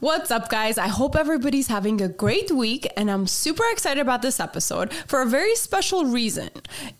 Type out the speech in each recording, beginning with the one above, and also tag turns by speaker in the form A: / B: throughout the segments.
A: What's up, guys? I hope everybody's having a great week, and I'm super excited about this episode for a very special reason.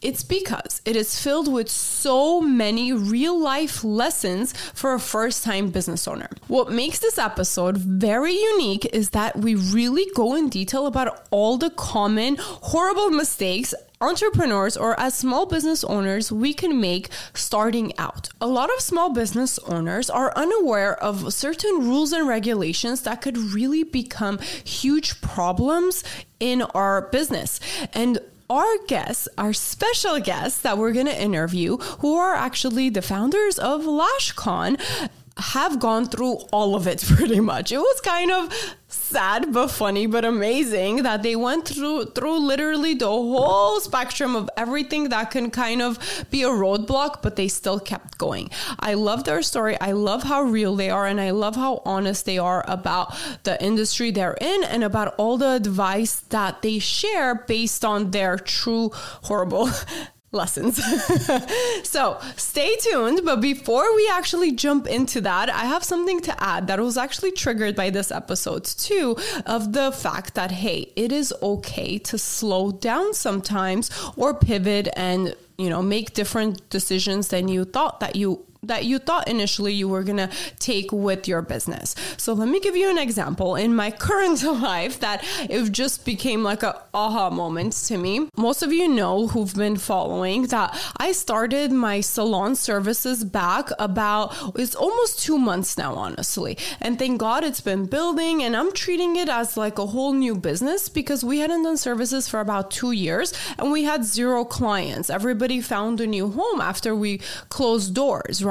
A: It's because it is filled with so many real life lessons for a first time business owner. What makes this episode very unique is that we really go in detail about all the common horrible mistakes entrepreneurs or as small business owners we can make starting out. A lot of small business owners are unaware of certain rules and regulations that could really become huge problems in our business. And our guests, our special guests that we're going to interview, who are actually the founders of LashCon, have gone through all of it pretty much. It was kind of sad but funny but amazing that they went through through literally the whole spectrum of everything that can kind of be a roadblock but they still kept going. I love their story. I love how real they are and I love how honest they are about the industry they're in and about all the advice that they share based on their true horrible lessons. so stay tuned. But before we actually jump into that, I have something to add that was actually triggered by this episode too of the fact that, hey, it is okay to slow down sometimes or pivot and you know make different decisions than you thought that you that you thought initially you were gonna take with your business. So let me give you an example in my current life that it just became like a aha moment to me. Most of you know who've been following that I started my salon services back about it's almost two months now, honestly. And thank God it's been building and I'm treating it as like a whole new business because we hadn't done services for about two years and we had zero clients. Everybody found a new home after we closed doors, right?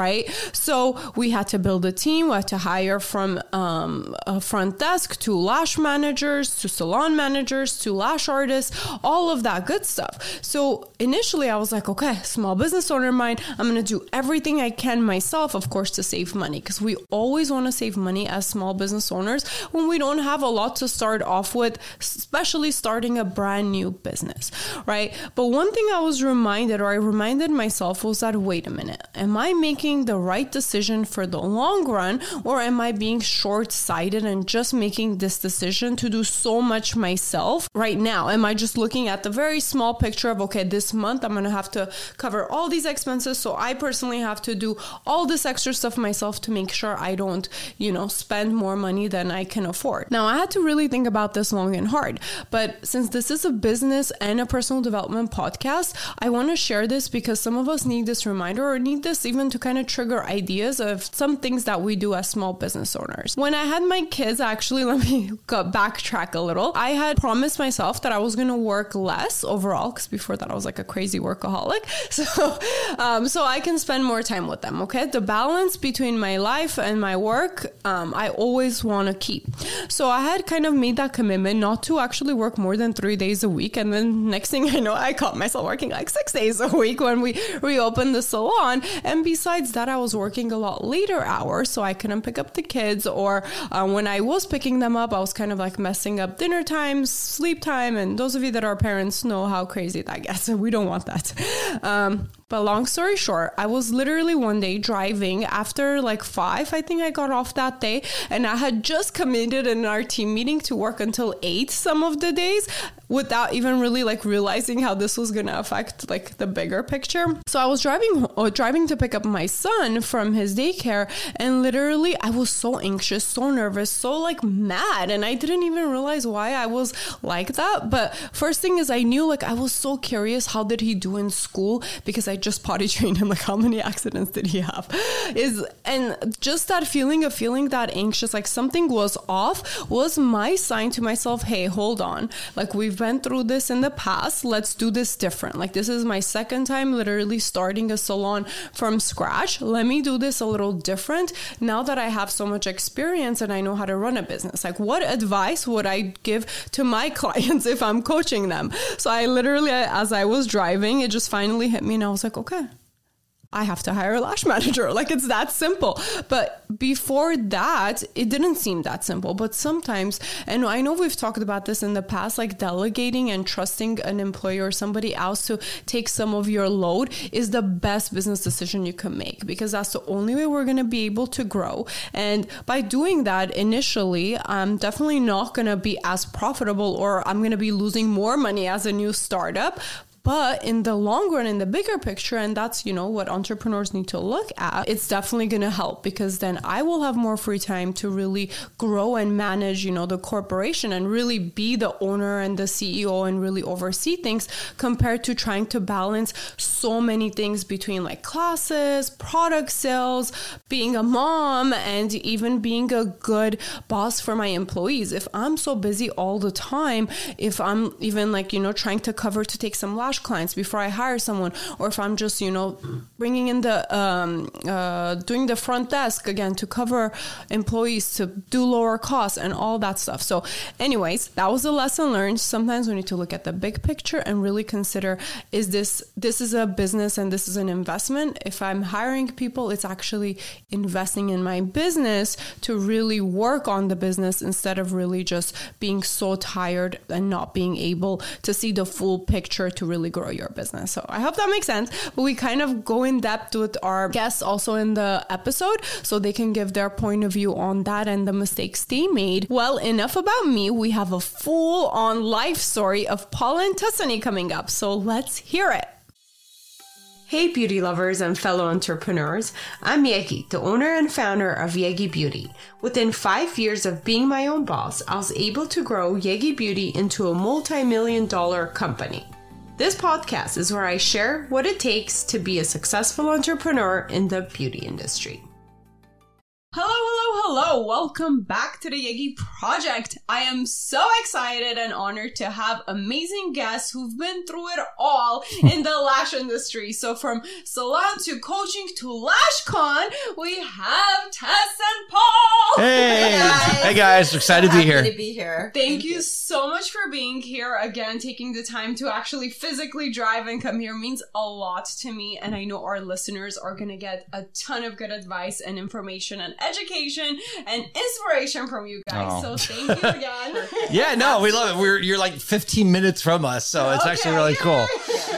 A: So we had to build a team. We had to hire from um, a front desk to lash managers to salon managers to lash artists, all of that good stuff. So initially, I was like, okay, small business owner of mine, I'm going to do everything I can myself, of course, to save money because we always want to save money as small business owners when we don't have a lot to start off with, especially starting a brand new business, right? But one thing I was reminded, or I reminded myself, was that wait a minute, am I making making the right decision for the long run or am I being short sighted and just making this decision to do so much myself right now? Am I just looking at the very small picture of, okay, this month I'm going to have to cover all these expenses. So I personally have to do all this extra stuff myself to make sure I don't, you know, spend more money than I can afford. Now, I had to really think about this long and hard. But since this is a business and a personal development podcast, I want to share this because some of us need this reminder or need this even to kind of of trigger ideas of some things that we do as small business owners. When I had my kids, actually, let me go backtrack a little. I had promised myself that I was going to work less overall because before that I was like a crazy workaholic. So, um, so I can spend more time with them. Okay, the balance between my life and my work, um, I always want to keep. So I had kind of made that commitment not to actually work more than three days a week, and then next thing I know, I caught myself working like six days a week when we reopened the salon. And besides that, I was working a lot later hours, so I couldn't pick up the kids. Or uh, when I was picking them up, I was kind of like messing up dinner times, sleep time. And those of you that are parents know how crazy that gets. We don't want that. Um, but long story short, I was literally one day driving after like five, I think I got off that day, and I had just committed in our team meeting to work until eight some of the days without even really like realizing how this was gonna affect like the bigger picture. So I was driving driving to pick up my son from his daycare, and literally I was so anxious, so nervous, so like mad, and I didn't even realize why I was like that. But first thing is I knew like I was so curious how did he do in school because I just potty trained him. Like, how many accidents did he have? Is and just that feeling of feeling that anxious, like something was off, was my sign to myself. Hey, hold on. Like we've been through this in the past. Let's do this different. Like this is my second time, literally starting a salon from scratch. Let me do this a little different now that I have so much experience and I know how to run a business. Like, what advice would I give to my clients if I'm coaching them? So I literally, as I was driving, it just finally hit me, and I was like like, okay, I have to hire a lash manager. Like it's that simple. But before that, it didn't seem that simple. But sometimes, and I know we've talked about this in the past, like delegating and trusting an employee or somebody else to take some of your load is the best business decision you can make because that's the only way we're going to be able to grow. And by doing that initially, I'm definitely not going to be as profitable or I'm going to be losing more money as a new startup but in the long run, in the bigger picture, and that's, you know, what entrepreneurs need to look at, it's definitely going to help because then I will have more free time to really grow and manage, you know, the corporation and really be the owner and the CEO and really oversee things compared to trying to balance so many things between like classes, product sales, being a mom, and even being a good boss for my employees. If I'm so busy all the time, if I'm even like, you know, trying to cover to take some lash clients before I hire someone, or if I'm just, you know, bringing in the, um, uh, doing the front desk again to cover employees to do lower costs and all that stuff. So, anyways, that was a lesson learned. Sometimes we need to look at the big picture and really consider is this, this is a business and this is an investment. If I'm hiring people, it's actually investing in my business to really work on the business instead of really just being so tired and not being able to see the full picture to really grow your business. So I hope that makes sense. But we kind of go in depth with our guests also in the episode so they can give their point of view on that and the mistakes they made. Well, enough about me. We have a full on life story of Paul and Tussanee coming up. So let's hear it. Hey, beauty lovers and fellow entrepreneurs. I'm Yegi, the owner and founder of Yegi Beauty. Within five years of being my own boss, I was able to grow Yegi Beauty into a multi million dollar company. This podcast is where I share what it takes to be a successful entrepreneur in the beauty industry. Hello, hello, hello. Welcome back to the Yegi Project. I am so excited and honored to have amazing guests who've been through it all in the lash industry. So from salon to coaching to LashCon, we have Tess and Paul.
B: Hey,
C: guys.
B: hey guys, excited to be here.
C: to be here.
A: Thank, you, so much for being here again. Taking the time to actually physically drive and come here means a lot to me. And I know our listeners are going to get a ton of good advice and information and education and inspiration from you guys.
B: Oh.
A: So thank you again.
B: Yeah, no, we love it. We're you're like 15 minutes from us, so it's actually really cool.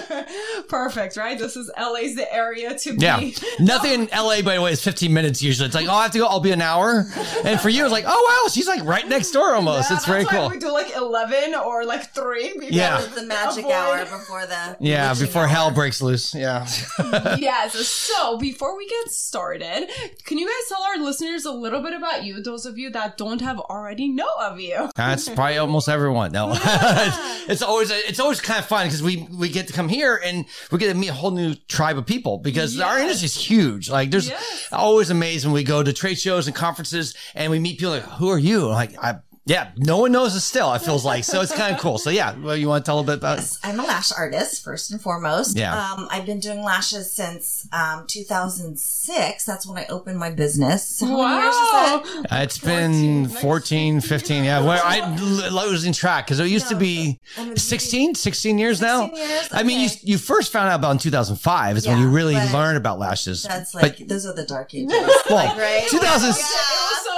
A: Perfect, right? This is LA's the area to
B: Yeah,
A: be.
B: nothing in LA by the way is 15 minutes usually. It's like oh, I have to go. I'll be an hour, and for you it's like oh wow, she's like right next door almost.
A: Yeah,
B: it's very
A: that's why
B: cool.
A: We do like 11 or like 3. because-
B: Yeah.
C: The magic
A: Avoid-
C: hour before the
B: Yeah, before
C: hour.
B: hell breaks loose. Yeah.
A: yes. So before we get started, can you guys tell our listeners a little bit about you? Those of you that don't have already know of you.
B: That's probably almost everyone. No, it's, it's always it's always kind of fun because we we get to come here and we get to meet a whole new tribe of people because our industry is huge. Like there's
A: Yes.
B: always amazed when we go to trade shows and conferences and we meet people like, who are you? Like I. Yeah, no one knows it still. It feels like so. It's kind of cool. So yeah, well, you want to tell a bit about?
C: Yes, I'm a lash artist first and foremost.
B: Yeah.
C: Um, I've been doing lashes since um, 2006. That's when I opened my business. How many years is?
B: Uh, It's been
A: 14,
B: 14, 15. Yeah, where I l- losing track because it used to be 16, 16 years now.
C: 16 years?
B: I mean, you you first found out about in 2005 is when you really learned about lashes.
C: That's
B: But-
C: like those are the dark ages.
B: Well,
C: like, right?
B: 2000
A: It was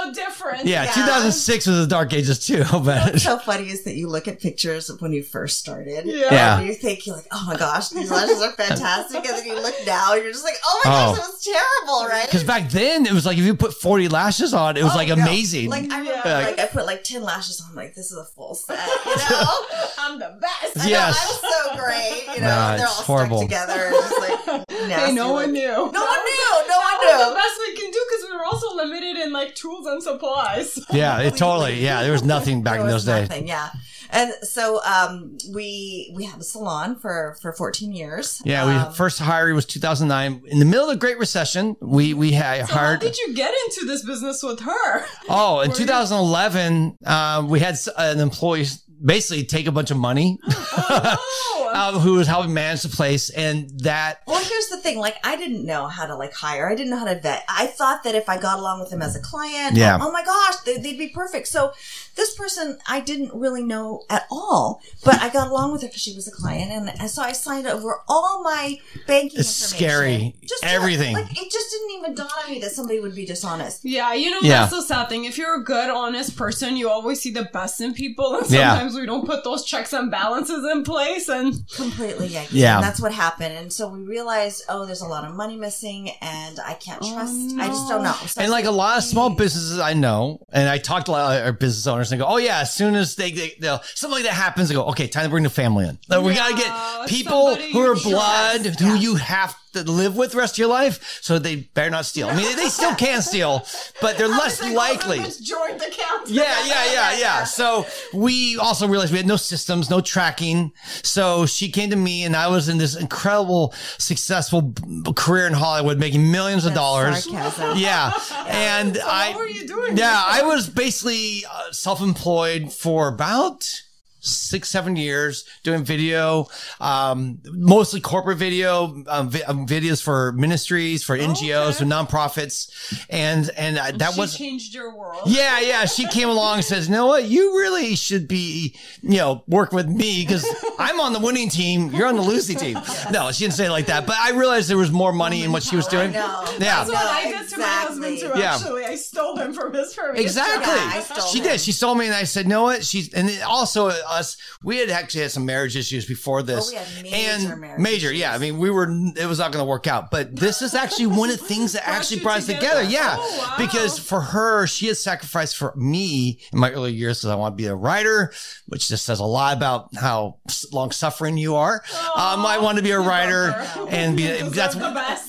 A: so different.
B: Yeah,
C: Yeah.
B: 2006 was the dark ages too. But
C: What's so funny is that you look at pictures of when you first started.
A: Yeah.
B: Yeah.
C: And you think you're like, oh my gosh, these lashes are fantastic. And then you look now, and you're just like, oh my
B: Oh.
C: gosh, that was terrible, right?
B: because back then it was like if you put 40 lashes on, it was
C: Oh,
B: like
C: no.
B: amazing.
C: Like I remember,
B: Yeah.
C: like I put like ten lashes on. Like this is a full set. You know,
A: I'm the best.
C: I know,
B: Yes.
C: I was so great. You know,
B: Nah,
C: they're
B: it's
C: all
B: horrible.
C: stuck together. and Just like
A: Hey, no one
C: like-
A: knew.
C: No one knew. No one
A: knew. was the best we can do because we were also limited in like tools supplies.
B: yeah, it totally. Yeah, there was nothing back in those days.
C: nothing, Yeah, and so um, we we had a salon for for 14 years.
B: Yeah, we
C: Um,
B: first hired was 2009 in the middle of the Great Recession. We we had
A: So how did you get into this business with her?
B: Oh, in
A: Were you-
B: 2011, um, we had an employee basically take a bunch of money,
A: Oh,
B: uh, who was helping manage the place, and that
C: Well, here's the thing. Like, I didn't know how to like hire. I didn't know how to vet. I thought that if I got along with them as a client,
B: Yeah.
C: oh my gosh, they, they'd be perfect. So this person I didn't really know at all, but I got along with her because she was a client, and, and so I signed over all my banking.
B: It's
C: information.
B: scary.
C: to-
B: Everything.
C: Like it just didn't even dawn on me that somebody would be dishonest.
A: Yeah, you know
B: Yeah.
A: that's the sad thing. If you're a good, honest person, you always see the best in people, and
B: Yeah.
A: Sometimes we don't put those checks and balances in place. And
C: Completely, yeah.
B: Yeah.
C: And that's what happened. And so we realized, oh, there's a lot of money missing, and I can't oh, trust. I just don't know. So
B: And like a lot of small businesses I know, and I talked to a lot of our business owners and they go, "Oh yeah, as soon as they, they they'll, something like that happens, they go, okay, time to bring the family in. Like, we gotta get people who are blood,
C: trust.
B: who
C: Yeah.
B: you have to live with the rest of your life, so they better not steal. I mean, they still can steal, but they're less likely.
A: joint account.
B: Yeah, yeah, yeah, yeah. So we also realized we had no systems, no tracking. So she came to me, and I was in this incredible, successful career in Hollywood, making millions of
C: That's
B: dollars.
C: sarcasm.
B: Yeah, and I.
A: What were you doing?
B: Yeah, I was basically uh, self-employed for about six, seven years doing video, um, mostly corporate video, um, vi- um, videos for ministries, for NGOs, for nonprofits, and and uh, that
A: She
B: was.
A: changed your world.
B: Yeah, yeah. She came along and says, "You know what? You really should be, you know, work with me because I'm on the winning team. You're on the losing team." No, she didn't say it like that. But I realized there was more money in what she was doing.
C: I know.
B: Yeah.
A: That's what I did to my husband
C: Exactly.
A: too.
B: Yeah.
A: Actually, I stole him from his previous
B: Exactly.
C: Yeah, I stole
B: she
C: him.
B: did. She told me, and I said, "No, what?" She's and then also us. We had actually had some marriage issues before this.
C: Oh, we had major
B: and
C: marriage
B: major.
C: issues.
B: Yeah, I mean, we were. It was not going to work out. But this is actually one of the things that actually brought us
A: together.
B: together. Yeah,
A: Oh, wow.
B: because for her, she had sacrificed for me in my early years because I want to be a writer, which just says a lot about how long suffering you are. um, I want to be a writer and be. That's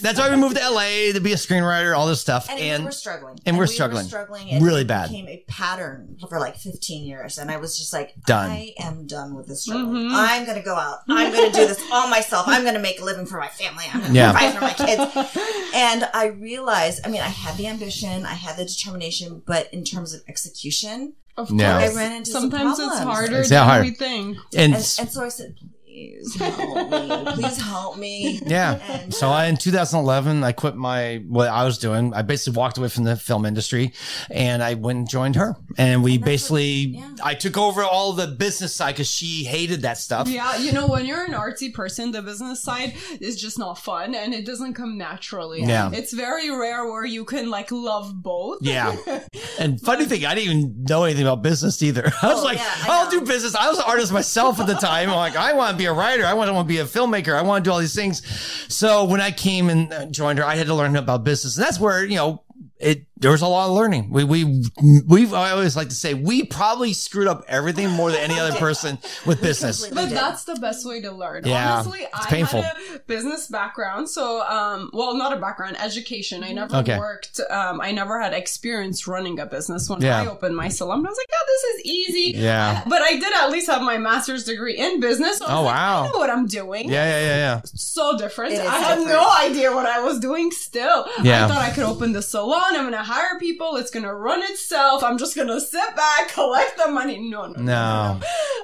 B: that's why we moved to LA to be a screenwriter, all this stuff,
C: And,
B: and
C: we're struggling.
B: and we're
C: we
B: struggling.
C: Struggling. And
B: Really
C: it
B: bad.
C: became a pattern for like 15 years. And I was just like,
B: Done.
C: I am done with this struggle.
A: Mhm.
C: I'm going to go out. I'm going to do this all myself. I'm going to make a living for my family. I'm going to
B: Yeah.
C: provide for my kids. And I realized, I mean, I had the ambition, I had the determination, but in terms of execution,
A: Of
B: Yeah.
A: course.
C: I ran into some
A: Sometimes it's harder
B: It's
A: than
B: hard.
A: we think.
B: and,
C: and, and so I said, please help me. Please help me.
B: Yeah.
C: And
B: So I, uh, in 2011, I quit my, what I was doing. I basically walked away from the film industry and I went and joined her. And we oh, basically,
C: yeah.
B: I took over all the business side because she hated that stuff.
A: Yeah, you know, when you're an artsy person, the business side is just not fun and it doesn't come naturally.
B: Yeah.
A: It's very rare where you can like love both.
B: Yeah. And funny thing, I didn't even know anything about business either. I was
C: Oh,
B: like,
C: yeah, I
B: I'll
C: know.
B: do business. I was an artist myself at the time. I'm like, I want to be a writer. I want to be a filmmaker. I want to do all these things. So when I came and joined her, I had to learn about business. And that's where, you know, it, there was a lot of learning. We, we, we, I always like to say, we probably screwed up everything more than any other person with business.
A: But
C: did.
A: that's the best way to learn.
B: Yeah,
A: Honestly,
B: it's
A: I
B: painful.
A: had a business background, so um, well, not a background, education. I never
B: Okay.
A: worked. Um, I never had experience running a business. When
B: Yeah.
A: I opened my salon, I was like, "Yeah, this is easy."
B: Yeah.
A: But I did at least have my master's degree in business. So I was
B: Oh,
A: like,
B: wow.
A: I know what I'm doing.
B: Yeah, yeah, yeah, yeah.
A: so different.
C: It is
A: I had
C: different.
A: no idea what I was doing still.
B: Yeah.
A: I thought I could open the salon. I'm going to hire people. It's going to run itself. I'm just going to sit back, collect the money. No, no, no.
B: No.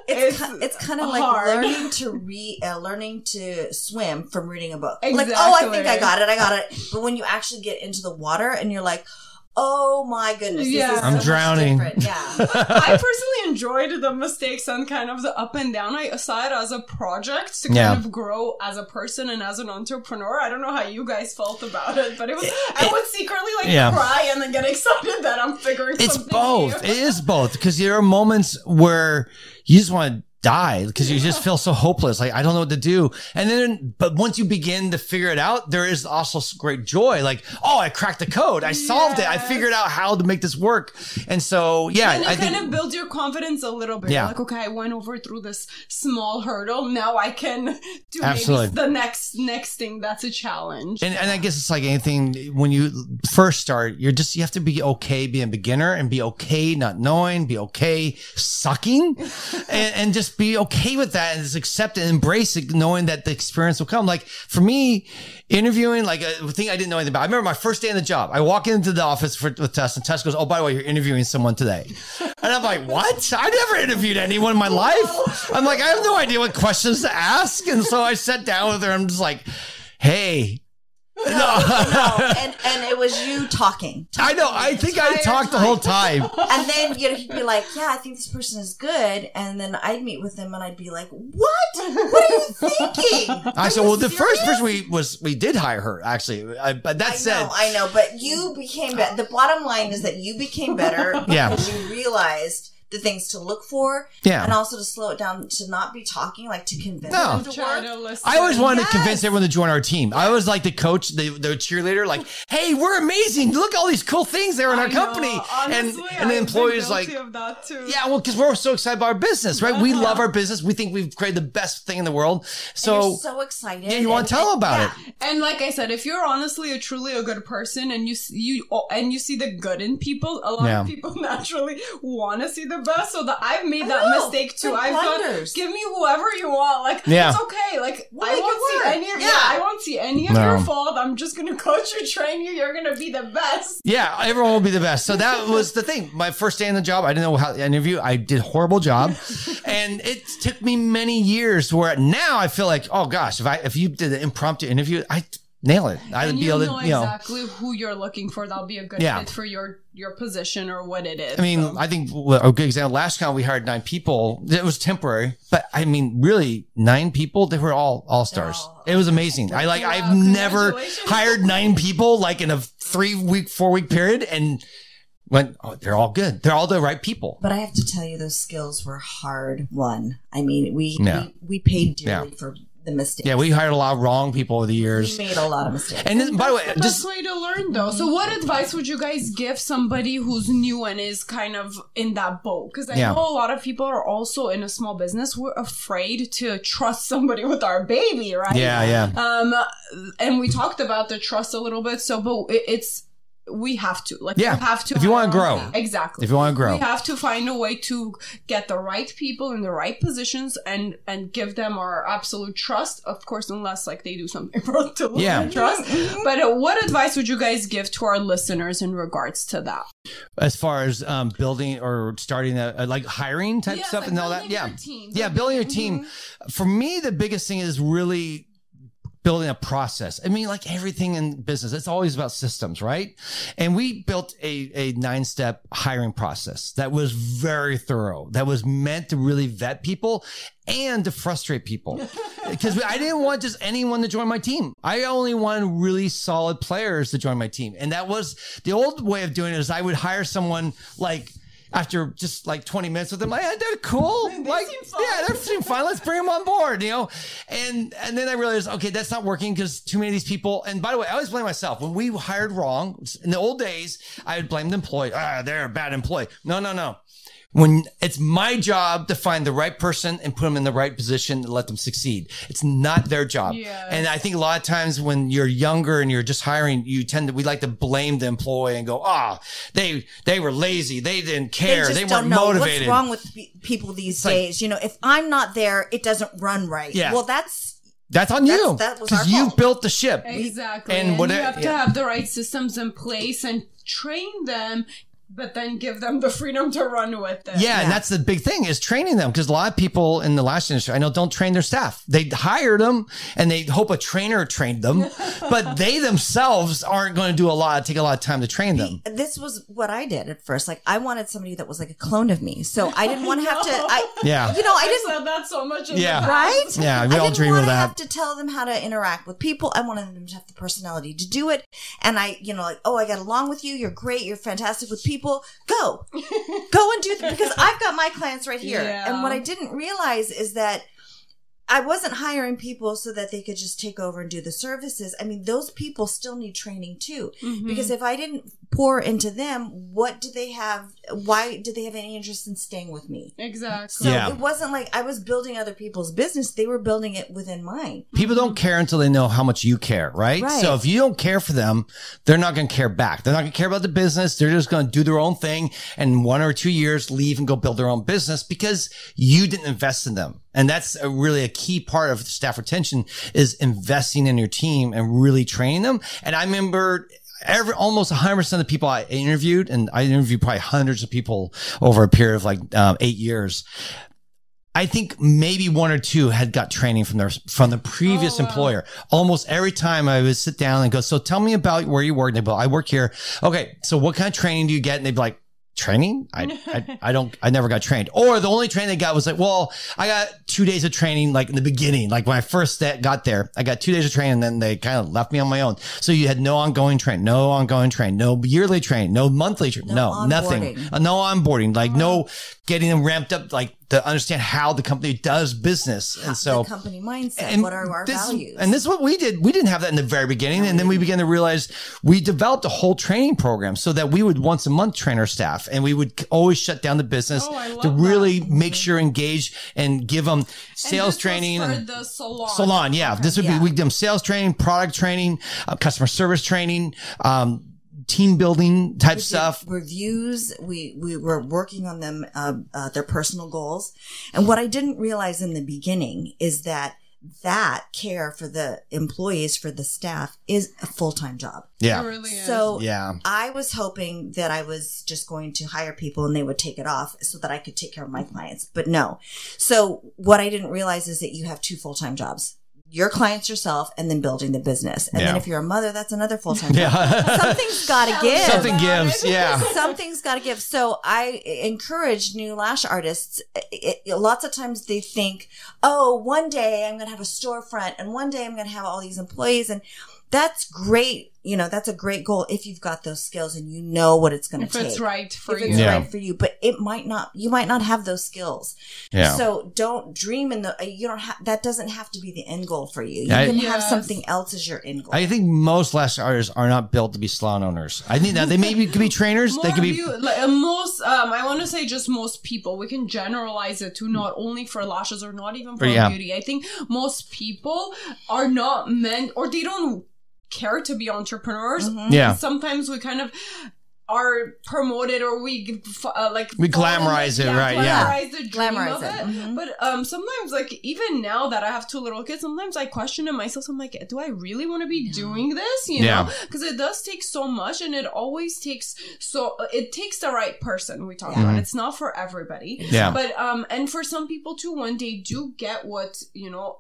C: it's
A: It's
C: it's kind of like learning to read, uh, learning to swim from reading a book. Like, oh, I think I got it, I got it. But when you actually get into the water and you're like, oh my goodness, this
A: Yeah.
C: is so
B: I'm
C: much
B: drowning.
C: Yeah,
A: I personally enjoyed the mistakes and kind of the up and down. I saw it as a project to kind
B: Yeah.
A: of grow as a person and as an entrepreneur. I don't know how you guys felt about it, but it was. I would secretly like
B: Yeah.
A: cry and then get excited that I'm figuring.
B: It's
A: something
B: both. It is both because there are moments where you just want to die because you just feel so hopeless. Like, I don't know what to do. And then, but once you begin to figure it out, there is also great joy. Like, oh, I cracked the code. I solved it. I figured out how to make this work. And so, yeah,
A: and it
B: I
A: kind
B: think.
A: of builds your confidence a little bit.
B: Yeah.
A: Like, okay, I went over through this small hurdle. Now I can do
B: Absolutely.
A: the next next thing that's a challenge.
B: And, and I guess it's like anything when you first start, you're just, you have to be okay being a beginner and be okay not knowing, be okay sucking and, and just be okay with that and just accept it and embrace it, knowing that the experience will come. Like for me, interviewing, like uh, a thing I didn't know anything about. I remember my first day in the job. I walk into the office for, with Tess and Tess goes, Oh, by the way, you're interviewing someone today. And I'm like, what? I never interviewed anyone in my life. I'm like, I have no idea what questions to ask. And so I sat down with her. I'm just like, hey.
C: No, no, and and it was you talking.
B: I know. I think I talked the whole time.
C: And then you know he'd be like, "Yeah, I think this person is good," and then I'd meet with them and I'd be like, "What? What are you thinking?"
B: I said, well, the first person we was we did hire her actually. I, but that
C: I
B: said,
C: know, I know, but you became better. The bottom line is that you became better
B: Yeah.
C: because you realized the things to look for,
B: Yeah.
C: and also to slow it down to not be talking, like to convince
B: No.
C: them to
A: Try
C: work.
A: to.
B: I always wanted
C: Yes.
B: to convince everyone to join our team. I was like the coach, the, the cheerleader, like, hey, we're amazing. Look at all these cool things there in our
A: know.
B: company.
A: Honestly,
B: and and the
A: I've been
B: employees like,
A: of that too.
B: yeah, well, because we're so excited about our business, right? We uh-huh. love our business. We think we've created the best thing in the world.
C: You're
B: So,
C: so excited.
B: yeah, you want to tell them about
C: yeah.
B: it.
A: And like I said, if you're honestly a truly a good person and you you and you see the good in people, a lot
B: Yeah.
A: of people naturally want to see the best. So that I've made that
C: know.
A: mistake too.
C: Good
A: I've gone,
C: blunders.
A: give me whoever you want. Like
B: Yeah.
A: it's okay. Like
C: We'll
A: I won't see
C: work.
A: any. Of, yeah.
C: Yeah.
A: I won't see any of
B: No.
A: your fault. I'm just gonna coach you, train you. You're gonna be the best.
B: Yeah, everyone will be the best. So that was the thing. My first day in the job, I didn't know how to interview. I did a horrible job, and it took me many years. Where now I feel like, oh gosh, if I if you did an impromptu interview, I nail it. I'd
A: and
B: be
A: you
B: able
A: know
B: to, you know.
A: exactly who you're looking for. That'll be a good
B: Yeah.
A: fit for your your position or what it is.
B: I mean,
A: So-
B: I think a good example. Last time we hired nine people. It was temporary, but I mean, really, nine people. They were all all stars.
C: all- oh,
B: It was amazing. I like.
A: Wow,
B: I've never hired nine people like in a three week, four week period, and went. Oh, they're all good. They're all the right people.
C: But I have to tell you, those skills were hard won. I mean, we
B: Yeah.
C: we, we paid dearly
B: Yeah.
C: for the mistakes.
B: Yeah, we hired a lot of wrong people over the
C: we
B: years.
C: made a lot of mistakes.
B: And then, by the way,
A: the
B: just
A: best way to learn though. So what advice would you guys give somebody who's new and is kind of in that boat? Because I
B: Yeah.
A: know a lot of people are also in a small business. We're afraid to trust somebody with our baby, right?
B: yeah, yeah,
A: Um, and we talked about the trust a little bit. So, but it's we have to like
B: Yeah.
A: we have to
B: If you wanna grow.
A: exactly
B: if you want to grow.
A: we have to find a way to get the right people in the right positions and and give them our absolute trust of course unless like they do something wrong to lose
B: Yeah.
A: trust but uh, what advice would you guys give to our listeners in regards to that
B: As far as um, building or starting a, a like hiring type
A: Yes,
B: stuff
A: like
B: and all that, yeah,
A: team.
B: yeah, building your team. For me, the biggest thing is really building a process. I mean, like everything in business, it's always about systems, right? And we built a, a nine step hiring process that was very thorough, that was meant to really vet people and to frustrate people. Because I didn't want just anyone to join my team. I only wanted really solid players to join my team. And that was the old way of doing it is I would hire someone like, after just like 20 minutes with them, like, they're cool. like,
A: seem
B: yeah, they're seem fine. Let's bring them on board, you know? And, and then I realized, okay, that's not working because too many of these people, and by the way, I always blame myself. When we hired wrong in the old days, I would blame the employee. Ah, they're a bad employee. No, no, no. When it's my job to find the right person and put them in the right position and let them succeed. It's not their job.
A: Yes.
B: And I think a lot of times when you're younger and you're just hiring, you tend to, we like to blame the employee and go, ah, they, they were lazy. They didn't care.
C: They
B: They, weren't
C: don't know
B: motivated.
C: what's wrong with people these
B: like-
C: days. You know, if I'm not there, it doesn't run right.
B: Yeah.
C: Well, that's
B: That's on you.
C: That's- that was
B: Because you
C: fault.
B: built the ship.
A: exactly
B: and
A: and, you have to have the right systems in place and train them but then give them the freedom to run with it
B: Yeah, and that's the big thing is training them because a lot of people in the lash industry I know don't train their staff. They hire them and they hope a trainer trained them, but they themselves aren't going to do a lot, take a lot of time to train them.
C: this was what I did at first. Like I wanted somebody that was like a clone of me, so I didn't want to have to. I
B: Yeah.
C: you know, I
A: I
C: didn't.
A: said that so much in
B: Yeah.
A: the.
C: Right?
B: Yeah, we
C: I
B: all
C: didn't
B: dream of
C: wanna
B: that.
C: have to tell them how to interact with people. I wanted them to have the personality to do it. And I, you know, like, oh, I got along with you. You're great. You're fantastic with people. Go, go and do that because I've got my clients right here.
A: Yeah.
C: And what I didn't realize is that I wasn't hiring people so that they could just take over and do the services. I mean, those people still need training too.
A: Mhm.
C: Because if I didn't pour into them, what do they have? Why did they have any interest in staying with me?
A: exactly
C: So
B: Yeah.
C: it wasn't like I was building other people's business. They were building it within mine.
B: People don't care until they know how much you care, right?
C: Right.
B: So if you don't care for them, they're not going to care back. They're not going to care about the business. They're just going to do their own thing and one or two years leave and go build their own business because you didn't invest in them. And that's a really a key part of staff retention is investing in your team and really training them. And I remember every almost 100 percent of the people I interviewed, and I interviewed probably hundreds of people over a period of like um, eight years. I think maybe one or two had got training from their from the previous
A: Oh, wow.
B: employer. Almost every time I would sit down and go, "So tell me about where you work." And they'd be, like, "I work here." Okay, so what kind of training do you get? And they'd be like, "Training? I, I I don't I never got trained." Or the only training they got was like, "Well, I got two days of training like in the beginning, like when I first got there, I got two days of training, and then they kind of left me on my own." So you had no ongoing train, no ongoing train, no yearly train, no monthly training, no,
C: No
B: nothing. Uh, no onboarding, like no getting them ramped up, like to understand how the company does business, and so
C: the company mindset.
B: and
C: what are our
B: this,
C: values?
B: And this is what we did. We didn't have that in the very beginning. and then we began to realize we developed a whole training program so that we would once a month train our staff and we would always shut down the business
A: Oh,
B: to really make sure engage and give them sales training
A: for
B: and
A: the salon.
B: salon. Yeah. This would
C: Yeah.
B: be, we give them sales training, product training, uh, customer service training, um, team building type
C: We
B: stuff.
C: Reviews. We we were working on them, uh, uh, their personal goals. And what I didn't realize in the beginning is that that care for the employees, for the staff, is a full time job.
A: It
B: Yeah.
A: really is.
C: So
B: Yeah.
C: I was hoping that I was just going to hire people and they would take it off so that I could take care of my clients. But no. So what I didn't realize is that you have two full time jobs. Your clients yourself and then building the business. And then if you're a mother, that's another full time job.
B: Yeah.
C: Something's gotta give.
B: Something gives. Yeah.
C: Something's got to give. So I encourage new lash artists. It, it- lots of times they think, oh, one day I'm going to have a storefront and one day I'm going to have all these employees. And that's great. You know, that's a great goal if you've got those skills and you know what it's going to
A: if
C: take.
A: it's right for
C: if
A: you.
C: it's
B: Yeah.
C: right for you, but it might not, you might not have those skills.
B: Yeah.
C: So don't dream in the, you don't have, that doesn't have to be the end goal for you. You
B: I-
C: can have something else as your end goal.
B: I think most lash artists are not built to be salon owners. I think that they maybe could be trainers.
A: More
B: they could be.
A: you, like, uh, most, um, I want to say just most people. We can generalize it to not only for lashes or not even for
B: Yeah.
A: beauty. I think most people are not meant, or they don't care to be entrepreneurs.
C: Mhm.
B: Yeah.
A: Sometimes we kind of are promoted or we uh, like
B: We glamorize it, right, yeah.
A: glamorize the
C: Glamorize
A: of
C: it,
A: it.
C: mhm.
A: But um, sometimes like even now that I have two little kids, sometimes I question in myself. I'm like, do I really want to be doing this? You
B: Yeah.
A: know, because it does take so much, and it always takes so it takes the right person. We talk about it's not for everybody.
B: Yeah.
A: But um, and for some people too, when they do get what you know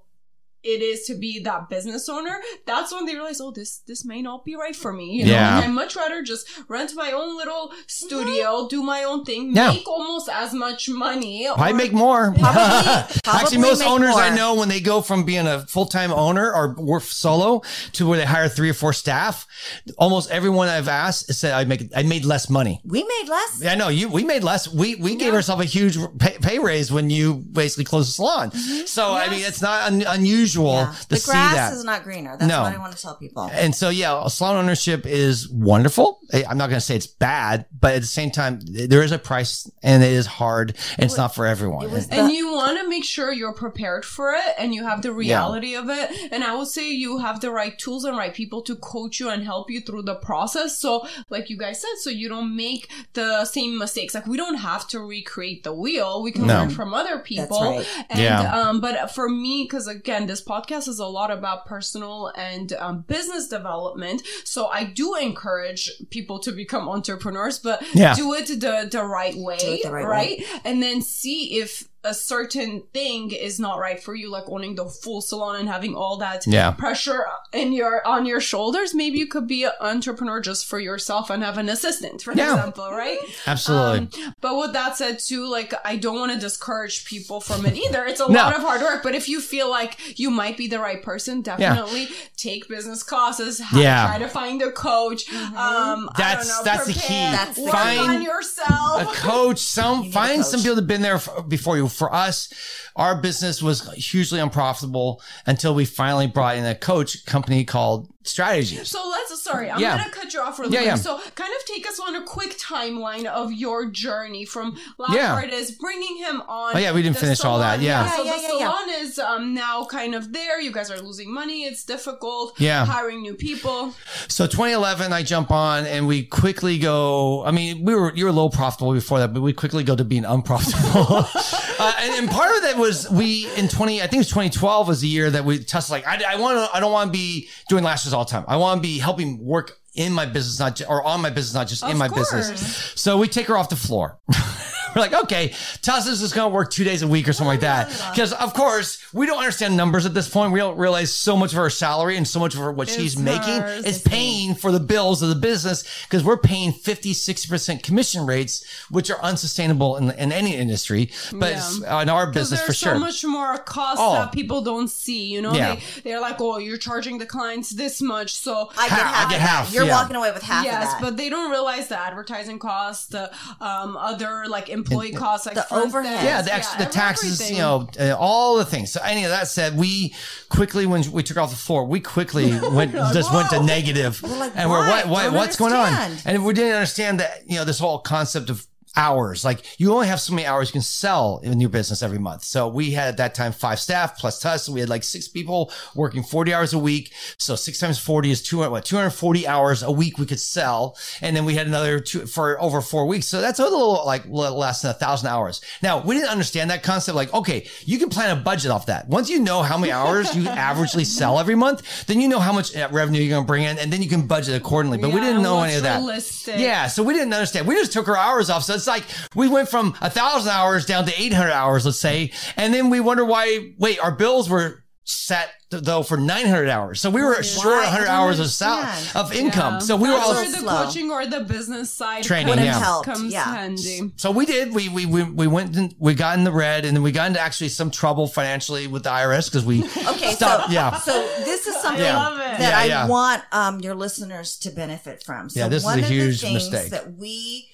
A: it is to be that business owner, that's when they realize, oh, this this may not be right for me. You know,
B: Yeah.
A: and I'd much rather just rent my own little studio, mm-hmm. do my own thing,
B: Yeah.
A: make almost as much money.
B: I make more.
C: Probably-
B: Actually, most
C: make
B: owners I know when they go from being a full time owner or work solo to where they hire three or four staff, almost everyone I've asked said I make I made less money.
C: we made less.
B: Yeah, I know you. We made less. We we gave ourselves a huge pay, pay raise when you basically closed the salon. Mm-hmm. So I mean, it's not un, unusual
C: Yeah.
B: to
C: The
B: see
C: grass
B: that.
C: is not greener. That's
B: No.
C: what I want to tell people.
B: And so, yeah, salon ownership is wonderful. I- I'm not going to say it's bad, but at the same time, there is a price and it is hard and it's not for everyone.
C: it was
A: And you want to make sure you're prepared for it and you have the reality of it. And I would say you have the right tools and right people to coach you and help you through the process. So, like you guys said, so you don't make the same mistakes. Like, we don't have to recreate the wheel. We can
B: No.
A: learn from other people.
C: right.
A: And,
B: Yeah.
A: um, but for me, because again, this podcast is a lot about personal and um, business development. So I do encourage people to become entrepreneurs, but
B: Yeah.
A: do it the, the right way,
C: the right
A: right? And then see if a certain thing is not right for you, like owning the full salon and having all that
B: Yeah.
A: pressure in your on your shoulders. Maybe you could be an entrepreneur just for yourself and have an assistant, for
B: Yeah.
A: example, right?
B: Absolutely.
A: Um, but with that said, too, like I don't want to discourage people from it either. It's a
B: No.
A: lot of hard work. But if you feel like you might be the right person, definitely take business classes. ha-
B: Yeah.
A: Try to find a coach. Um, I
B: That's-
A: don't know,
B: that's the key.
A: prepare,
C: That's the
A: work
B: key.
A: on yourself.
B: a coach, some find
C: coach.
B: some people that have been there f- before you. For us, our business was hugely unprofitable until we finally brought in a coach company called Strategies.
A: So let's sorry, I'm
B: Yeah.
A: gonna cut you off really
B: Yeah,
A: quick.
B: yeah.
A: So kind of take us on a quick timeline of your journey from lash
B: Yeah.
A: artist, bringing him on.
B: Oh, yeah, we didn't
A: the
B: finish all that,
A: salon.
B: yeah.
A: So
C: Yeah,
A: the
C: yeah, yeah, yeah.
A: salon is um, now kind of there. You guys are losing money. It's difficult.
B: Yeah.
A: Hiring new people.
B: So 2011, I jump on and we quickly go. I mean, we were you were low profitable before that, but we quickly go to being unprofitable. uh, and, and part of that was we in 20, I think it was 2012 was the year that we tested like I, I want to, I don't want to be doing lashes all the time. I want to be helping work in my business, not ju- or on my business, not just in my
A: course.
B: business. So we take her off the floor. We're like, okay, Tassa's is going to work two days a week or something like that. Because of course we don't understand numbers at this point. We don't realize so much of her salary and so much of her, what she's
A: It's
B: making
A: hers.
B: is paying for the bills of the business because we're paying 50, 60% commission rates, which are unsustainable in, in any industry, but
A: Yeah.
B: in our
A: Because
B: business
A: there's
B: for sure.
A: so much more cost
B: Oh.
A: that people don't see. You know,
B: Yeah.
A: they they're like, oh, you're charging the clients this much, so
C: I get
B: Ha- I
C: half.
B: get
C: of
B: half,
C: You're
B: yeah.
C: walking away with half
A: yes,
C: of that.
A: but they don't realize the advertising costs, the um, other like employee costs, like
C: The
A: front
C: overhead.
B: yeah, the extra, the taxes,
A: everything.
B: you know, uh, all the things. So, any of that said, we quickly, when we took off the floor, we quickly went, just went to negative,
C: like,
B: and we're
C: why?
B: what, what
C: Don't
B: what's going on? And we didn't understand that, you know, this whole concept of hours. Like you only have so many hours you can sell in your business every month. So we had at that time five staff plus us. So we had like six people working 40 hours a week. So six times 40 is 200, what, 240 hours a week we could sell. And then we had another two for over four weeks. So that's a little like little less than a thousand hours. Now we didn't understand that concept. Like, okay, you can plan a budget off that. Once you know how many hours you averagely sell every month, then you know how much uh, revenue you're going to bring in and then you can budget accordingly. But we didn't know any of that.
A: realistic.
B: Yeah. So we didn't understand. We just took our hours off. So it's like we went from a thousand hours down to 800 hours, let's say. And then we wonder why, wait, our bills were set though for 900 hours. So we were short
C: Why?
B: 100
C: I
B: hours of sal-
C: understand.
B: of income.
A: Yeah.
B: So we were
A: That's
B: all,
A: the
C: slow.
A: coaching or the business side
B: Training,
A: comes,
B: yeah.
C: helped,
A: comes
C: yeah.
A: handy.
B: so we did, we, we, we, we went and we got in the red and then we got into actually some trouble financially with the IRS because we
C: Okay,
B: stopped.
C: so
B: yeah.
C: so this is something
B: Yeah.
A: love it.
C: that
B: Yeah,
C: I want um, your listeners to benefit from. So
B: Yeah, this is
C: one
B: a
C: of
B: huge
C: the things
B: mistake.
C: that we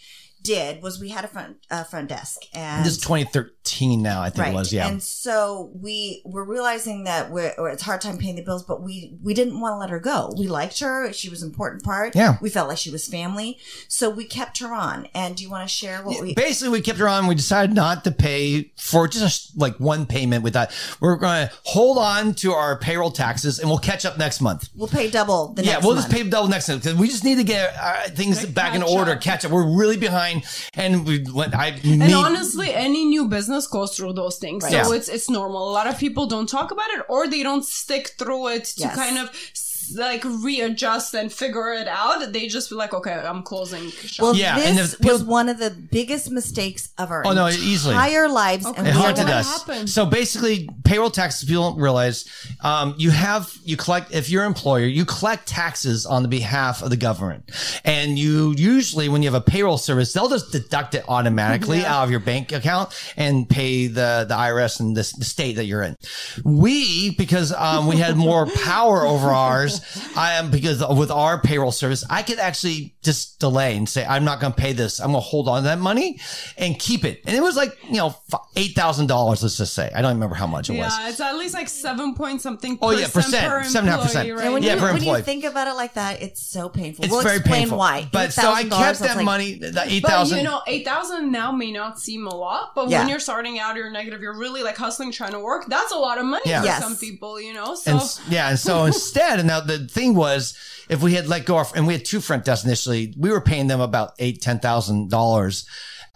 C: did was we had a front uh, front desk and
B: This is 2013 now, I think
C: right
B: it was. Yeah.
C: and so we were realizing that we're or it's a hard time paying the bills but we we didn't want to let her go we liked her she was an important part
B: Yeah.
C: we felt like she was family so we kept her on and do you want to share what we
B: Basically, we kept her on. We decided not to pay for just like one payment. with that we're going to hold on to our payroll taxes and we'll catch up next month.
C: we'll pay double the
B: yeah,
C: next
B: we'll
C: month.
B: just pay double next month because we just need to get uh, things
A: Like
B: back in order,
A: up.
B: catch up. We're really behind, and we went. I
A: And
B: me-
A: honestly, any new business goes through those things. So
B: Yeah.
A: it's it's normal. A lot of people don't talk about it or they don't stick through it to
C: Yes.
A: kind of s- like readjust and figure it out. They just be like, okay, I'm closing shop.
C: well,
B: Yeah, and
C: this
B: the people-
C: was one of the biggest mistakes of our
B: Oh, no, easily.
C: entire lives, and
A: Okay.
C: we
B: It haunted us.
A: happened?
B: So basically, payroll taxes people don't realize um, you have you collect if you're an employer, you collect taxes on the behalf of the government, and you usually when you have a payroll service, they'll just deduct it automatically out of your bank account and pay the the IRS and the, the state that you're in. We because um, we had more power over ours, I am because with our payroll service, I could actually just delay and say I'm not going to pay this. I'm going to hold on to that money and keep it. And it was like you know eight thousand dollars. Let's just say I don't remember how much it was.
A: Yeah, it's at least like seven point something.
B: Oh, yeah, percent.
A: per
B: Seven and a half percent.
A: employee,
C: And when.
B: Yeah,
C: you,
B: per
C: when you
B: employee.
C: think about it like that, it's so painful.
B: It's
C: we'll
B: very
C: explain
B: painful.
C: why.
B: But so I kept that
C: like-
B: money, the eight
A: But
B: thousand.
A: you know, eight thousand now may not seem a lot, but
C: Yeah.
A: when you're starting out, you're negative. You're really like hustling, trying to work. That's a lot of money
B: Yeah.
A: for
C: Yes.
A: some people, you know. So
B: and yeah, and so instead, and now the thing was, if we had let go of, and we had two front desks initially, we were paying them about eight, ten thousand dollars.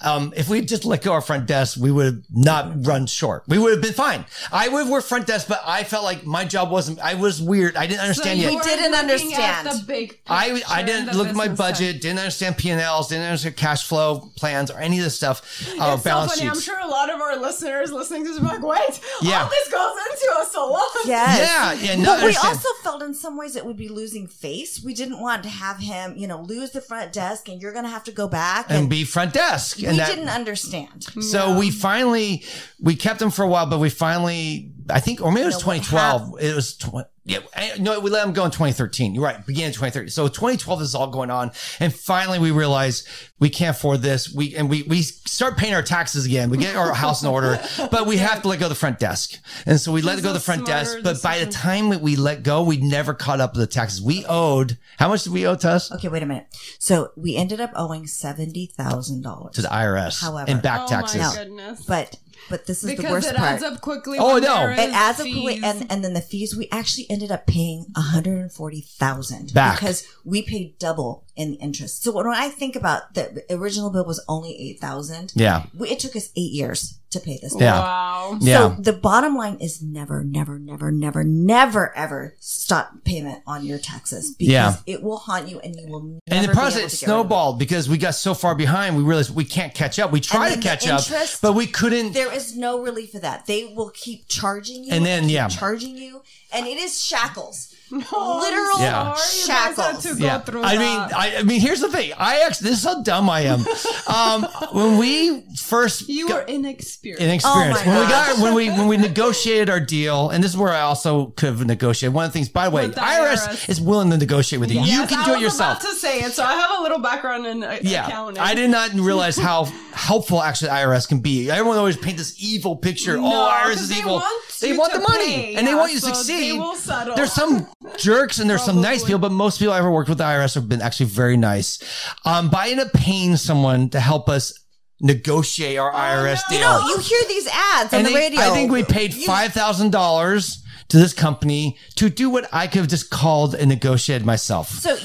B: Um, if we just let go of our front desk, we would have not run short. We would have been fine. I would have worked front desk, but I felt like my job wasn't. I was weird. I didn't understand
A: so
B: yet.
A: you
C: We didn't understand.
A: the big.
B: I I didn't
A: the
B: look at my
A: business side.
B: budget, didn't understand P and Ls, didn't understand cash flow plans or any of this stuff. Uh,
A: It's so
B: balance
A: funny. I'm sure a lot of our listeners listening to this are like, wait,
B: Yeah.
A: all this goes into a salon.
C: Yes.
B: Yeah, yeah, no,
C: but we also felt in some ways it would be losing face. We didn't want to have him, you know, lose the front desk and you're going to have to go back.
B: and
C: And,
B: be front desk.
C: we
B: and that,
C: didn't understand.
B: So we finally we kept them for a while, but we finally I think or maybe it was
C: No, what
B: 2012. It was tw- yeah, no, we let them go in 2013. You're right, beginning of 2013. So 2012 this is all going on, and finally we realize we can't afford this. We and we we start paying our taxes again. We get our house in order, but we have to let go of the front desk, and so we let
A: That's
B: go of the front desk.
A: smarter
B: But by the time that we let go, we never caught up with the taxes. We owed how much did we owe to us
C: Okay, wait a minute. So we ended up owing $70,000.
B: to the IRS
C: However-
B: in back
A: Oh
B: taxes?
A: my goodness.
C: But but this is the worst
A: it
C: part.
A: It adds up quickly.
B: Oh,
A: when
B: no.
A: there
C: it
A: is
C: adds up quickly, and and then the fees we actually ended up paying one hundred and forty thousand
B: Back.
C: because we paid double in interest. So when I think about the original bill was only eight thousand.
B: Yeah.
C: It took us eight years to pay this.
B: Yeah.
A: Wow.
B: Yeah.
C: So the bottom line is never, never, never, never, never, ever stop payment on your taxes because
B: Yeah.
C: it will haunt you and you will never
B: and the
C: be
B: process
C: able to get rid
B: snowballed because we got so far behind. We realized we can't catch up. We tried to
C: then the
B: catch up, but we couldn't.
C: There is no relief for that. They will keep charging you
B: And then,
C: keep
B: yeah.
C: charging you, and it is shackles, literal
A: I'm
B: Yeah.
A: sorry you guys had
C: shackles.
A: to go
B: Yeah,
A: through
B: I
A: that.
B: mean, I, I mean, here's the thing. I actually, this is how dumb I am. Um, when we first
A: you
B: got-
A: were inexperienced.
B: inexperienced.
C: Oh my
B: when we got when we when we negotiated our deal, and this is where I also could have negotiated. One of the things, by the way,
A: the
B: IRS,
A: IRS.
B: is willing to negotiate with you. you can
A: I
B: do it yourself.
A: About to say it, so I have a little background in uh,
B: Yeah,
A: accounting.
B: I did not realize how helpful actually IRS can be. Everyone always paint this evil picture.
A: No,
B: oh, IRS
A: 'cause
B: is
A: they
B: evil.
A: want
B: they want the money
A: pay,
B: and they want you to
A: so they
B: succeed.
A: will settle.
B: There's some jerks and there's some nice people, but most people I ever worked with the IRS have been actually very nice. Um, but I ended up paying someone to help us negotiate our IRS
A: no.
B: deal.
C: You know, you hear these ads on
B: And
C: the radio.
B: I think we paid five thousand dollars to this company to do what I could have just called and negotiated myself.
C: So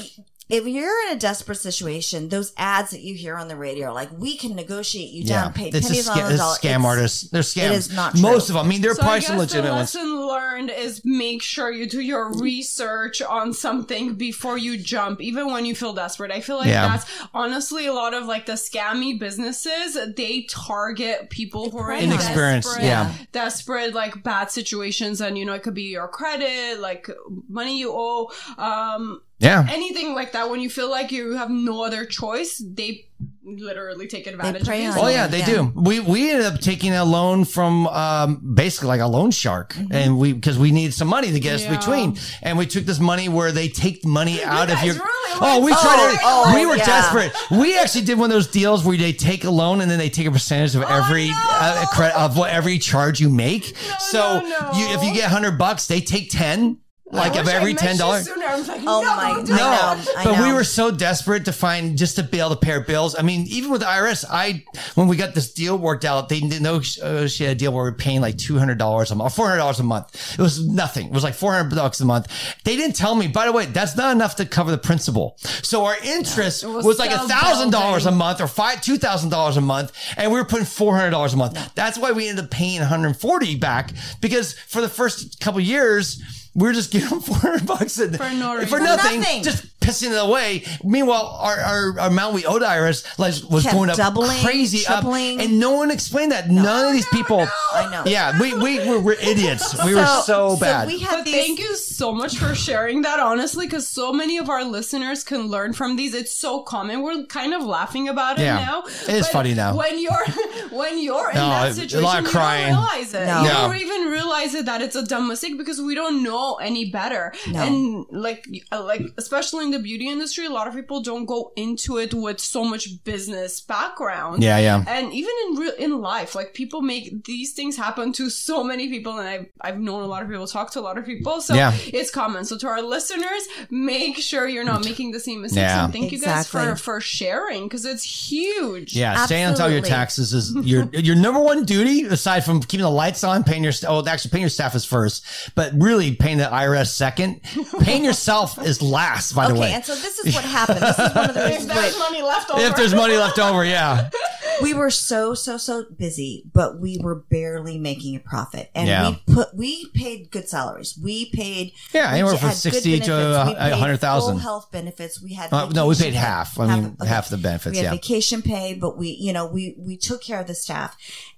C: if you're in a desperate situation, those ads that you hear on the radio like, "We can negotiate you down, pay
B: it's a
C: pennies on
B: scam,
C: the
B: it's
C: dollar."
B: scam
C: It's-
B: artists. They're scam.
C: it is not true.
B: Most of them. I mean, there are
A: So
B: probably
A: I
B: some
A: guess the
B: legitimate ones.
A: lesson learned is make sure you do your research on something before you jump, even when you feel desperate. I feel like
B: Yeah.
A: that's honestly a lot of like the scammy businesses. They target people who are in
B: Inexperienced,
A: desperate,
B: yeah.
A: desperate like bad situations, and you know it could be your credit, like money you owe, um,
B: Yeah.
A: anything like that. When you feel like you have no other choice, they literally take advantage
C: prey
A: of you.
B: Oh yeah, they
C: Yeah.
B: do. We we ended up taking a loan from um, basically like a loan shark, and we because we needed some money to get us
A: Mm-hmm. Yeah.
B: between, and we took this money where they take money out of your.
A: really
B: oh, we
A: so
B: tried to.
C: Oh,
B: we were
C: yeah.
B: desperate. We actually did one of those deals where they take a loan and then they take a percentage of every uh, cre- of what every charge you make. so
A: no, no.
B: you if you get hundred bucks, they take ten. Like
A: I
B: of
A: wish
B: every
A: met
B: ten dollars.
A: sooner. I was like,
C: Oh
A: no,
C: my-
A: don't
C: I
B: No,
C: know, I
B: but we were so desperate to find just to be able to pay our bills. I mean, even with the IRS, I when we got this deal worked out, they didn't know she had a deal where we are paying like two hundred dollars a month, four hundred dollars a month. It was nothing. It was like four hundred bucks a month. They didn't tell me. By the way, that's not enough to cover the principal. So our interest
A: was
B: was, like a thousand dollars a month or five two thousand dollars a month, and we were putting four hundred dollars a month. That's why we ended up paying one hundred forty back because for the first couple years. We were just giving them 400 bucks and,
A: For no
B: for
A: reason.
B: nothing,
C: nothing.
B: just pissing it away. Meanwhile, our, our, our amount we owed IRS like, was
C: Kept
B: going up
C: doubling,
B: crazy
C: tripling.
B: up, and no one explained that. None of these people.
C: I know.
B: Yeah, we we were, we're idiots. We were so bad.
C: we had
A: But
C: these.
A: thank you so much for sharing that, honestly, because so many of our listeners can learn from these. It's so common. We're kind of laughing about it
B: Yeah.
A: now.
B: It is funny now.
A: When you're when you're in
B: No,
A: that
B: a
A: situation,
B: lot of
A: you don't realize it.
C: No.
A: You don't even realize it that it's a dumb mistake because we don't know any better.
C: No.
A: And like uh, like especially in the beauty industry, a lot of people don't go into it with so much business background.
B: yeah, yeah.
A: And even in real in life, like people make these things happen to so many people, and I've I've known a lot of people, talk to a lot of people, so
B: Yeah.
A: it's common. So to our listeners, make sure you're not making the same mistakes.
B: Yeah.
A: And thank you guys for for sharing because it's huge.
B: Yeah, stay on top of your taxes is your your number one duty, aside from keeping the lights on, paying your oh, actually paying your staff is first, but really paying the IRS second. paying yourself is last, by the
C: okay,
B: way.
C: and so this is what happened. This is one of the
A: If
C: reasons
A: there's
C: why
A: money left over,
B: if there's money left over, yeah,
C: we were so so so busy, but we were barely making a profit, and
B: Yeah.
C: we put we paid good salaries. We paid
B: Yeah,
C: we
B: anywhere from
C: had good
B: 60 to
C: benefits. We
B: a- a
C: paid
B: hundred thousand.
C: full health benefits. We had
B: Uh, no, we
C: vacation
B: paid
C: pay.
B: half. I mean, half the benefits,
C: We had
B: yeah.
C: vacation pay, but we you know we we took care of the staff,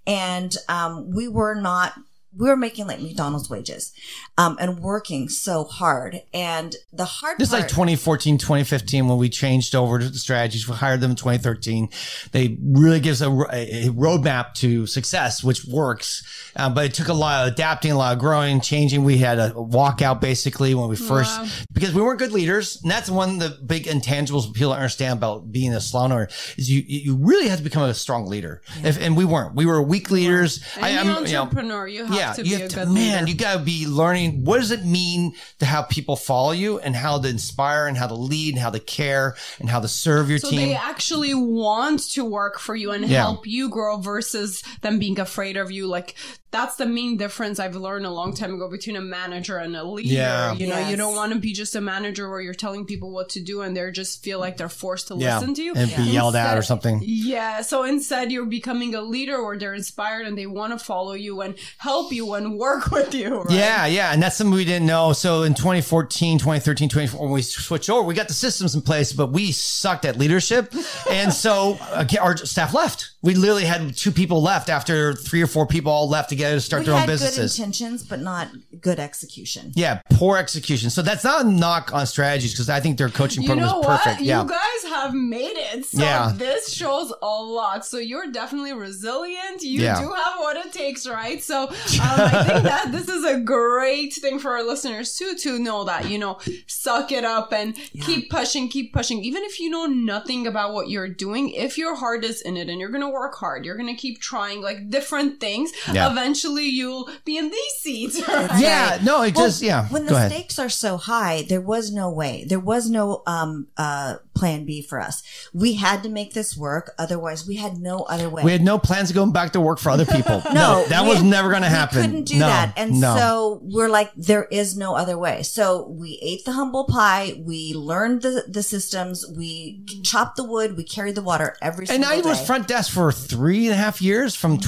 C: and um, we were not. We were making like McDonald's wages, um, and working so hard. And the hard
B: This is like 2014, 2015 when we changed over to the strategies. We hired them in 2013. They really gives a, a roadmap to success, which works. Uh, but it took a lot of adapting, a lot of growing, changing. We had a walkout basically when we first,
A: Wow.
B: because we weren't good leaders. And that's one of the big intangibles people understand about being a salon owner is you, you really have to become a strong leader. If, and we weren't, we were weak leaders.
A: Any
B: I'm, you know,
A: entrepreneur, you have
B: yeah,
A: to
B: you
A: be
B: have
A: a
B: to,
A: good
B: man,
A: leader.
B: you got to be learning what does it mean to have people follow you and how to inspire and how to lead and how to care and how to serve your
A: so
B: team.
A: So they actually want to work for you and
B: Yeah.
A: help you grow versus them being afraid of you, like that's the main difference I've learned a long time ago between a manager and a leader.
B: Yeah.
A: You know, you don't want to be just a manager where you're telling people what to do and they're just feel like they're forced to
B: Yeah.
A: listen to you.
B: And be yelled at or something.
A: Yeah, so instead you're becoming a leader where they're inspired and they want to follow you and help you and work with you. Right?
B: Yeah, yeah. And that's something we didn't know. So in 2014, 2013, 2014, when we switched over, we got the systems in place, but we sucked at leadership. and so our staff left. We literally had two people left after three or four people all left together to start
C: We
B: their own
C: had good intentions, but not good execution.
B: Yeah, poor execution. So that's not a knock on strategies because I think their coaching
A: You
B: program
A: know
B: is
A: what?
B: perfect. Yeah.
A: You guys have made it. So
B: Yeah.
A: this shows a lot. So you're definitely resilient. You
B: Yeah.
A: do have what it takes, right? So um, I think that this is a great thing for our listeners too to know that, you know, suck it up and keep pushing, keep pushing. Even if you know nothing about what you're doing, if your heart is in it and you're gonna work hard, you're gonna keep trying like different things,
B: Yeah.
A: Eventually you'll be in these seats. right?
B: yeah, no, it
C: Well,
B: just, yeah.
C: When
B: Go
C: the
B: ahead.
C: stakes are so high, there was no way. There was no um uh plan B for us. We had to make this work. Otherwise, we had no other way.
B: We had no plans of going back to work for other people.
C: no,
B: that was
C: had-
B: never going to
C: we
B: happen.
C: couldn't do
B: No,
C: that, and
B: no.
C: so we're like, there is no other way. So we ate the humble pie. We learned the the systems. We chopped the wood. We carried the water every
B: And
C: single
B: I
C: day.
B: was front desk for three and a half years, from mm-hmm.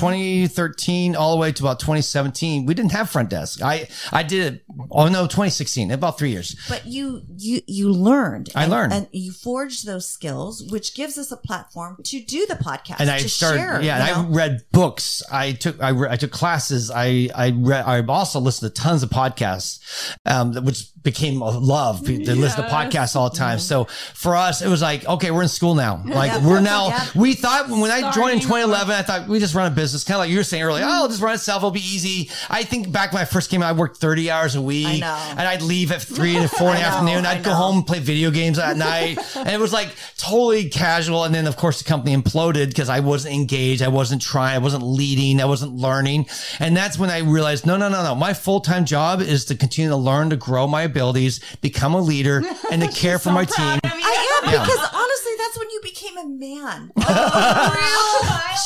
B: 2013 all the way to about 2017. We didn't have front desk. I I did it. Oh no, 2016, about three years.
C: But you you you learned.
B: I
C: and,
B: learned.
C: and you forged those skills, which gives us a platform to do the podcast
B: And I
C: to
B: started,
C: share.
B: yeah.
C: you
B: And
C: know?
B: I read books. I took, I, re- I took classes. I, I read, I also listened to tons of podcasts, um, which became a love to listen to podcasts all the time. So for us, it was like, okay, we're in school now. Like we're now,
C: Yeah.
B: we thought when I joined in 2011, I thought we just run a business, kind of like you were saying earlier. Oh, I'll just run itself. It'll be easy. I think back when I first came out, I worked 30 hours a week and I'd leave at three to four in the
C: know,
B: afternoon. I'd go home, play video games at night. and it was like totally casual. And then of course the company imploded because I wasn't engaged. I wasn't trying. I wasn't leading. I wasn't learning. And that's when I realized, no, no, no, no. My full-time job is to continue to learn, to grow my abilities, become a leader and to care for my team.
C: I am
B: Yeah.
C: because honestly, that's when you became a man, oh, a real,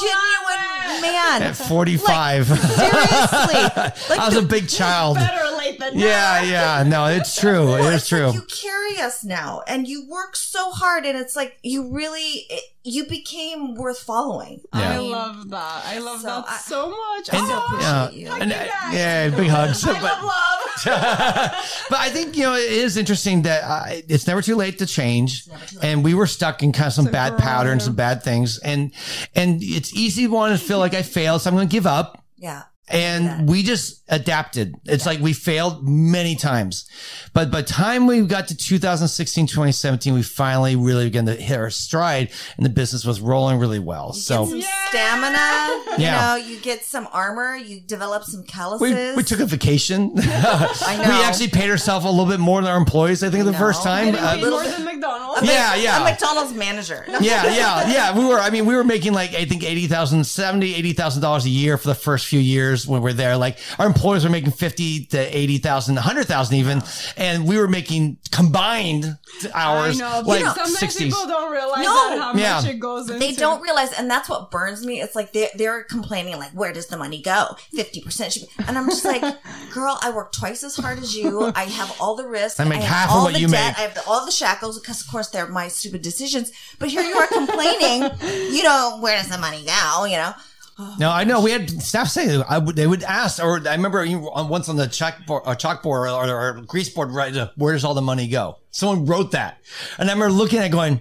C: genuine man.
B: At 45.
C: Seriously, like
B: I was
C: the-
B: a big child.
A: Better late than
B: Yeah, yeah. No, it's true. It is
C: it's like
B: true.
C: you carry us now, and you work so hard, and it's like you really, it, you became worth following.
B: Yeah.
A: I love that. I love
C: So
A: that
C: I-
A: so much.
B: And-
A: oh,
B: yeah,
C: you.
B: and, uh, yeah, big hugs.
A: I
B: But-
A: love love.
B: but I think you know it is interesting that uh, it's never too late to change,
C: late.
B: and we were stuck in kind of some
A: To
B: bad
A: grow,
B: patterns,
A: yeah.
B: some bad things, and and it's easy to want to feel like I failed, so I'm going to give up.
C: Yeah,
B: And we just adapted. It's like we failed many times. But by the time we got to 2016, 2017, we finally really began to hit our stride and the business was rolling really well. So
C: some stamina. You
B: Yeah.
C: know, you get some armor. You develop some
B: we,
C: calluses.
B: we took a vacation.
C: I know.
B: We actually paid ourselves a little bit more than our employees, I think, the
C: know.
B: first time. Uh,
A: paid more than McDonald's.
B: yeah, yeah.
C: I'm McDonald's manager. No,
B: yeah, yeah, yeah. We were, I mean, we were making like, I think 80,000, 70, 80,000 dollars a year for the first few years when we were there. Like our employees were making 50 to 80,000, 100,000 even. And we were making combined hours,
A: I know.
B: like
A: but sometimes
B: 60s.
A: people don't realize
C: No.
A: that how
B: Yeah.
A: much it goes into.
C: They don't realize, and that's what burns me. It's like they're, they're complaining, like, where does the money go? 50% should be. And I'm just like, girl, I work twice as hard as you. I have all the risks.
B: I make
C: have
B: half of
C: all
B: what
C: the
B: you
C: debt.
B: make.
C: I have the, all the shackles because, of course, they're my stupid decisions. But here you are complaining, you know, where does the money go? You know?
B: No, I know. We had staff say they would ask, or I remember you on once on the chalkboard, or chalkboard or, or, or grease board, right? uh, Where does all the money go? Someone wrote that, and I remember looking at it going,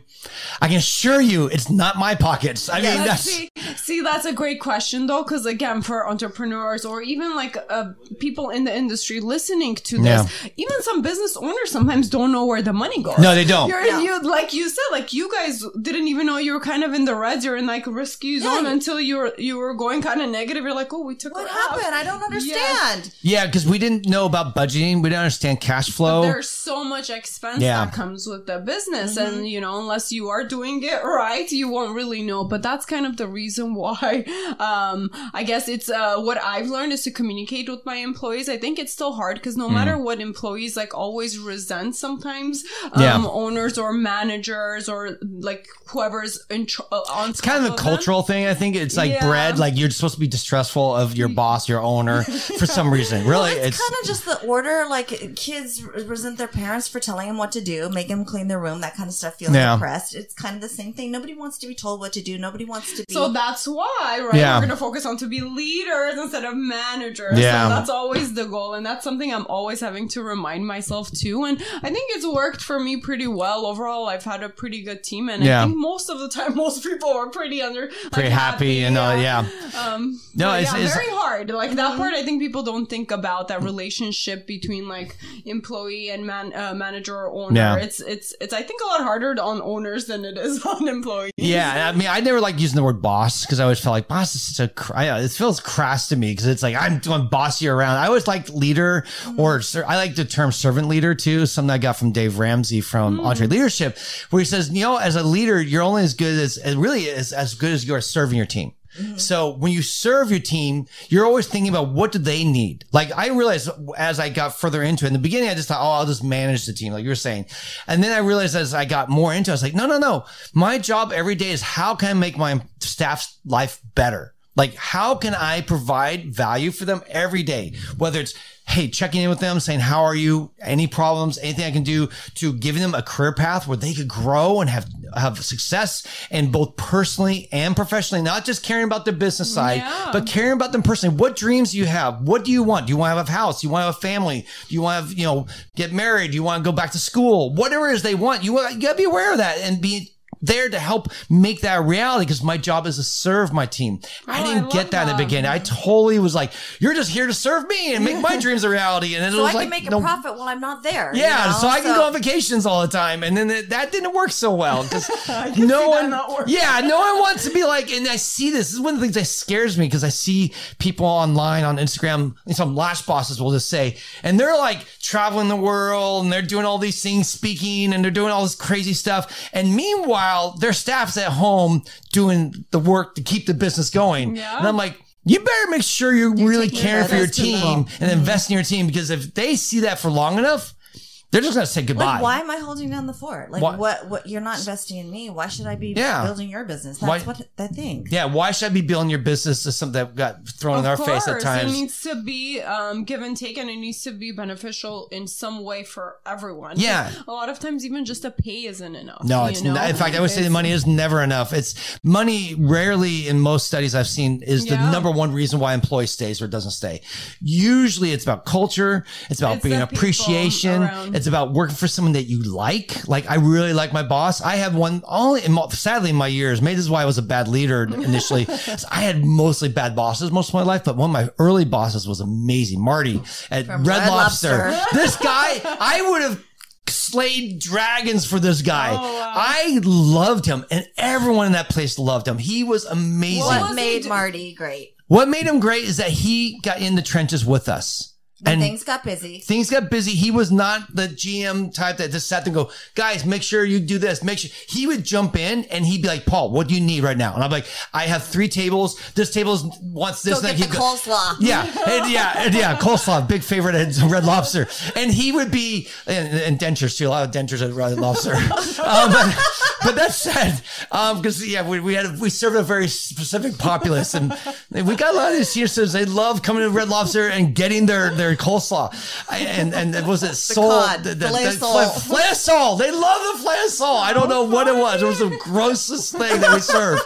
B: I can assure you, it's not my pockets. I mean, that's
A: see, see, that's a great question though, because again, for entrepreneurs or even like uh, people in the industry listening to this,
B: Yeah.
A: even some business owners sometimes don't know where the money goes.
B: no, they don't.
A: You're, you like you said, like you guys didn't even know you were kind of in the reds. You're in like risky zone
C: you-
A: until you were you were going kind of negative. You're like, oh, we took
C: What
A: her out.
C: happened? I don't understand.
B: Yeah, because we didn't know about budgeting. We didn't understand cash flow.
A: There's so much expenses
B: Yeah.
A: that comes with the business. And, you know, unless you are doing it right, you won't really know. But that's kind of the reason why, um, I guess it's, uh, what I've learned is to communicate with my employees. I think it's still hard because no matter what employees like always resent sometimes, um,
B: Yeah.
A: owners or managers or like whoever's in tr- uh, on
B: It's kind of a cultural thing. I think it's like
A: Yeah.
B: bred. Like you're supposed to be distrustful of your boss, your owner, for some reason. Really,
C: It's,
B: it's,
C: kind of just the order. Like kids resent their parents for telling them what to do, make them clean their room, that kind of stuff. Feeling
B: Yeah.
C: oppressed. It's kind of the same thing. Nobody wants to be told what to do. Nobody wants to be.
A: So that's why, right?
B: Yeah.
A: We're going to focus on to be leaders instead of managers.
B: Yeah.
A: So that's always the goal. And that's something I'm always having to remind myself too. And I think it's worked for me pretty well. Overall, I've had a pretty good team. And
B: Yeah.
A: I think most of the time, most people are pretty under, like,
B: pretty happy and uh, yeah.
A: Um,
B: No, it's-
A: yeah,
B: it's-
A: very hard. Like that part, I think people don't think about that relationship between like employee and man, uh, manager or owner.
B: Yeah.
A: It's, it's, it's, I think a lot harder on owners than it is on employees.
B: Yeah, I mean, I never like using the word boss because I always felt like boss is a. cr- I- It feels crass to me because it's like I'm doing bossy around. I always liked leader mm. or ser- I like the term servant leader too. Something I got from Dave Ramsey from mm. EntreLeadership, where he says, you know, as a leader, you're only as good as, as really as as good as you are serving your team. Mm-hmm. So when you serve your team, you're always thinking about what do they need. Like I realized as I got further into it, in the beginning, I just thought, oh, I'll just manage the team, like you were saying. And then I realized as I got more into it, I was like, no, no, no. My job every day is how can I make my staff's life better? Like, how can I provide value for them every day? Whether it's, hey, checking in with them, saying, how are you? Any problems? Anything I can do to giving them a career path where they could grow and have, have success and both personally and professionally, not just caring about their business side,
A: Yeah.
B: but caring about them personally. What dreams do you have? What do you want? Do you want to have a house? Do you want to have a family? Do you want to have, you know, get married? Do you want to go back to school? Whatever it is they want, you, you gotta be aware of that and be there to help make that a reality because my job is to serve my team. Oh, I
A: Oh, I
B: didn't
A: love
B: get that in the beginning. I totally was like, you're just here to serve me and make my dreams a reality. And it
C: so
B: was
C: I can
B: like,
C: make a
B: no-
C: profit while I'm not there.
B: yeah,
C: you know?
B: so I can go on vacations all the time, and then it, that didn't work so well because no one, yeah, no one wants to be like. And I see this. This is one of the things that scares me because I see people online on Instagram. Some lash bosses will just say, and they're like traveling the world, and they're doing all these things, speaking, and they're doing all this crazy stuff. And meanwhile, their staff's at home doing the work to keep the business going.
A: Yeah.
B: And I'm like. You better make sure you're, really caring
C: care
B: for your team and invest in your team because if they see that for long enough, they're just gonna say goodbye.
C: Like, why am I holding down the fort? Like,
B: Why-
C: what? What? You're not investing in me. Why should I be
B: Yeah.
C: building your business?
B: Why-
C: That's what I think.
B: Yeah, why should I be building your business is something that got thrown in
A: Of
B: our face at times.
A: It needs to be um, give and take, and it needs to be beneficial in some way for everyone.
B: Yeah.
A: A lot of times, even just a pay isn't enough.
B: no,
A: you
B: it's
A: know?
B: not, in fact I would say the
A: It's-
B: money is never enough. It's money rarely in most studies I've seen is the
A: Yeah.
B: number one reason why employee stays or doesn't stay. Usually it's about culture, it's about
A: It's
B: being
A: the people
B: appreciation,
A: around.
B: it's about working for someone that you like. Like I really like my boss. I have one only in my, sadly in my years, maybe this is why I was a bad leader initially. I had mostly bad bosses most of my life, but one of my early bosses was amazing. Marty at Red,
C: Red
B: Lobster.
C: Lobster.
B: this guy, I would have slayed dragons for this guy.
A: Oh, wow.
B: I loved him and everyone in that place loved him. He was amazing.
A: What
C: made Marty great?
B: what made him great is that he got in the trenches with us. And
C: things got busy.
B: things got busy. He was not the GM type that just sat there and go, guys, make sure you do this. Make sure he would jump in and he'd be like, Paul, what do you need right now? And I'm like, I have three tables. This table wants this.
C: Go
B: and
C: get the
B: go-
C: coleslaw.
B: yeah, and yeah, and yeah, coleslaw, big favorite at Red Lobster, and he would be and, and dentures too. A lot of dentures at Red Lobster. um, but, but that said, because yeah, we, we had we served a very specific populace, and we got a lot of these senior citizens. They love coming to Red Lobster and getting their their coleslaw, I- and and it was it sole
C: sole.
B: filet sole. They love the sole. I don't know what it was. It was the grossest thing that we served.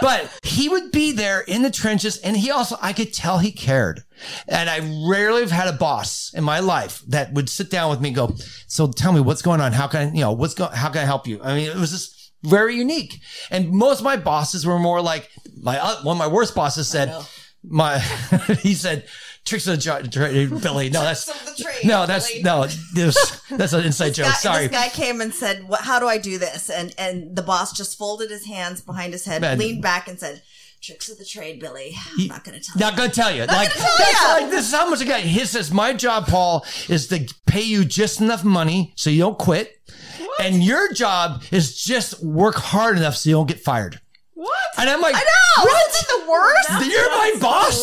B: But he would be there in the trenches, and he also, I could tell he cared. And I rarely have had a boss in my life that would sit down with me and go, "So tell me what's going on? How can I, you know, what's going? How can I help you?" I mean, it was just very unique. And most of my bosses were more like my uh, one of my worst bosses said, "My," he said. Tricks of the tra- tra- Billy. No, that's
C: of the trade,
B: no, that's
C: Billy.
B: no. This, that's an inside joke.
C: Guy-
B: Sorry.
C: This guy came and said, what, "How do I do this?" And and the boss just folded his hands behind his head,
B: Man.
C: leaned back, and said, "Tricks of the trade, Billy. I'm not going to tell you.
B: Not gonna tell you. like
C: tell
B: that's
C: ya.
B: like this is how much I got. He says my job, Paul, is to pay you just enough money so you don't quit, And your job is just work hard enough so you don't get fired.
A: What?
B: And I'm like,
C: I know.
B: what?
C: Isn't it the worst?
B: You're my boss.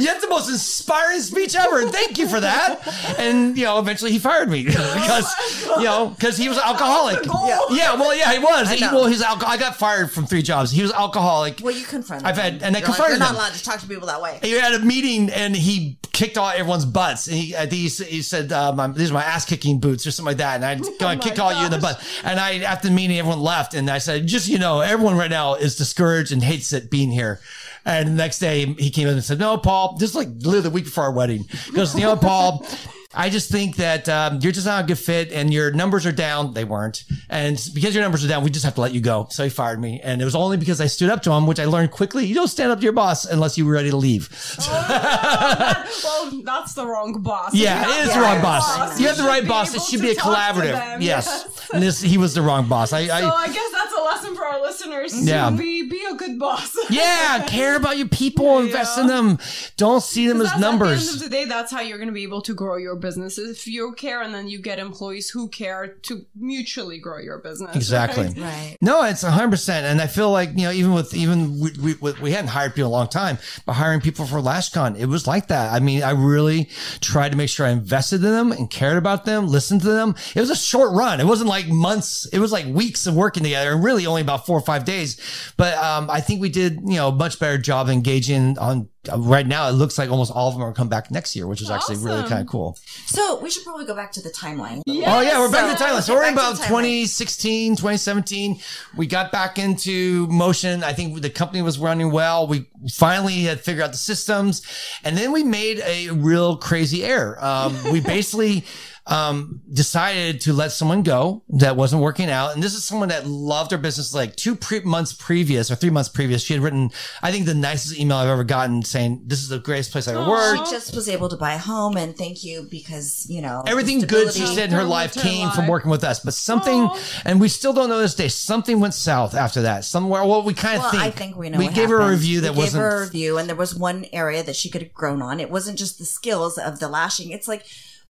B: You have the most inspiring speech ever. Thank you for that. And you know, eventually he fired me because you know because he was an alcoholic.
A: Yeah.
B: Yeah, well, yeah, he was. He, well, he's alco- I got fired from three jobs. He was alcoholic.
C: Well, you confront.
B: I've had- and I
C: You're like,
B: confronted
C: You're not allowed to talk to people that way.
B: He had a meeting and he kicked all everyone's butts. And he, I think he, he said, uh, my, "These are my ass kicking boots" or something like that. And I'm going to
A: my
B: kick all you in the butt. And I, after the meeting, everyone left. And I said, "Just you know, everyone right now is discouraged and hates it being here." And the next day, he came in and said, "No, Paul, this is like literally the week before our wedding." He goes, "You know, Paul." I just think that um, you're just not a good fit, and your numbers are down. They weren't, and because your numbers are down, we just have to let you go. So he fired me, and it was only because I stood up to him, which I learned quickly. You don't stand up to your boss unless you're ready to leave.
A: well, that's the wrong boss.
B: Yeah,
A: You
B: it is
A: the
B: the wrong
A: right
B: boss. You have the right boss. It should be a collaborative.
A: them.
B: Yes. And this, he was the wrong boss. I,
A: So
B: I
A: I guess that's a lesson for our listeners.
B: Yeah.
A: To be be a good boss.
B: yeah, care about your people, invest in them. Don't see them as
A: That's- At the end
B: numbers.
A: of the day, that's how you're going to be able to grow your business. If you care, and then you get employees who care to mutually grow your business.
B: Exactly.
A: right?
C: Right.
B: No, it's hundred percent, and I feel like you know, even with even we, we, we- we hadn't hired people in a long time, but hiring people for LashCon, it was like that. I mean, I really tried to make sure I invested in them and cared about them, listened to them. It was a short run. It wasn't like months. It was like weeks of working together, and really only about four or five days. But um, I think we did you know a much better job engaging on. Right now, it looks like almost all of them are come back next year, which is actually really kind of cool.
C: So we should probably go back to the timeline.
A: Yes.
B: Oh yeah, we're back to
C: So-
B: Thailand. So we're in about
C: Thailand.
B: 2016, 2017. We got back into motion. I think the company was running well. We finally had figured out the systems, and then we made a real crazy error. Um, we basically um, decided to let someone go that wasn't working out, and this is someone that loved our business. Like two pre- months previous or three months previous, she had written, I think, the nicest email I've ever gotten, saying, "This is the greatest place I ever worked."
C: She just was able to buy a home, and thank you because you know
B: Everything good she said in her
A: Her
B: life came from working with us, but something,
A: Aw.
B: and we still don't know this day. Something went south after that. Somewhere, well, we kind of
C: Well,
B: think.
C: I think we know.
B: We gave her a review that
C: we
B: wasn't.
C: Gave her a review, and there was one area that she could have grown on. It wasn't just the skills of the lashing. It's like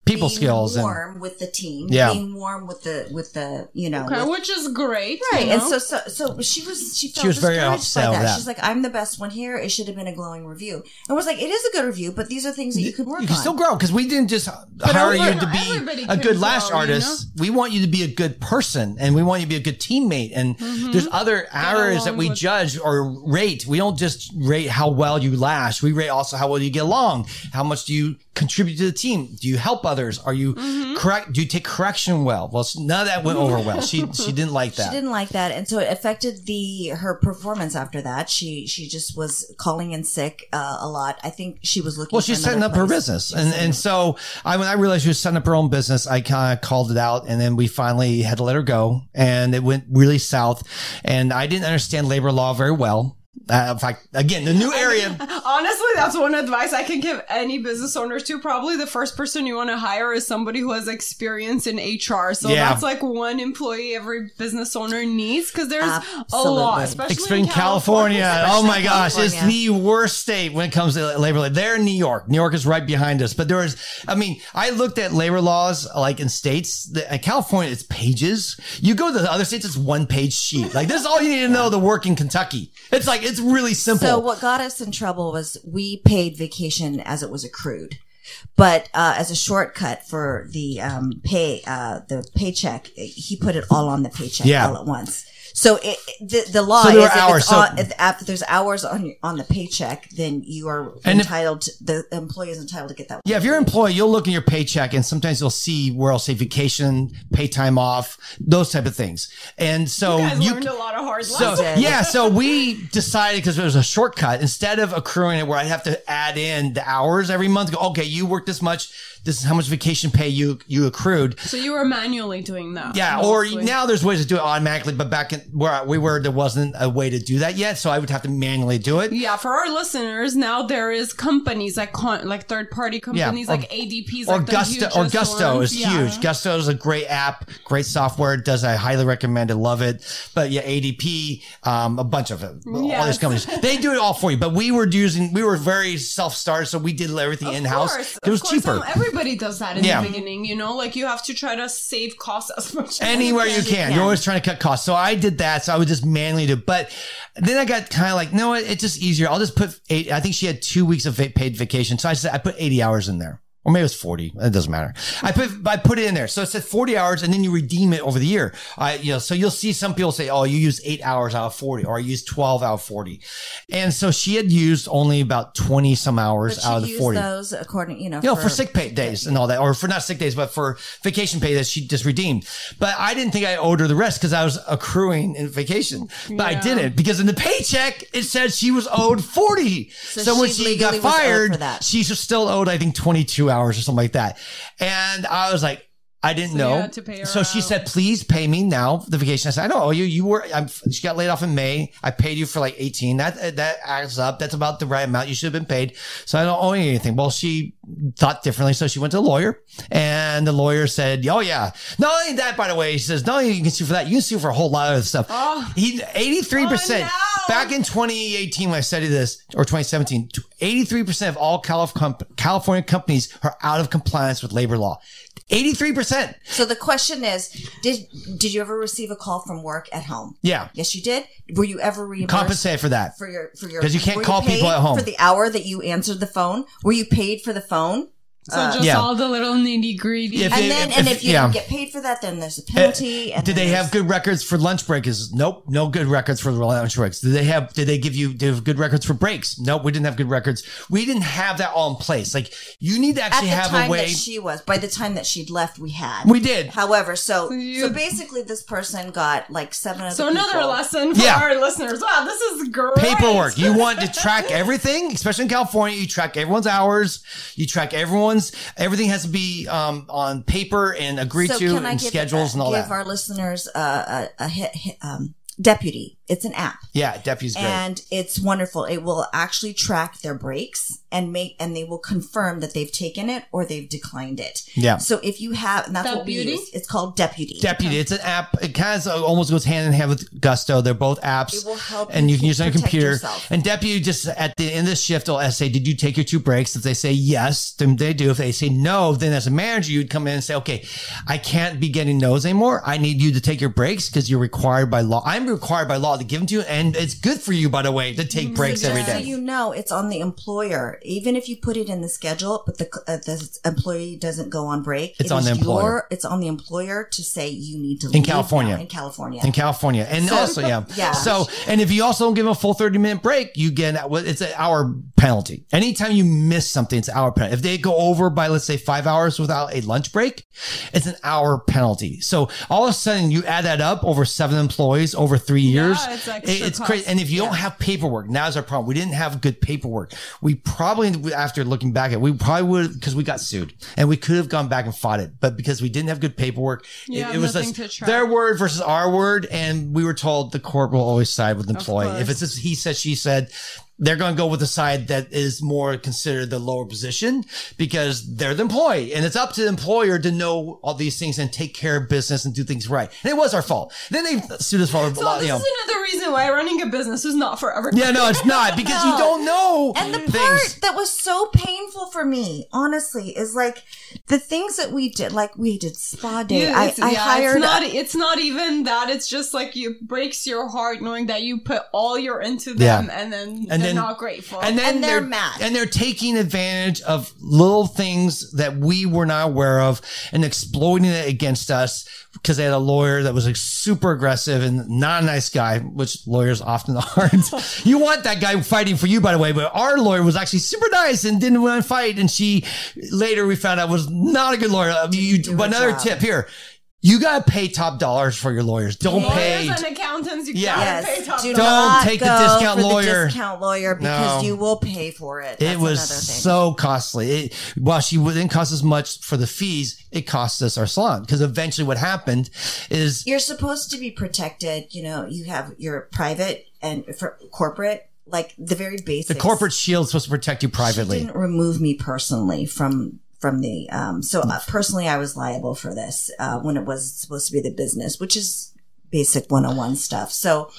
B: People
C: being
B: skills and-
C: warm with the team.
B: Yeah.
C: being warm with the with the you know.
A: Okay,
C: with-
A: which is great.
C: Right,
A: you
C: and so, so so she was she felt
B: She was very upset
C: by that.
B: that.
C: She's like, I'm the best one here. It should have been a glowing review. And was like, it is a good review, but these are things that you could work
B: you can
C: on.
B: still grow because we didn't just hire
A: every-
B: you to be a
A: can
B: good lash
A: grow, you
B: artist. We want you to be a good person and we want you to be a good teammate. And mm-hmm. there's other areas that we
A: with-
B: judge or rate. We don't just rate how well you lash. We rate also how well you get along. How much do you contribute to the team? Do you help others? Are you correct? Do you take correction well? Well, none of that went over well. She she didn't like that.
C: She didn't like that, and so it affected the her performance after that. She she just was calling in sick uh, a lot. I think she was looking.
B: Well, she's setting up her business, and and so I when I realized she was setting up her own business, I kind of called it out, and then we finally had to let her go, and it went really south, and I didn't understand labor law very well. Uh, in fact, again, the new area.
A: Honestly, that's one advice I can give any business owners to. Probably the first person you want to hire is somebody who has experience in HR. So
B: Yeah.
A: that's like one employee every business owner needs because there's a lot, especially
B: Especially
A: in
B: in California. Oh my gosh, it's the worst state when it comes to labor law. They're in New York. New York is right behind us. But there is, I mean, I looked at labor laws like in states. The, in California, it's pages. You go to the other states, it's one page sheet. Like this is all you need to know to work in Kentucky. It's like it's really simple.
C: So what got us in trouble was we paid vacation as it was accrued, but uh, as a shortcut for the um, pay, uh, the paycheck, he put it all on the paycheck
B: Yeah.
C: all at once. So it, the the law
B: So
C: is
B: there
C: if,
B: hours,
C: it's
B: so-
C: on, if after there's hours on on the paycheck, then you are
B: And if-
C: entitled. to, the employee is entitled to get that.
B: Yeah, if you're an employee, you'll look in your paycheck and sometimes you'll see where I'll say vacation, pay time off, those type of things. And so
A: You guys
B: you,
A: learned a lot of hard
B: so
A: lessons.
B: yeah, so we decided because it was a shortcut instead of accruing it where I have to add in the hours every month. Go, okay, you work this much. This is how much vacation pay you you accrued.
A: So you were manually doing that.
B: Yeah, or now there's ways to do it automatically, but back in wasn't where we were. There wasn't a way to do that yet, so I would have to manually do it.
A: Yeah, for our listeners, now there is companies like con- like third party companies
B: or-
A: like ADPs
B: Or
A: like
B: Gusto, or Gusto
A: ones.
B: is
A: Yeah.
B: huge. Gusto is a great app, great software. It does I highly recommend it, love it. But yeah, ADP, um, a bunch of it, all these companies, they do it all for you. But we were using, we were very self started, so we did everything in house. It was
A: course,
B: cheaper.
A: um, Everybody does that in
B: Yeah.
A: the beginning, you know, like you have to try to save costs as much as
B: Anywhere you
C: you
B: can.
C: can.
B: You're always trying to cut costs. So I did that. So I would just manually do. But then I got kind of like, no, it- it's just easier. I'll just put eight. I think she had two weeks of paid vacation. So I said, I put 80 hours in there. Or maybe it's 40. It doesn't matter. I put, I put it in there. So it said 40 hours and then you redeem it over the year. I, you know, so you'll see some people say, Oh, you use eight hours out of 40 or I used 12 out of 40. And so she had used only about 20 some hours
C: But
B: out of the
C: used
B: 40.
C: those according, you know,
B: You know, for, sick pay days and all that, or for not sick days, but for vacation pay that she just redeemed. But I didn't think I owed her the rest because I was accruing in vacation. But I didn't because in the paycheck it said she was owed 40. So, when
C: she
B: got
C: legally was owed for
B: fired,
C: that.
B: she still owed, I think, 22 hours or something like that. And I was like, I didn't
A: So
B: know.
A: had to pay her
B: so she said, please pay me now the vacation. I said, I don't owe oh, you. You were, I'm, she got laid off in May. I paid you for like 18. That, that adds up. That's about the right amount. You should have been paid. So I don't owe you anything. Well, she thought differently. So she went to a lawyer and the lawyer said, Oh yeah. Not only that, by the way, he says, not only you can sue for that, you can sue for a whole lot of other stuff.
A: Oh.
B: He, 83%.
A: Oh, no.
B: Back in 2018, when I studied this, or 2017, 83% of all California companies are out of compliance with labor law. 83%.
C: So the question is, did did you ever receive a call from work at home?
B: Yeah.
C: Yes, you did. Were you ever reimbursed
B: Compensate for that.
C: for your for your
B: Cuz you can't call people
C: paid
B: at home.
C: for the hour that you answered the phone? Were you paid for the phone?
A: So uh, just
B: Yeah.
A: all the little nitty gritty.
C: And
B: it-
C: then,
B: if-
C: and
B: if-
C: if you
B: yeah.
C: don't get paid for that, then there's a uh, penalty. and
B: Did they have good records for lunch breaks? Nope, no good records for lunch breaks. Did they have? Did they give you? Did they have good records for breaks? Nope, we didn't have good records. We didn't have that all in place. Like you need to
C: at
B: actually
C: the
B: have
C: time
B: a way.
C: that she was? By the time that she'd left, we had.
B: we did.
C: However, so
A: you-
C: so basically, this person got like seven of
A: So another
C: people.
A: lesson for
B: Yeah.
A: our listeners. Wow, this is great.
B: Paperwork. You want to track everything, especially in California. You track everyone's hours. You track everyone's. Everything has to be um, on paper and agreed
C: So
B: to, and
C: give,
B: schedules and all that.
C: give our listeners uh, a, a um, deputy? It's an app.
B: yeah, deputy's great.
C: and it's wonderful. It will actually track their breaks and make, and they will confirm that they've taken it or they've declined it.
B: Yeah.
C: So if you have, and that's what we use. It's called Deputy.
B: Deputy. It's an app. It kind of uh, almost goes hand in hand with Gusto. They're both apps.
C: It will help
B: and
C: you
B: you can use it on a computer.
C: yourself.
B: And Deputy just at the end of the shift will say, "Did you take your two breaks?" If they say yes, then they do. If they say no, then as a manager, you'd come in and say, "Okay, I can't be getting no's anymore. I need you to take your breaks because you're required by law. I'm required by law to give them to you, and it's good for you, by the way, to take breaks
C: So
B: every day."
C: So you know, it's on the employer. Even if you put it in the schedule, but the uh, the employee doesn't go on break,
B: It's
C: it
B: on the employer.
C: Your, it's on the employer to say you need to leave In
B: California.
C: now in California.
B: in California. And
C: So-
B: also, yeah.
C: Yeah.
B: So, and if you also don't give them a full 30 minute break, you get, it's an hour penalty. Anytime you miss something, it's an hour penalty. If they go over by, let's say five hours without a lunch break, it's an hour penalty. So all of a sudden you add that up over seven employees over three years.
A: It's
B: crazy. And if you don't have paperwork, now's our problem. We didn't have good paperwork. We probably, after looking back at it, we probably would, because we got sued and we could have gone back and fought it. But because we didn't have good paperwork,
A: Yeah,
B: it, it was
A: nothing
B: like
A: to track.
B: their word versus our word. And we were told the court will always side with the employee. If it's just he said, she said, they're going to go with the side that is more considered the lower position because they're the employee and it's up to the employer to know all these things and take care of business and do things right. And it was our fault. Then they sued us for a
A: So
B: lot,
A: this
B: you know.
A: is another reason why running a business is not for everybody.
B: Yeah, no, it's not because you don't know
C: And the
B: things.
C: part that was so painful for me, honestly, is like the things that we did. Like we did spa day.
A: Yeah,
C: I,
A: it's,
C: I
A: yeah,
C: hired.
A: It's not. It's not even that. It's just like you breaks your heart knowing that you put all your into them,
B: Yeah.
A: and then
B: And
A: they're
B: then-
A: not grateful.
B: and then
C: And they're mad.
B: and they're taking advantage of little things that we were not aware of and exploiting it against us because they had a lawyer that was like super aggressive and not a nice guy, which lawyers often aren't. you want that guy fighting for you, by the way, but our lawyer was actually super nice and didn't want to fight. And she later we found out was not a good lawyer. You, but another
C: job.
B: tip here. You got to pay top dollars for your lawyers. Don't pay.
A: And accountants, you
B: Yeah.
A: gotta pay
C: Yes,
A: top
C: do
B: Don't
C: not
B: take the
C: go
B: discount
C: for
B: lawyer.
C: The discount lawyer because
B: No.
C: you will pay for it.
B: It was
C: another thing.
B: so costly. It, while she didn't cost as much for the fees, it cost us our salon because eventually what happened is
C: You're supposed to be protected. You know, you have your private and for corporate, like the very basics.
B: the corporate shield is supposed to protect you
C: She
B: privately.
C: didn't remove me personally from from the um so uh, personally i was liable for this uh when it was supposed to be the business which is basic 101 stuff. So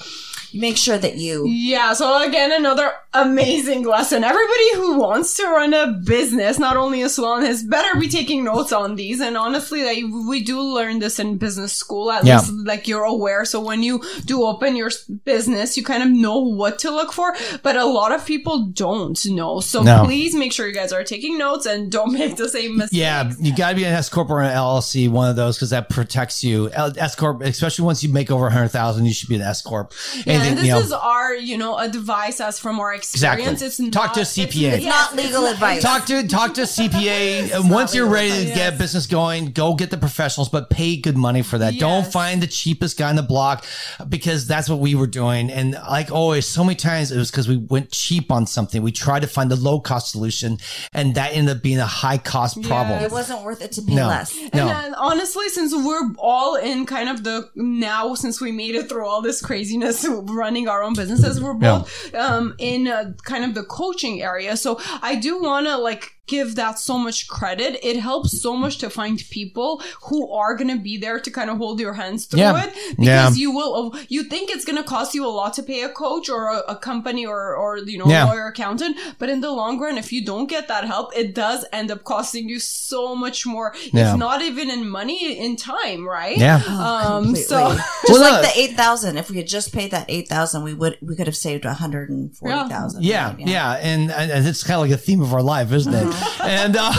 C: make sure that you
A: Yeah, so again, another amazing lesson. Everybody who wants to run a business, not only a salon, has better be taking notes on these. And honestly, like, we do learn this in business school. At
B: Yeah.
A: least, like, you're aware. So when you do open your business, you kind of know what to look for. But a lot of people don't know. So
B: No.
A: please make sure you guys are taking notes and don't make the same mistake.
B: Yeah, you got to be an S corp or an LLC, one of those, because that protects you. L- S corp, especially once you make over a hundred thousand, you should be an S corp.
A: Yeah, and this
B: you know,
A: is our, you know, advice as from our experience.
B: Exactly.
A: It's
B: Talk
A: not,
B: to a CPA.
C: It's not legal advice.
B: talk to talk to CPA. and once you're
C: legal
B: ready to
C: advice.
B: get business going, go get the professionals, but pay good money for that. Don't find the cheapest guy in the block because that's what we were doing. And like always, so many times it was because we went cheap on something. We tried to find a low cost solution, and that ended up being a high cost problem.
C: it wasn't worth it to pay
B: No.
C: less
A: And
B: No.
A: then honestly, since we're all in kind of the now, since we made it through all this craziness running our own businesses, we're both um, in uh, kind of the coaching area. So I do want to like give that so much credit. It helps so much to find people who are going to be there to kind of hold your hands through
B: Yeah.
A: it because
B: Yeah.
A: you will, you think it's going to cost you a lot to pay a coach or a, a company or, or, you know,
B: Yeah.
A: lawyer accountant. But in the long run, if you don't get that help, it does end up costing you so much more.
B: Yeah.
A: If not even in money, in time, right?
B: Yeah.
A: Um,
C: completely.
A: so
C: just
B: Well,
C: like
B: no.
C: the 8000 if we had just paid that 8000 we would we could have saved 140000
B: Yeah, yeah, and, and it's kind of like a theme of our life, isn't it? And uh,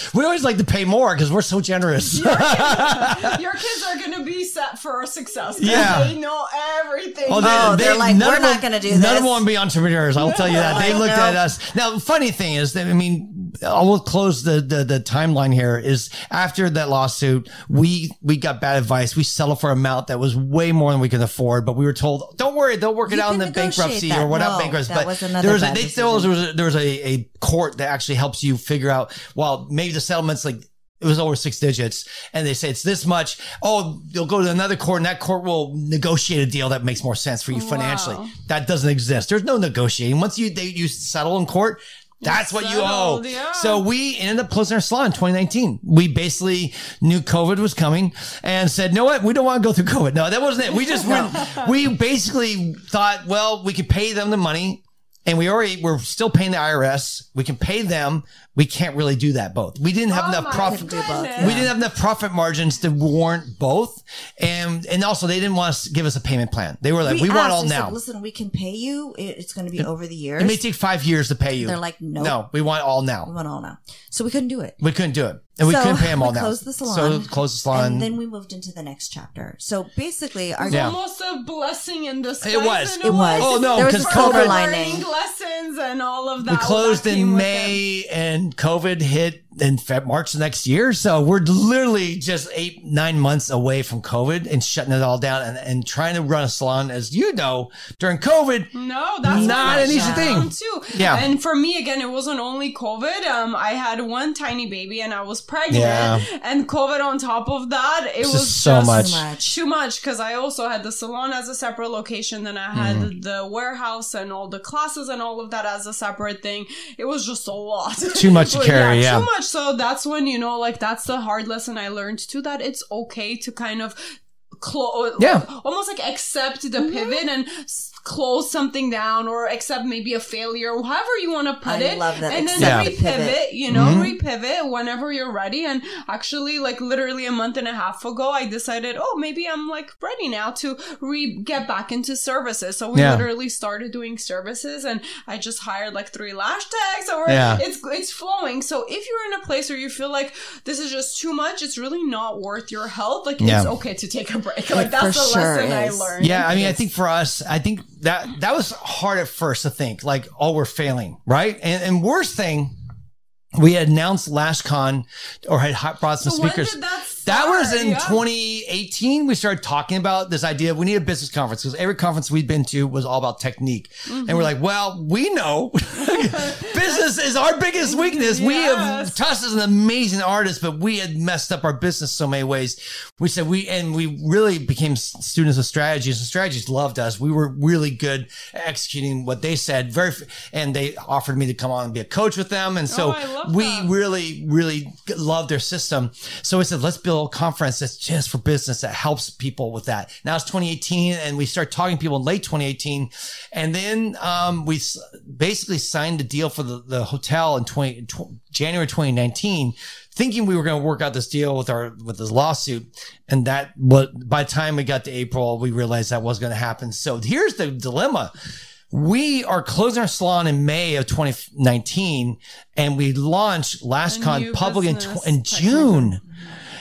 B: we always like to pay more because we're so generous.
A: your kids are going to be set for success. 'cause
B: Yeah.
A: They know everything.
B: Oh,
C: Oh, they're like, "We're not gonna do
B: None of them want to be entrepreneurs. I'll tell you that. They looked
C: no.
B: at us. Now, the funny thing is that I mean, I will close the, the the timeline here. Is after that lawsuit, we we got bad advice. We settled for an amount that was way more than we could afford, but we were told, "Don't worry, they'll work it
C: You
B: out in the bankruptcy
C: negotiate
B: or
C: that.
B: whatever
C: No,
B: bankruptcy." But
C: was
B: there was a, they still
C: decision.
B: there was a, there was a, a court that actually helps you figure out. Well, maybe the settlements like it was over six digits and they say it's this much. Oh, you'll go to another court and that court will negotiate a deal that makes more sense for you financially.
A: Wow.
B: That doesn't exist. There's no negotiating. Once you, they, you settle in court, that's what you owe.
A: yeah.
B: So we ended up closing our salon in 2019. We basically knew COVID was coming and said, "No, what? We don't want to go through COVID." No, that wasn't it. We just went. We basically thought, well, we could pay them the money, and we already we're still paying the IRS. We can pay them. We can't really do that both. We didn't have
A: Oh
B: enough profit.
A: goodness.
B: We didn't have enough profit margins to warrant both, and and also they didn't want us to give us a payment plan. They were like, "We, want
C: asked,
B: all
C: we said,
B: now."
C: listen we can pay you it's going to be over the years
B: It may take five years to pay you.
C: They're like, nope.
B: no, we want all now.
C: we want all now so we couldn't do it
B: We couldn't do it, and we couldn't pay them all
C: we
B: now.
C: closed the salon,
B: So close the salon.
C: and then we moved into the next chapter so basically our
A: It's
B: Yeah.
A: almost a blessing in disguise.
B: It was.
C: It was.
B: Oh, no,
C: because was silver
B: COVID-
C: lining
A: lessons and all of that.
B: we closed
A: that
B: in
A: came with it.
B: May, and COVID hit in Feb- March the next year. So we're literally just eight, nine months away from COVID and shutting it all down and, and trying to run a salon, as you know, during COVID.
A: No, that's
B: Not an easy thing.
A: Too.
B: Yeah.
A: And for me, again, it wasn't only COVID. Um, I had one tiny baby and I was pregnant,
B: Yeah.
A: and COVID on top of that, it
B: It's
A: was
B: just so
A: just
B: much.
C: Too much.
A: Because I also had the salon as a separate location, then I had
B: Mm-hmm.
A: the warehouse and all the classes and all of that as a separate thing. It was just a lot.
B: Too much to
A: But
B: carry, yeah.
A: Too much. So that's when you know, like that's the hard lesson I learned too. That it's okay to kind of close,
B: Yeah.
A: almost like accept the
C: Mm-hmm.
A: pivot and s- close something down or accept maybe a failure, however you want to put
C: I
A: it.
C: love that,
A: And then
C: accept
B: the
A: repivot,
C: pivot.
A: you know,
B: Mm-hmm.
A: repivot whenever you're ready. And actually, like literally a month and a half ago, I decided, oh, maybe I'm like ready now to re get back into services. So we
B: Yeah.
A: literally started doing services, and I just hired like three lash techs So we're,
B: Yeah.
A: it's it's flowing. So if you're in a place where you feel like this is just too much, it's really not worth your health. Like
B: Yeah.
A: it's okay to take a break. Like that's
C: for
A: the
C: sure
A: lesson I learned.
B: Yeah, I mean, I think for us, I think that that was hard at first to think like, oh, we're failing, right? And, and worst thing, we had announced LashCon or had hot- brought some
A: So
B: speakers.
A: That
B: was in
A: Yeah.
B: 2018. We started talking about this idea of we need a business conference because every conference we'd been to was all about technique. And
A: Mm-hmm.
B: we're like, well, we know business is our biggest weakness. We have,
A: Yes.
B: Tuss is an amazing artist, but we had messed up our business so many ways. We said we, and we really became students of strategies and strategies loved us. We were really good at executing what they said. Very, and they offered me to come on and be a coach with them. And so
A: Oh,
B: we
A: that.
B: really, really loved their system. So we said, let's build a conference that's just for business that helps people with that. Now it's 2018 and we start talking to people in late 2018. And then, um, we s- basically signed a deal for the, the hotel in 20, tw- January 2019, thinking we were going to work out this deal with our, with this lawsuit. And that, what by the time we got to April, we realized that was going to happen. So here's the dilemma. We are closing our salon in May of 2019 and we launched
A: A
B: LashCon public in, tw- in. June.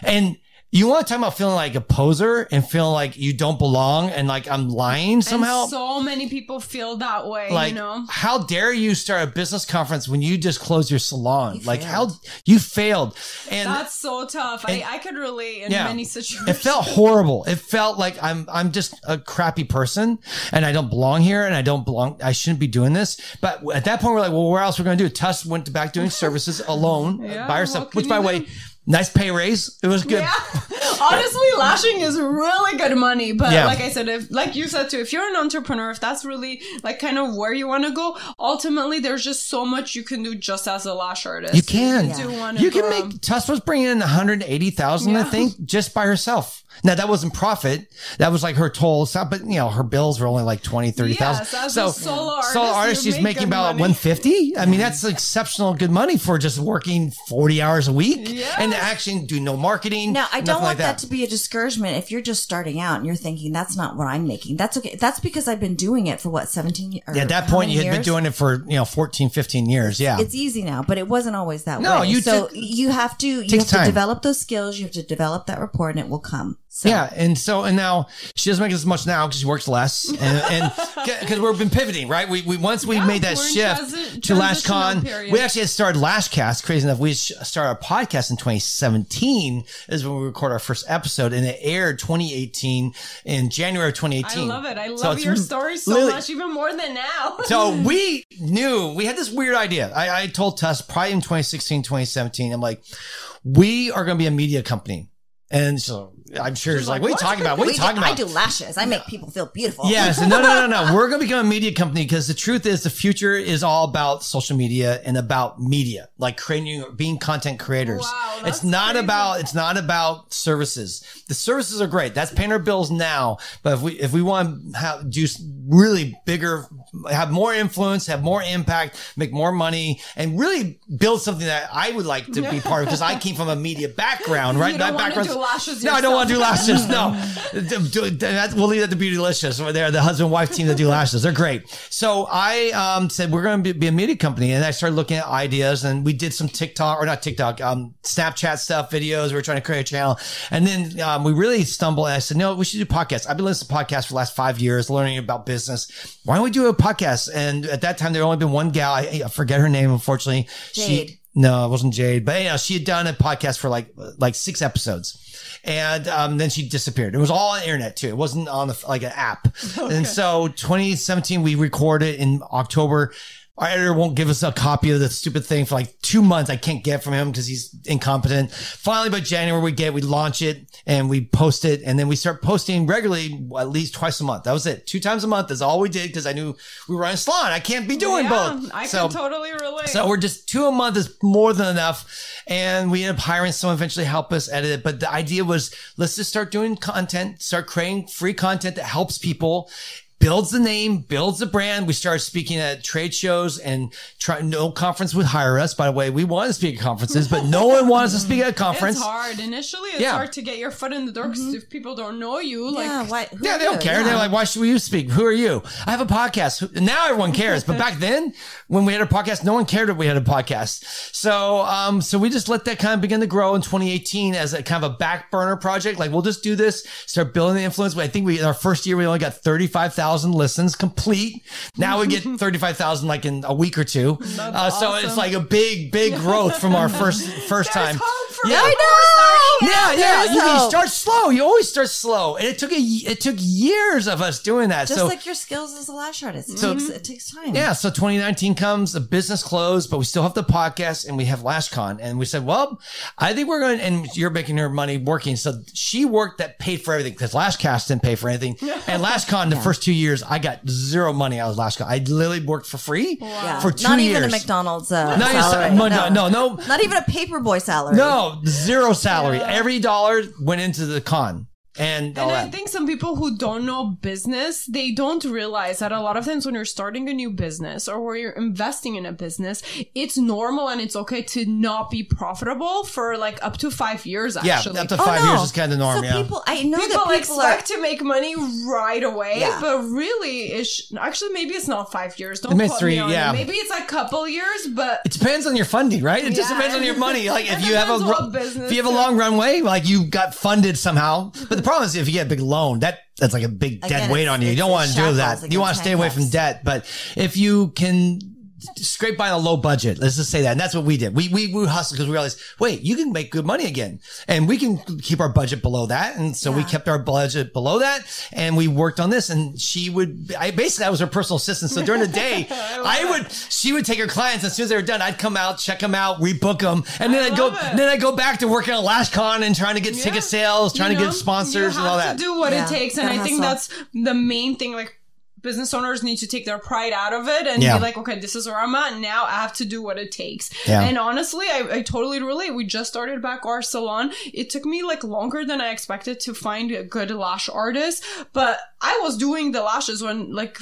B: And you want to talk about feeling like a poser and feeling like you don't belong and like I'm lying somehow?
A: And so many people feel that way,
B: like,
A: you know?
B: how dare you start a business conference when you just close your salon?
C: You
B: like,
C: failed.
B: how you failed. And
A: That's so tough.
B: and-
A: I, I could relate in
B: Yeah.
A: many situations.
B: it felt horrible. It felt like I'm I'm just a crappy person and I don't belong here and I don't belong. I shouldn't be doing this. But at that point, we're like, well, where else we're going to do it? Tuss went back doing services alone
A: Yeah,
B: by herself. Which, by the way,
A: do?
B: Nice pay raise. It was good.
A: Yeah. Honestly, lashing is really good money. But
B: Yeah.
A: like I said, if like you said too, if you're an entrepreneur, if that's really like kind of where you want to go, ultimately there's just so much you can do just as a lash artist.
B: You can.
A: do wanna
B: You can make Tuss was bringing in 180,000, I think, just by herself. Now that wasn't profit. That was like her total stuff, but you know, her bills were only like 20, 30,000.
A: Yes, as a solo artist,
B: solo artist, she's
A: make
B: making about
A: money.
B: 150. I mean, that's exceptional good money for just working 40 hours a week
A: Yes.
B: and actually do no marketing.
C: Now, I don't
B: like
C: want that. to be a discouragement if you're just starting out and you're thinking that's not what I'm making. That's okay. That's because I've been doing it for what 17 years.
B: Yeah, at that point, you had been doing it for, you know, 14, 15 years. Yeah.
C: It's easy now, but it wasn't always that
B: No,
C: way.
B: you
C: so
B: took-
C: you have to you
B: takes
C: have to
B: time.
C: develop those skills. You have to develop that rapport, and it will come. So,
B: Yeah, and so and now she doesn't make as much now because she works less, and because we've been pivoting, right? We, we once we
A: Yeah,
B: made that shift
A: transi-
B: to LashCon,
A: period.
B: we actually had started LashCast. Crazy enough, we started our podcast in 2017 is when we record our first episode, and it aired 2018 in January of 2018.
A: I love it. I love
B: it's
A: your story so much, even more than now.
B: so we knew we had this weird idea. I, I told Tuss probably in 2016, 2017, I'm like, we are going to be a media company. And so I'm sure she's like, what are you talking about? What are
C: We
B: you
C: do-
B: talking about?
C: I do lashes. I make people feel beautiful.
B: Yes. No, no, no, no. We're going to become a media company because the truth is the future is all about social media and about media, like creating, being content creators.
A: Wow,
B: it's not
A: crazy.
B: about, it's not about services. The services are great. That's paying our bills now. But if we, if we want to have, do really bigger, have more influence, have more impact, make more money and really build something that I would like to be part of because I came from a media background, right?
A: You don't
B: That
A: wanna do lashes
B: No, I don't want to do lashes. No, Do- do- that- we'll leave that to Beautylicious. Over there, the husband wife team that do lashes. They're great. So I um, said we're going to be, be a media company, and I started looking at ideas, and we did some TikTok or not TikTok, um, Snapchat stuff, videos. We were trying to create a channel, and then um, we really stumbled. And I said, no, we should do podcasts. I've been listening to podcasts for the last five years, learning about business. Why don't we do a podcast? And at that time, there had only been one gal. I, I forget her name, unfortunately.
C: Jade.
B: She, no, it wasn't Jade, but yeah, she had done a podcast for like like six episodes, and um, then she disappeared. It was all on the internet too. It wasn't on the, like an app. And so 2017, we recorded in October. Our editor won't give us a copy of the stupid thing for like two months. I can't get from him because he's incompetent. Finally, by January, we get, we launch it and we post it. And then we start posting regularly, at least twice a month. That was it. Two times a month is all we did because I knew we were on a salon. I can't be doing
A: yeah,
B: both.
A: I
B: So-
A: can totally relate.
B: so we're just two a month is more than enough. And we end up hiring someone eventually to help us edit it. But the idea was let's just start doing content, start creating free content that helps people. Builds the name, builds the brand. We started speaking at trade shows and try, no conference would hire us. By the way, we want to speak at conferences, but no one wants us to speak at a conference.
A: It's hard. Initially, it's
B: Yeah.
A: hard to get your foot in the door 'cause if people don't know you, like
C: yeah, why, who
B: Yeah, they don't
C: you?
B: care.
C: Yeah.
B: They're like, why should we you speak? Who are you? I have a podcast. Now everyone cares. But back then, when we had a podcast, no one cared that we had a podcast. So, um, so we just let that kind of begin to grow in 2018 as a kind of a back burner project. Like, we'll just do this, start building the influence. I think we, in our first year, we only got 35,000 listens complete. Now we get 35,000 like in a week or two. Uh, so
A: awesome.
B: it's like a big, big growth from our first, first
A: There's
B: time.
A: hope. For
B: Yeah. I
A: are starting
B: Yeah, yeah. You, you start slow. You always start slow, and it took a it took years of us doing that.
C: Just
B: so
C: like your skills as a lash artist. It,
B: So-
C: takes, it takes time.
B: Yeah, so 2019 comes, the business closed, but we still have the podcast and we have LashCon. And we said, well, I think we're going to, and you're making her money working. So she worked that paid for everything because Lashcast didn't pay for anything. And LashCon, the first two years, I got zero money out of LashCon. I literally worked for free
C: Yeah.
B: for two
C: Not
B: years.
C: Not even a McDonald's uh,
B: Not even-
C: salary.
B: no, no, no, no.
C: Not even a paperboy salary.
B: No, Oh, zero salary. Every dollar went into the con and
A: And I
B: that.
A: think some people who don't know business, they don't realize that a lot of times when you're starting a new business or where you're investing in a business, it's normal and it's okay to not be profitable for like up to five years.
B: yeah, up to
C: Oh,
B: five
C: no.
B: years is kind of normal.
C: So
B: yeah.
C: people, I know
A: people
C: that people are.
A: expect to make money right away,
C: Yeah.
A: but really, it's actually maybe it's not five years. Don't
B: Maybe three,
A: me on
B: yeah.
A: it. Maybe it's a couple years, but
B: It depends on your funding, right? It just depends on your money. Like if you have a
A: depends
B: ru-
A: what business
B: if you have a long runway, like you got funded somehow. But the problem is if you get a big loan, that that's like a big dead
C: Again,
B: weight on you. You don't want to do that. You want to stay away from debt. But if you can scrape by on a low budget, let's just say that. And that's what we did. We we, we hustled because we realized, wait, you can make good money again. And we can keep our budget below that. And so we kept our budget below that and we worked on this. And she would I basically I was her personal assistant. So during the day, I, would she would take her clients as soon as they were done, I'd come out, check them out, rebook them, and then
A: I
B: I'd go
A: it.
B: then I go back to working on LashCon and trying to get ticket sales, trying
A: You
B: to get sponsors
A: you
B: and all that.
A: To do what
C: Yeah,
A: it takes, and
C: gotta
A: I think
C: hustle.
A: that's the main thing. Like business owners need to take their pride out of it and
B: Yeah.
A: be like, okay, this is where I'm at. Now I have to do what it takes.
B: Yeah.
A: And honestly, I, I totally relate. We just started back our salon. It took me like longer than I expected to find a good lash artist, but I was doing the lashes when like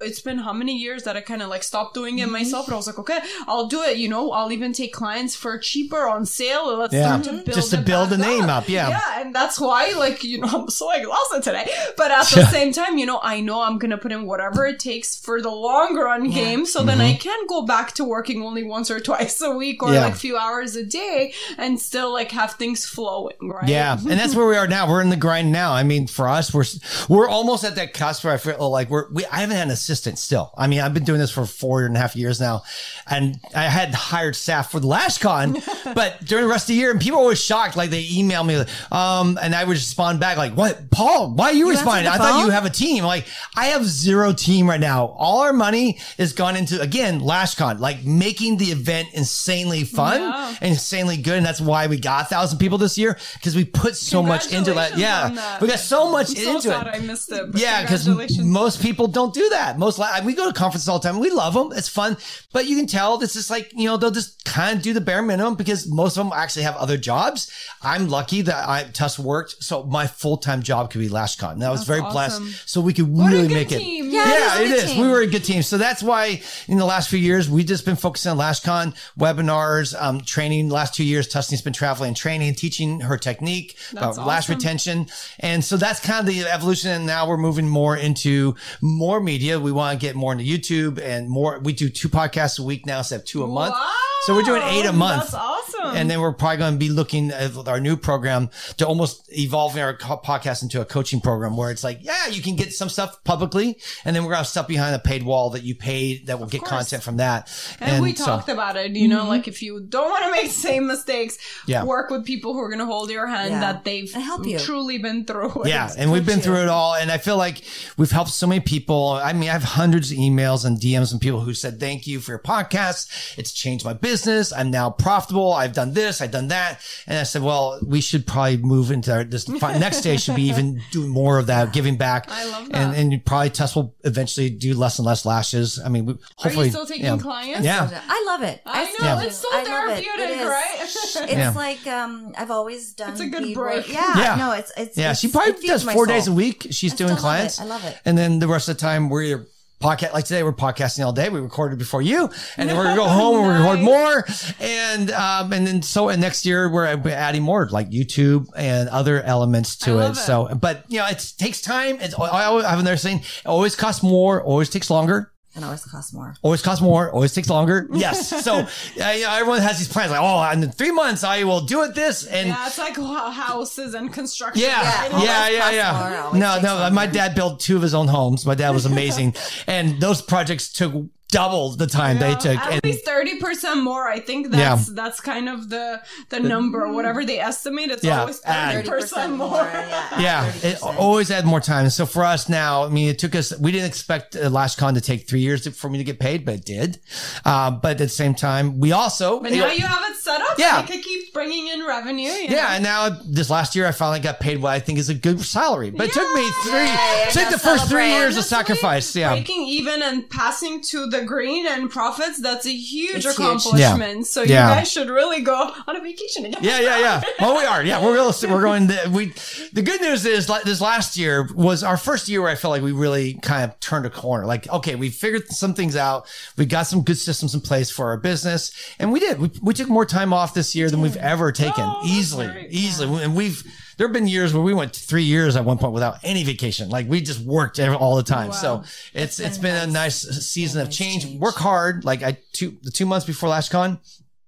A: it's been how many years that I kind of like stopped doing
B: Mm-hmm.
A: it myself, but I was like, okay, I'll do it. You know, I'll even take clients for cheaper on sale. Let's
B: Yeah.
A: start to build
B: Just to build
A: back
B: the name up, yeah.
A: yeah, and that's why, like, you know, I'm so exhausted today. But at the same time, you know, I know I'm gonna put in whatever it takes for the long run game, so then I can go back to working only once or twice a week or
B: Mm-hmm. Yeah.
A: like a few hours a day and still like have things flowing, right?
B: Yeah, and that's where we are now. We're in the grind now. I mean, for us, we're we're almost at that cusp where I feel like we're we. I haven't had an assistant still. I mean, I've been doing this for four and a half years now, and I had hired staff for the last con, but during the rest of the year, and people were always shocked. Like they email me, um, and I would respond back like, "What, Paul? Why are you,
C: answered
B: responding? I thought you have a team." Like I have zero team right now. All our money is gone into again LashCon, like making the event insanely fun
A: Yeah.
B: and insanely good, and that's why we got a thousand people this year because we put so much into that. Yeah,
A: that.
B: we got so much
A: I'm so
B: into
A: sad
B: it.
A: I missed it.
B: Yeah, because most people don't do that. Most li- we go to conferences all the time. We love them. It's fun, but you can tell it's just like you know they'll just kind of do the bare minimum because most of them actually have other jobs. I'm lucky that I Tuss worked, so my full time job could be LashCon. And I was very
A: awesome.
B: blessed, so we could
A: What a
B: really
A: good
B: make it.
C: Yeah,
B: Yeah,
C: it
B: it
C: is a
B: is.
C: good
B: We were a good team. So that's why in the last few years, we've just been focusing on LashCon, webinars, um, training. Last two years, Tussanee's been traveling and training, teaching her technique
A: That's
B: about lash retention. And so that's kind of the evolution. And now we're moving more into more media. We want to get more into YouTube and more. We do two podcasts a week now instead of two a month.
A: Wow,
B: So we're doing eight a month.
A: That's awesome.
B: And then we're probably going to be looking at our new program to almost evolving our co- podcast into a coaching program where it's like, yeah, you can get some stuff publicly, and then we're going to have stuff behind a paid wall that you pay that will get
A: course.
B: content from that.
A: And, we
B: so-
A: talked about it, you know, like if you don't want to make the same mistakes,
B: Mm-hmm. Yeah.
A: work with people who are going to hold your hand
C: Yeah.
A: that they've
C: help you.
A: truly been through it.
B: Yeah, and we've been
C: you.
B: through it all, and I feel like we've helped so many people. I mean, I have hundreds of emails and DMs and people who said, "Thank you for your podcast. It's changed my business. I'm now profitable. I've done this. I've done that." And I said, "Well, we should probably move into our, this next stage. Should be even doing more of that, giving back.
A: I love
B: And
A: that.
B: and you probably Tuss will eventually do less and less lashes. I mean, we,
A: Are
B: hopefully,
A: you still taking
B: yeah.
A: clients?
B: Yeah.
C: I love it.
A: I
C: still
A: know,
C: do.
A: it's so
C: I love it.
A: therapeutic,
C: It is.
A: right?
C: It's
B: Yeah.
C: like um, I've always done.
A: It's a good
C: beadwork.
A: break.
C: Yeah,
B: Yeah.
C: no, it's it's
B: Yeah,
C: it's,
B: she probably does four
C: soul.
B: days a week. She's
C: I
B: doing
C: still love
B: clients.
C: I love it.
B: And then the rest of the time we're podcast like today we're podcasting all day. We recorded before you and then we're gonna go home and record more. And um and then so and next year we're adding more like youtube and other elements to it.
A: it.
B: so but you know it takes time. It's i always have another saying it always costs more always takes longer
C: and always costs more.
B: always costs more, always takes longer. Yes. So uh, you know, everyone has these plans like, oh, in three months I will do it this. And
A: Yeah, it's like houses and construction.
B: yeah,
C: Yeah,
B: yeah, yeah, yeah. No, no.
C: longer.
B: My dad built two of his own homes. My dad was amazing, and those projects took doubled the time they took.
A: At
B: And
A: least thirty percent more. I think that's that's kind of the the number. Whatever they estimate, it's
B: Yeah,
A: always thirty percent more.
C: Yeah.
B: yeah, it always had more time. So for us now, I mean, it took us, we didn't expect uh, LashCon to take three years to- for me to get paid, but it did. Uh, but at the same time, we also,
A: But
B: you
A: now
B: know,
A: you have it set up.
B: Yeah.
A: Yeah, it could keep bringing in revenue. you know?
B: yeah, and now this last year I finally got paid what I think is a good salary. But it took me three,
C: Yay,
B: it took
C: now
B: the first three years of
A: Honestly,
B: sacrifice. Yeah.
A: breaking even and passing to the green and profits. That's a huge
C: It's huge.
A: accomplishment. So
B: Yeah.
A: you guys should really go on a vacation again.
B: Yeah, yeah, yeah. Well, we are. Yeah, we're realistic. We're going. To, we. The good news is, like this last year was our first year where I felt like we really kind of turned a corner. Like, okay, we figured some things out. We got some good systems in place for our business, and we did. We, we took more time off this year than we've ever taken,
A: Oh,
B: easily, easily. And we've. There have been years where we went three years at one point without any vacation. Like we just worked every, all the time. So it's it's been a nice season of change.
C: change.
B: Work hard. Like I two the two months before LashCon,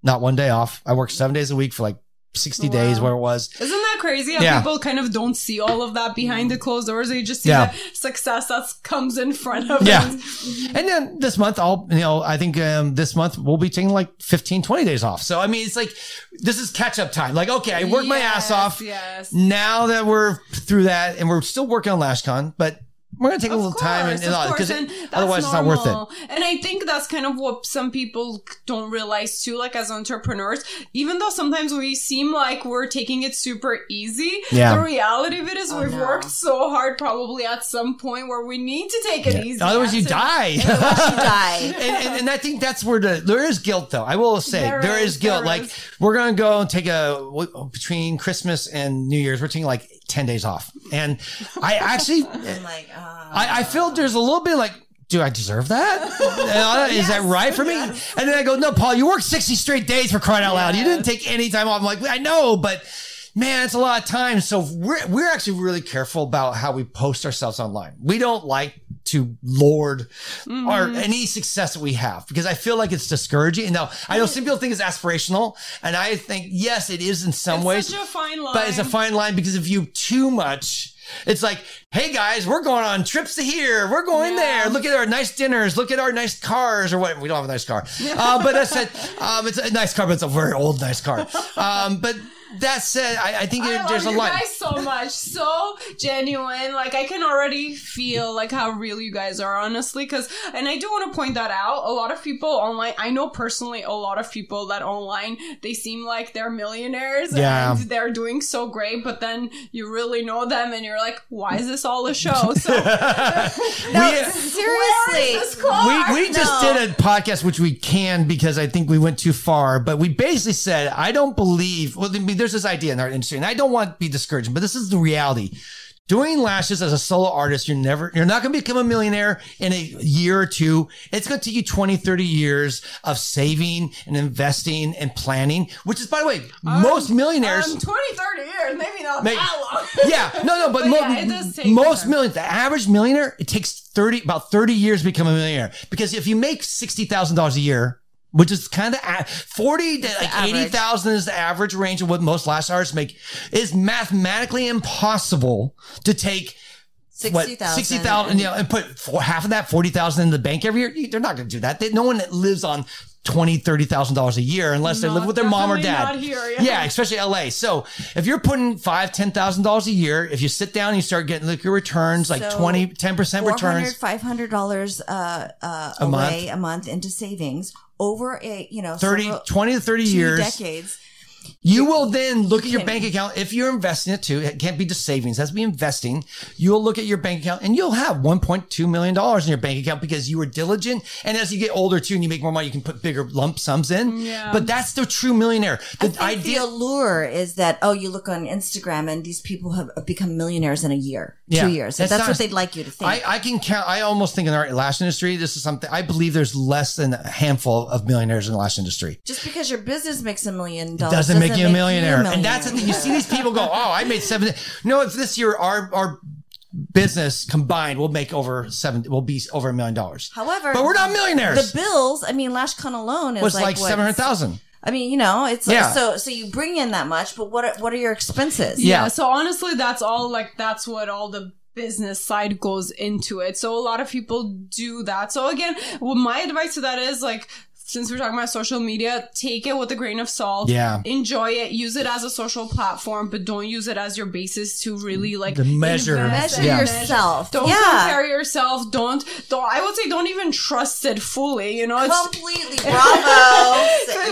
B: not one day off. I worked seven days a week for like 60 days where it was.
A: Isn't that crazy? How
B: Yeah.
A: people kind of don't see all of that behind the closed doors. They just see
B: Yeah.
A: the success that comes in front of
B: Yeah.
A: it.
B: And then this month, I'll, you know, I think um, this month we'll be taking like 15, 20 days off. So, I mean, it's like, this is catch up time. Like, okay, I worked my ass off.
A: Yes.
B: Now that we're through that and we're still working on LashCon, but we're going to take a
A: Of
B: little time and,
A: course,
B: and
A: of
B: all
A: course,
B: because
A: and that's
B: otherwise it's not worth it.
A: And I think that's kind of what some people don't realize too, like as entrepreneurs, even though sometimes we seem like we're taking it super easy,
B: Yeah.
A: the reality of it is oh, we've
C: no.
A: worked so hard probably at some point where we need to take it easy.
B: Otherwise, you die.
C: Otherwise you die.
B: and, and, and I think that's where the there is guilt though. I will say
A: There
B: there is,
A: is,
B: guilt.
A: there
B: like
A: is.
B: we're gonna go and take a between Christmas and New Year's. We're taking like ten days off, and I actually
C: I'm like, uh,
B: I, I feel there's a little bit like. Do I deserve that? Is Uh, Is that right for me? And then I go, no, Paul, you worked 60 straight days for crying out loud. You didn't take any time off. I'm like, I know, but man, it's a lot of time. So we're, we're actually really careful about how we post ourselves online. We don't like to lord our any success that we have because I feel like it's discouraging. And now I know some people think it's aspirational, and I think yes, it is in some
A: It's
B: ways,
A: such a fine line.
B: but it's a fine line because if you too much. It's like, hey guys, we're going on trips to here. We're going
A: Yeah.
B: there. Look at our nice dinners. Look at our nice cars or what. We don't have a nice car. Uh, but that's it. Um, it's a nice car, but it's a very old nice car. Um, but that said, I, I think
A: I
B: it- there's a
A: you
B: line.
A: guys so much, so genuine. Like I can already feel like how real you guys are, honestly. Because, and I do want to point that out. A lot of people online, I know personally, a lot of people that online they seem like they're millionaires
B: Yeah.
A: and they're doing so great, but then you really know them and you're like, why is this all a show? So
C: no,
B: we-
C: seriously.
B: We, we just
C: No.
B: did a podcast, which we can because I think we went too far. But we basically said, I don't believe. Well, I mean, there's this idea in our industry, and I don't want to be discouraging, but this is the reality. Doing lashes as a solo artist, you're never, you're not going to become a millionaire in a year or two. It's going to take you 20, 30 years of saving and investing and planning, which is, by the way, most millionaires.
A: um, 20, 30 years, maybe not
B: Maybe-
A: that long.
B: yeah, no, no, but,
A: But
B: mo-
A: yeah, it does take
B: most millions, the average millionaire, it takes 30, about 30 years to become a millionaire. Because if you make $60,000 a year, which is kind of a- 40 to like 80,000 is the average range of what most lash artists make, is mathematically impossible to take
C: 60,000.
B: 60,000 you know, and put for half of that 40,000 in the bank every year. They're not going to do that. They, no one lives on 20, 30,000 dollars a year unless they live with their mom or dad.
A: not here, yeah.
B: especially LA. So if you're putting five, ten thousand dollars a year, if you sit down and you start getting like your returns, like
C: So,
B: 20, 10 percent
C: 400
B: returns.
C: $500 uh, uh,
B: A month.
C: a month into savings over a, you know,
B: 30,
C: several-
B: 20 to 30 years.
C: decades.
B: You will then look at your bank account. If you're investing it too, it can't be just savings. It has be investing. You'll look at your bank account and you'll have $1.2 million in your bank account because you were diligent. And as you get older too and you make more money, you can put bigger lump sums in.
A: Yeah.
B: But that's the true millionaire. The
C: I think
B: idea.
C: the allure is that oh, you look on Instagram and these people have become millionaires in a year,
B: Yeah.
C: two years.
B: That's
C: That's,
B: not-
C: what they'd like you to think.
B: I, I can count. I almost think in the lash industry, this is something I believe there's less than a handful of millionaires in the lash industry.
C: Just because your business makes a million dollars
B: doesn't make you a millionaire. And that's the thing. You see these people go, "Oh, I made seven. No, if this year our our business combined will make over seven, will be over a million dollars.
C: However,
B: but we're not millionaires.
C: The bills, I mean, LashCon alone is
B: was
C: like,
B: like, seven hundred thousand.
C: I mean, you know, it's
B: Yeah.
C: so so you bring in that much, but what are, what are your expenses?
B: Yeah.
A: So honestly, that's all. Like that's what all the business side goes into it. So a lot of people do that. So again, well, my advice to that is like, since we're talking about social media, take it with a grain of salt.
B: Yeah.
A: Enjoy it. Use it as a social platform, but don't use it as your basis to really like
B: The measure.
C: Measure
A: and
C: yourself.
A: Don't
C: Yeah.
A: compare yourself. Don't, don't, I would say don't even trust it fully. You know, it's,
C: Completely. Bravo.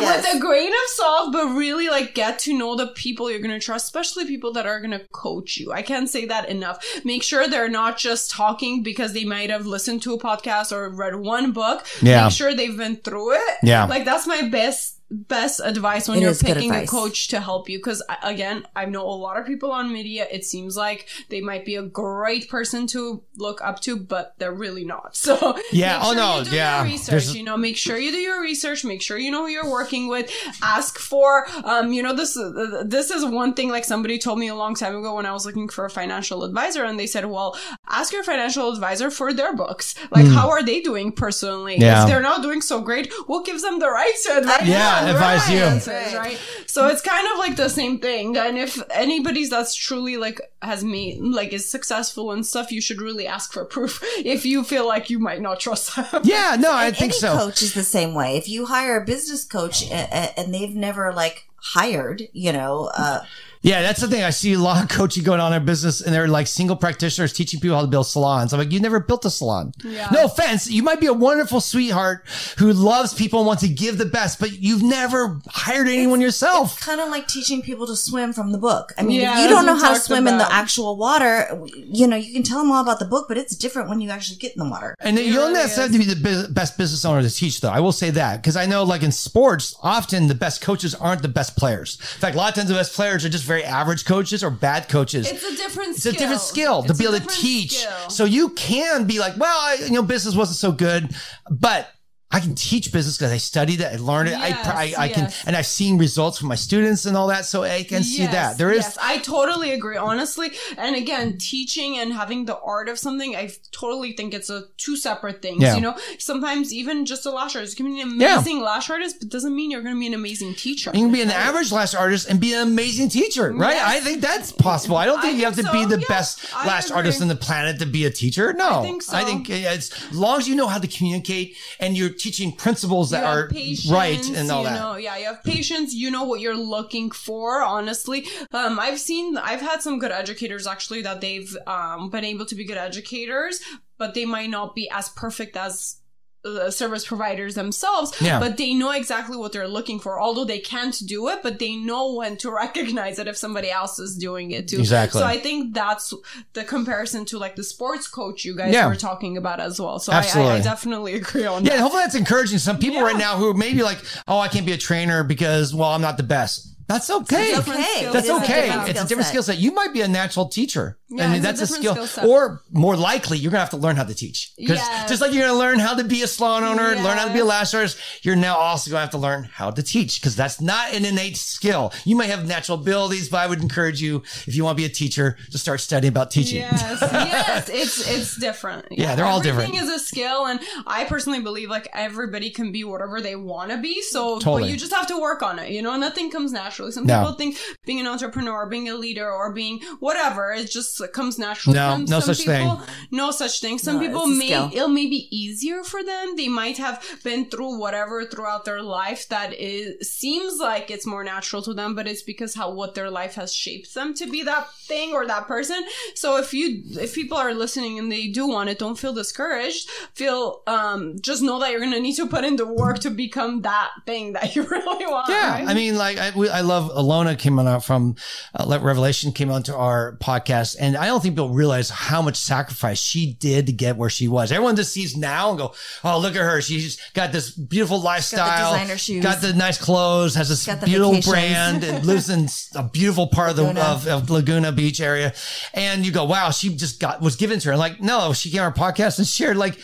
A: with a grain of salt, but really like get to know the people you're gonna trust, especially people that are gonna coach you. I can't say that enough. Make sure they're not just talking because they might have listened to a podcast or read one book.
B: Yeah.
A: Make sure they've been through it.
B: Yeah.
A: Like that's my best best advice when
C: It
A: you're picking a coach to help you because again i know a lot of people on media it seems like they might be a great person to look up to but they're really not so
B: Yeah,
A: make
B: oh,
A: sure
B: no,
A: you do
B: yeah.
A: your research
B: There's-
A: you know make sure you do your research make sure you know who you're working with ask for um you know this uh, this is one thing like somebody told me a long time ago when i was looking for a financial advisor and they said well ask your financial advisor for their books like how are they doing personally.
B: Yeah.
A: if they're not doing so great what gives them the right to advise
B: Yeah,
A: them,
B: advise
A: right?
B: you.
A: Answers, right so it's kind of like the same thing and if anybody's that's truly like has made like is successful and stuff you should really ask for proof if you feel like you might not trust them
B: Yeah, no, I
C: And
B: think
C: any
B: so.
C: coach is the same way. If you hire a business coach and, and they've never like hired, you know, uh,
B: Yeah, that's the thing. I see a lot of coaching going on in their business, and they're like single practitioners teaching people how to build salons. I'm like, you never built a salon.
A: Yeah.
B: No offense, you might be a wonderful sweetheart who loves people and wants to give the best, but you've never hired anyone yourself.
C: kind of like teaching people to swim from the book. I mean,
A: Yeah,
C: if you don't know how to
A: talked
C: swim in the actual water, you know, you can tell them all about the book, but it's different when you actually get in the water.
B: And you don't
A: really
B: necessarily have to be the best business owner to teach, though. I will say that because I know, like in sports, often the best coaches aren't the best players. In fact, a lot of times the best players are just very average coaches or bad coaches.
A: it's a different skill.
B: it's a different skill to
A: It's
B: be able to teach.
A: skill.
B: So you can be like, well, I, you know, business wasn't so good, but I can teach business because I studied it, I learned it. I,
A: Yes,
B: I, I can,
A: yes.
B: and I've seen results from my students and all that. So I can see that there is.
A: yes, I totally agree, honestly. And again, teaching and having the art of something, I totally think it's a two separate things.
B: Yeah.
A: You know, sometimes even just a lash artist, you can be an
B: Yeah.
A: amazing lash artist, but doesn't mean you're going to be an amazing teacher.
B: You can be an average lash artist and be an amazing teacher, right?
A: Yes.
B: I think that's possible. I don't think
A: I
B: you have to
A: think
B: be the
A: yeah.
B: best
A: I
B: lash
A: agree.
B: artist on the planet to be a teacher. No,
A: I think so.
B: I think it's as long as you know how to communicate and you're teaching principles that are
A: patience,
B: right and all
A: you
B: that.
A: Know, yeah, you have patience. You know what you're looking for. Honestly, um, I've seen, I've had some good educators actually that they've um, been able to be good educators, but they might not be as perfect as the service providers themselves
B: Yeah.
A: but they know exactly what they're looking for although they can't do it but they know when to recognize it if somebody else is doing it too
B: Exactly.
A: so i think that's the comparison to like the sports coach you guys
B: Yeah.
A: were talking about as well so I, I, I definitely agree on
B: Yeah,
A: that
B: Yeah, hopefully that's encouraging some people
A: Yeah.
B: right now who may be like, "Oh, I can't be a trainer because well, I'm not the best." That's okay.
A: different
C: okay.
B: That's
C: It is
B: okay.
C: different
B: it's a
C: skill
B: different skill set. You might be a natural teacher.
A: Yeah,
B: I mean,
A: it's a
B: that's a,
A: different
B: skill.
A: skill set.
B: Or more likely, you're gonna have to learn how to teach. Because
A: Yes.
B: just like you're gonna learn how to be a salon owner, learn how to be a lash artist, you're now also gonna have to learn how to teach because that's not an innate skill. You might have natural abilities, but I would encourage you if you want to be a teacher to start studying about teaching.
A: Yes, yes, it's it's different.
B: Yeah, they're all different.
A: Everything is a skill, and I personally believe like everybody can be whatever they want to be. So,
B: Totally.
A: but you just have to work on it. You know, nothing comes naturally. Some
B: No.
A: people think being an entrepreneur, being a leader, or being whatever, it just comes naturally.
B: No,
A: Some-
B: no
A: some
B: such thing.
A: people, No such thing. Some
C: No,
A: people may
C: skill.
A: it may be easier for them. They might have been through whatever throughout their life that is seems like it's more natural to them, but it's because how what their life has shaped them to be that thing or that person. So if you if people are listening and they do want it, don't feel discouraged. Feel um just know that you're gonna need to put in the work to become that thing that you really want.
B: Yeah,
A: right?
B: I mean, like I, we, I love Alona came on out from uh, Revelation came onto our podcast, and I don't think people realize how much sacrifice she did to get where she was. Everyone just sees now and go, "Oh, look at her! She's got this beautiful lifestyle,
C: designer shoes.
B: got the nice clothes, has this beautiful
C: vacations.
B: brand, and lives in a beautiful part of the
C: Laguna.
B: of, of Laguna Beach area." And you go, "Wow, she just got was given to her." Like, no, she came on our podcast and shared like.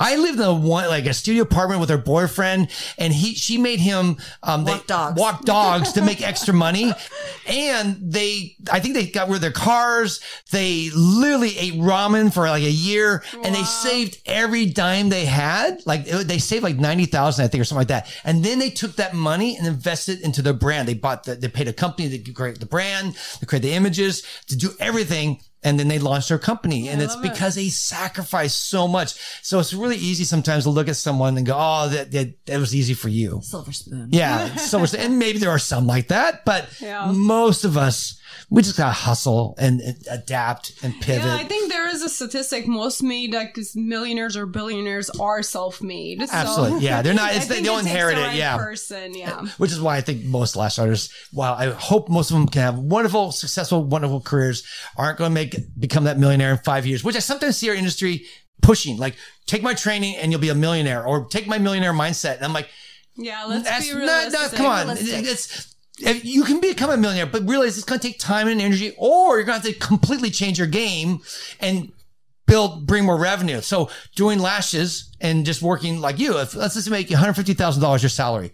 B: I lived in a one like a studio apartment with her boyfriend, and he she made him um
C: Walk dogs.
B: walk dogs to make extra money, and they I think they got rid of their cars. They literally ate ramen for like a year, and they saved every dime they had. Like it- they saved like ninety thousand, I think, or something like that. And then they took that money and invested into their brand. They bought the they paid a company to create the brand, to create the images, to do everything. And then they launched their company. And it's
A: love it.
B: because they sacrificed so much. So it's really easy sometimes to look at someone and go, Oh, that, that, that was easy for you.
C: Silver spoon.
B: Yeah. So much, and maybe there are some like that, but
A: Yeah.
B: most of us, we just gotta hustle and uh, adapt and pivot.
A: Yeah, I think there is a statistic. Most made like millionaires or billionaires are self-made. So
B: Absolutely. Yeah. They're not, it's, they don't
A: it
B: inherit it.
A: right
B: Yeah.
A: Person. Yeah.
B: which is why I think most lash artists, while I hope most of them can have wonderful, successful, wonderful careers, aren't going to make become that millionaire in five years. Which I sometimes see our industry pushing, like take my training and you'll be a millionaire, or take my millionaire mindset. And I'm like,
A: Yeah. Let's
B: that's
A: be realistic.
B: no, come on,
C: Realistic.
B: it's. You can become a millionaire, but realize it's going to take time and energy, or you're going to have to completely change your game and build, bring more revenue. So doing lashes and just working like you, if let's just make $150,000 your salary,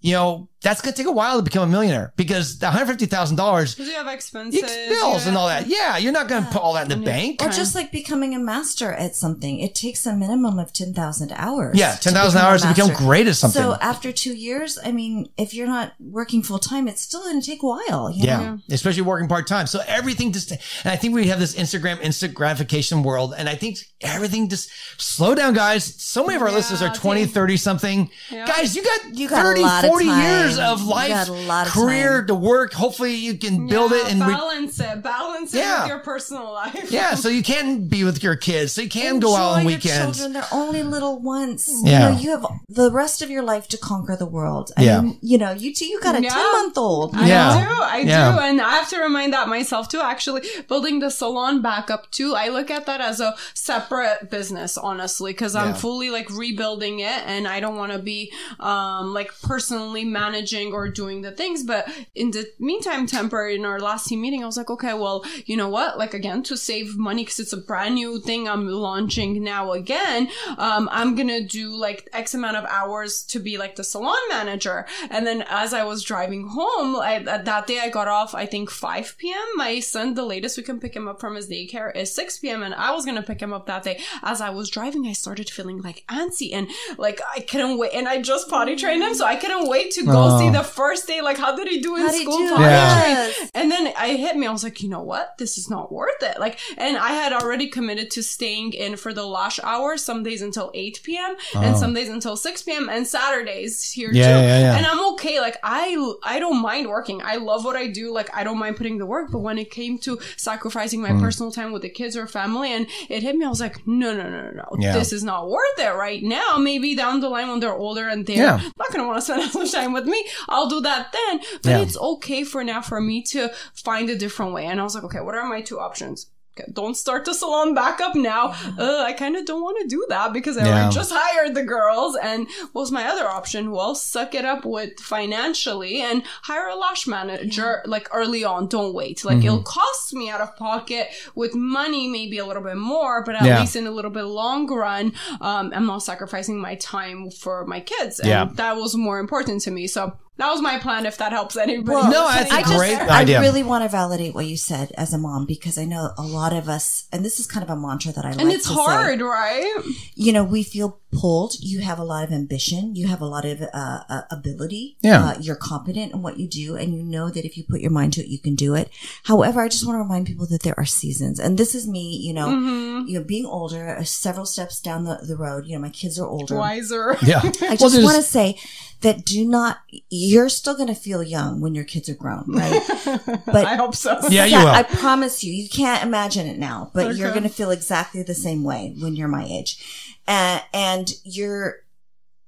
B: you know, that's going to take a while to become a millionaire because the $150,000
A: Because you have expenses,
B: bills
A: you
B: and all that. Yeah. You're not going to put all that in the bank.
C: Or just like becoming a master at something. It takes a minimum of 10,000 hours.
B: Yeah.
C: to
B: 10,000 hours to become great at something.
C: So after two years, I mean, if you're not working full time, it's still going to take a while. you
B: Yeah.
C: know?
B: Especially working part time. So everything just, and I think we have this Instagram instant gratification world. And I think everything just slow down, guys. So many of our
A: Yeah,
B: listeners are
A: I
B: 20, 30 something.
A: Yeah.
B: Guys, you got,
C: You got a
B: 30, 40 years
C: time.
B: of life,
C: a lot of
B: career
C: time.
B: to work. Hopefully you can build it
A: Yeah,
B: and re-
A: balance it. Balance it
B: Yeah.
A: with your personal life.
B: yeah. So you can be with your kids. So you can go out on
C: your
B: weekends.
C: Children, they're only little once.
B: Yeah.
C: You know, you have the rest of your life to conquer the world. I
B: Yeah.
C: mean, you know, you too, you got a
A: Yeah.
C: 10 month old.
A: I
B: Yeah.
A: do, I
B: Yeah.
A: do, and I have to remind that myself too. Actually, building the salon back up too, I look at that as a separate business, honestly, because I'm
B: Yeah.
A: fully like rebuilding it, and I don't want to be um like personally managing or doing the things. But in the meantime, temporary in our last team meeting, I was like, okay, well, you know what? Like again, to save money because it's a brand new thing I'm launching now again. Um, I'm gonna do like X amount of hours to be like the salon manager, and then as I was driving home, I, that day I got off I think 5 p.m. My son, the latest we can pick him up from his daycare is 6 p.m. and I was gonna pick him up that day. As I was driving, I started feeling like antsy and like I couldn't wait, and I just potty trained him, so I couldn't wait to go
B: Oh.
A: see the first day. Like, how did he do in
C: How
A: school?
C: do?
A: potty
B: Yeah.
C: Yes.
A: And then I hit me. I was like, you know what? This is not worth it. Like, and I had already committed to staying in for the lash hours, some days until 8 p.m. and oh. some days until 6 p.m. and Saturdays here
B: Oh. Yeah,
A: too.
B: yeah, yeah.
A: And I'm okay. Like, I, I don't mind working. I love what I do. Like, I don't mind putting the work. But when it came to sacrificing my mm. personal time with the kids or family, and it hit me, I was like, no, no, no, no, no.
B: Yeah.
A: This is not worth it right now. Maybe down the line when they're older and they're
B: Yeah.
A: not going to want to spend as much time with me, I'll do that then. But
B: Yeah.
A: it's okay for now for me to find a different way. And I was like, okay, what are my two options? Okay, don't start the salon back up now. Uh, I kind of don't want to do that because I
B: Yeah.
A: already just hired the girls. And what was my other option? Well, suck it up with financially and hire a lash manager like early on. Don't wait. Like
B: Mm-hmm.
A: it'll cost me out of pocket with money, maybe a little bit more, but at
B: Yeah.
A: least in a little bit long run, um, I'm not sacrificing my time for my kids. And
B: Yeah.
A: that was more important to me. So that was my plan. If that helps anybody.
C: Well,
B: No, that's a
C: I just,
B: great
C: I really want to validate what you said as a mom because I know a lot of us, and this is kind of a mantra that I like
A: and it's
C: to say.
A: hard, right?
C: you know, we feel pulled. You have a lot of ambition. You have a lot of uh, uh, ability.
B: Yeah.
C: Uh, you're competent in what you do, and you know that if you put your mind to it, you can do it. However, I just want to remind people that there are seasons, and this is me. You know,
A: Mm-hmm.
C: you know, being older, uh, several steps down the, the road. You know, my kids are older.
A: Wiser.
B: Yeah.
C: I just want to say that do not. You're still going to feel young when your kids are grown, right? But
A: I hope so.
B: Yeah, you
C: that-
B: will.
C: I promise you, you can't imagine it now, but you're going to feel exactly the same way when you're my age. And you're,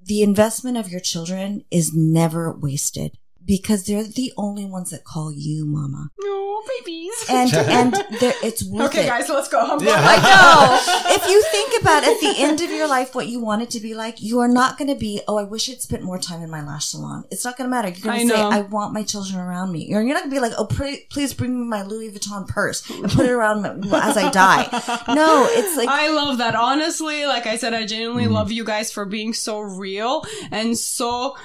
C: the investment of your children is never wasted because they're the only ones that call you mama.
A: Oh, babies.
C: And, and it's worth
A: okay,
C: it.
A: guys, let's go. I'm
B: Yeah.
C: I know. if you think about at the end of your life what you want it to be like, you are not going to be, oh, I wish I'd spent more time in my lash salon. It's not going to matter. You're going to say,
A: know.
C: I want my children around me. You're, you're not going to be like, oh, pre- please bring me my Louis Vuitton purse and put it around me as I die. No, it's like,
A: I love that. Honestly, like I said, I genuinely
B: Mm-hmm.
A: love you guys for being so real and so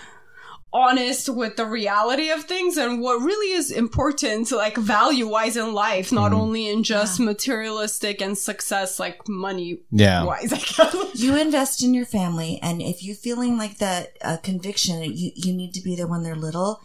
A: honest with the reality of things and what really is important like value wise in life not
B: Mm-hmm.
A: only in just materialistic and success like money
B: Yeah.
A: wise i guess
C: you invest in your family and if you're feeling like that uh, conviction you, you need to be there when they're little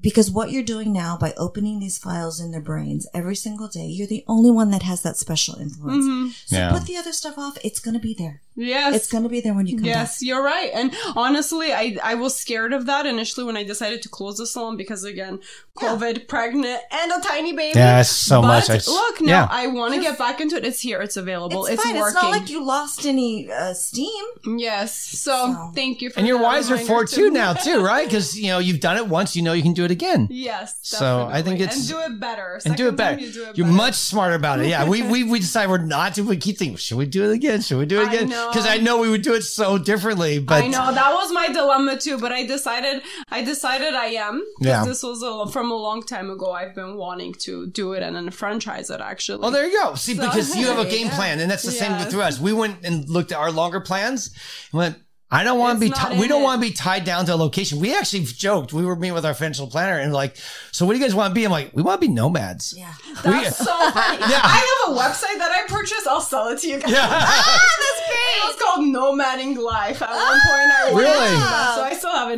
C: because what you're doing now by opening these files in their brains every single day, you're the only one that has that special influence. So
B: Yeah.
C: put the other stuff off. It's going to be there.
A: Yes.
C: It's going to be there when you come back.
A: Yes, you're right. And honestly, I, I was scared of that initially when I decided to close the salon because again, COVID, pregnant, and a tiny baby.
B: Yeah, so
A: but
B: much. I s-
A: look, no,
B: yeah.
A: I want to get back into it. It's here. It's available.
C: It's,
A: It's,
C: fine.
A: working.
C: It's not like you lost any uh, steam.
A: yes. So,
C: So-
A: thank you for
B: And you're wiser for it too now too, right? Because you know you've done it once, you know you can do it again.
A: Yes.
B: So, I think it's-
A: and do it better.
B: and do it
A: Second time
B: better.
A: You do it
B: You're
A: better.
B: much smarter about it. Yeah, we we we decide we're not to. We keep thinking, should we do it again? Should we do it
A: I
B: again? Because I know we would do it so differently. But
A: I know that was my dilemma too, but I decided I decided I am
B: Yeah.
A: this was a, from a long time ago. I've been wanting to do it and then franchise it actually.
B: Oh, there you go. See, because you have a game
C: go.
B: plan, and that's the same
A: Yes.
B: through us. We went and looked at our longer plans and went. I don't want to be.
A: It's
B: Ti- we don't want to be tied down to a location. We actually joked. We were meeting with our financial planner and like, so what do you guys want to be? I'm like, we want to be nomads.
C: Yeah.
A: That's so funny.
B: Yeah.
A: I have a website that I purchased. I'll sell it to you guys.
B: Yeah.
A: Ah, that's great. It was called Nomading Life. At one oh, point, I
B: Really?
A: that, so I still have it.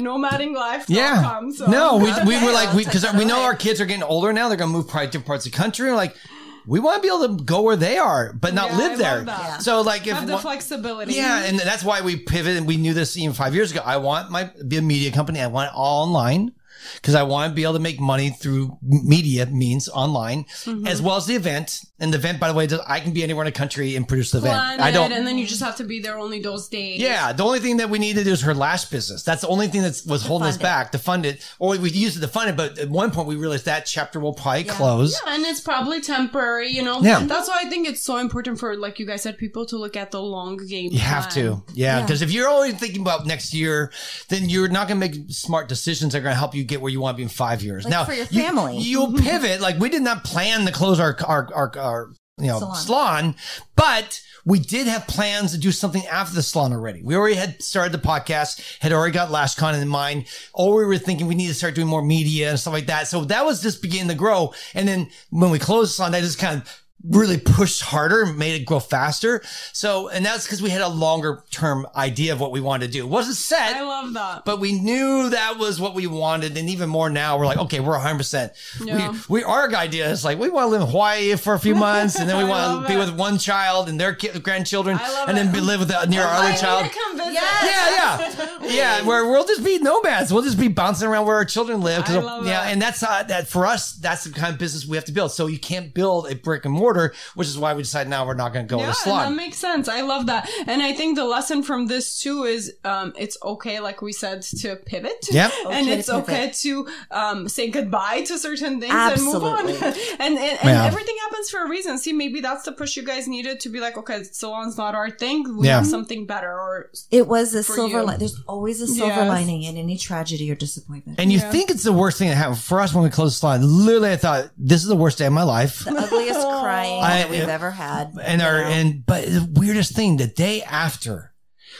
A: Life.
B: Yeah.
A: So.
B: no, we, we were like, we because we know our kids are getting older now. They're going to move probably different parts of the country. And like, we want to be able to go where they are, but not
A: Yeah,
B: live
A: I
B: there.
C: Yeah.
B: So like, if
A: have the
B: one-
A: flexibility.
B: yeah, and that's why we pivoted. We knew this even five years ago. I want my be a media company. I want it all online because I want to be able to make money through media means online,
A: Mm-hmm.
B: as well as the event. And the event, by the way, I can be anywhere in the country and produce the event. I don't.
A: and then you just have to be there only those days.
B: Yeah, the only thing that we needed is her lash business. That's the only thing that was holding us
C: it.
B: back to fund it, or we used it to fund it. But at one point, we realized that chapter will probably close.
A: and it's probably temporary, you know.
B: Yeah.
A: That's why I think it's so important for, like you guys said, people to look at the long game.
B: You have to, yeah,
C: Yeah.
B: because if you're always thinking about next year, then you're not going to make smart decisions that are going to help you get where you want to be in five years. now,
C: for your
B: you-
C: family.
B: you'll mm-hmm. pivot. Like we did not plan to close our our our, our you know salon.
C: Salon.
B: but we did have plans to do something after the salon already. We already had started the podcast, had already got LashCon in mind, or we were thinking we need to start doing more media and stuff like that. So that was just beginning to grow. And then when we closed the salon, that just kind of really pushed harder and made it grow faster. So, and that's because we had a longer term idea of what we wanted to do. It wasn't set.
A: I love that.
B: But we knew that was what we wanted, and even more now, we're like, okay, we're 100. percent
A: Yeah.
B: We, we our idea is like we want to live in Hawaii for a few months, and then we want to be
A: it.
B: with one child and their ki- grandchildren, and then
A: it.
B: be, live with the, near our other child.
A: come visit.
C: Yes.
B: Yeah, yeah, yeah. Where we'll just be nomads. We'll just be bouncing around where our children live.
A: I love
B: yeah,
A: it.
B: and that's uh, that for us. That's the kind of business we have to build. So you can't build a brick and mortar, which is why we decided now we're not going to go
A: Yeah,
B: with a
A: and that makes sense. I love that. And I think the lesson from this too is um, it's okay, like we said, to pivot.
B: Yep.
A: and
C: Okay to
A: it's okay to um, say goodbye to certain things and move on.
C: Absolutely.
A: and and, and
B: Yeah.
A: everything happens for a reason. See, maybe that's the push you guys needed to be like, okay, salon's not our thing. We
B: Yeah.
A: have something better. Or
C: It was a silver
A: you.
C: lining. There's always a silver
A: Yes.
C: lining in any tragedy or disappointment.
B: and you
A: Yeah.
B: think it's the worst thing that happened for us when we closed the salon. Literally, I thought this is the worst day of my life.
C: the ugliest crying
B: I-
C: that we've uh, ever had.
B: and our
C: know?
B: and but the weirdest thing the day after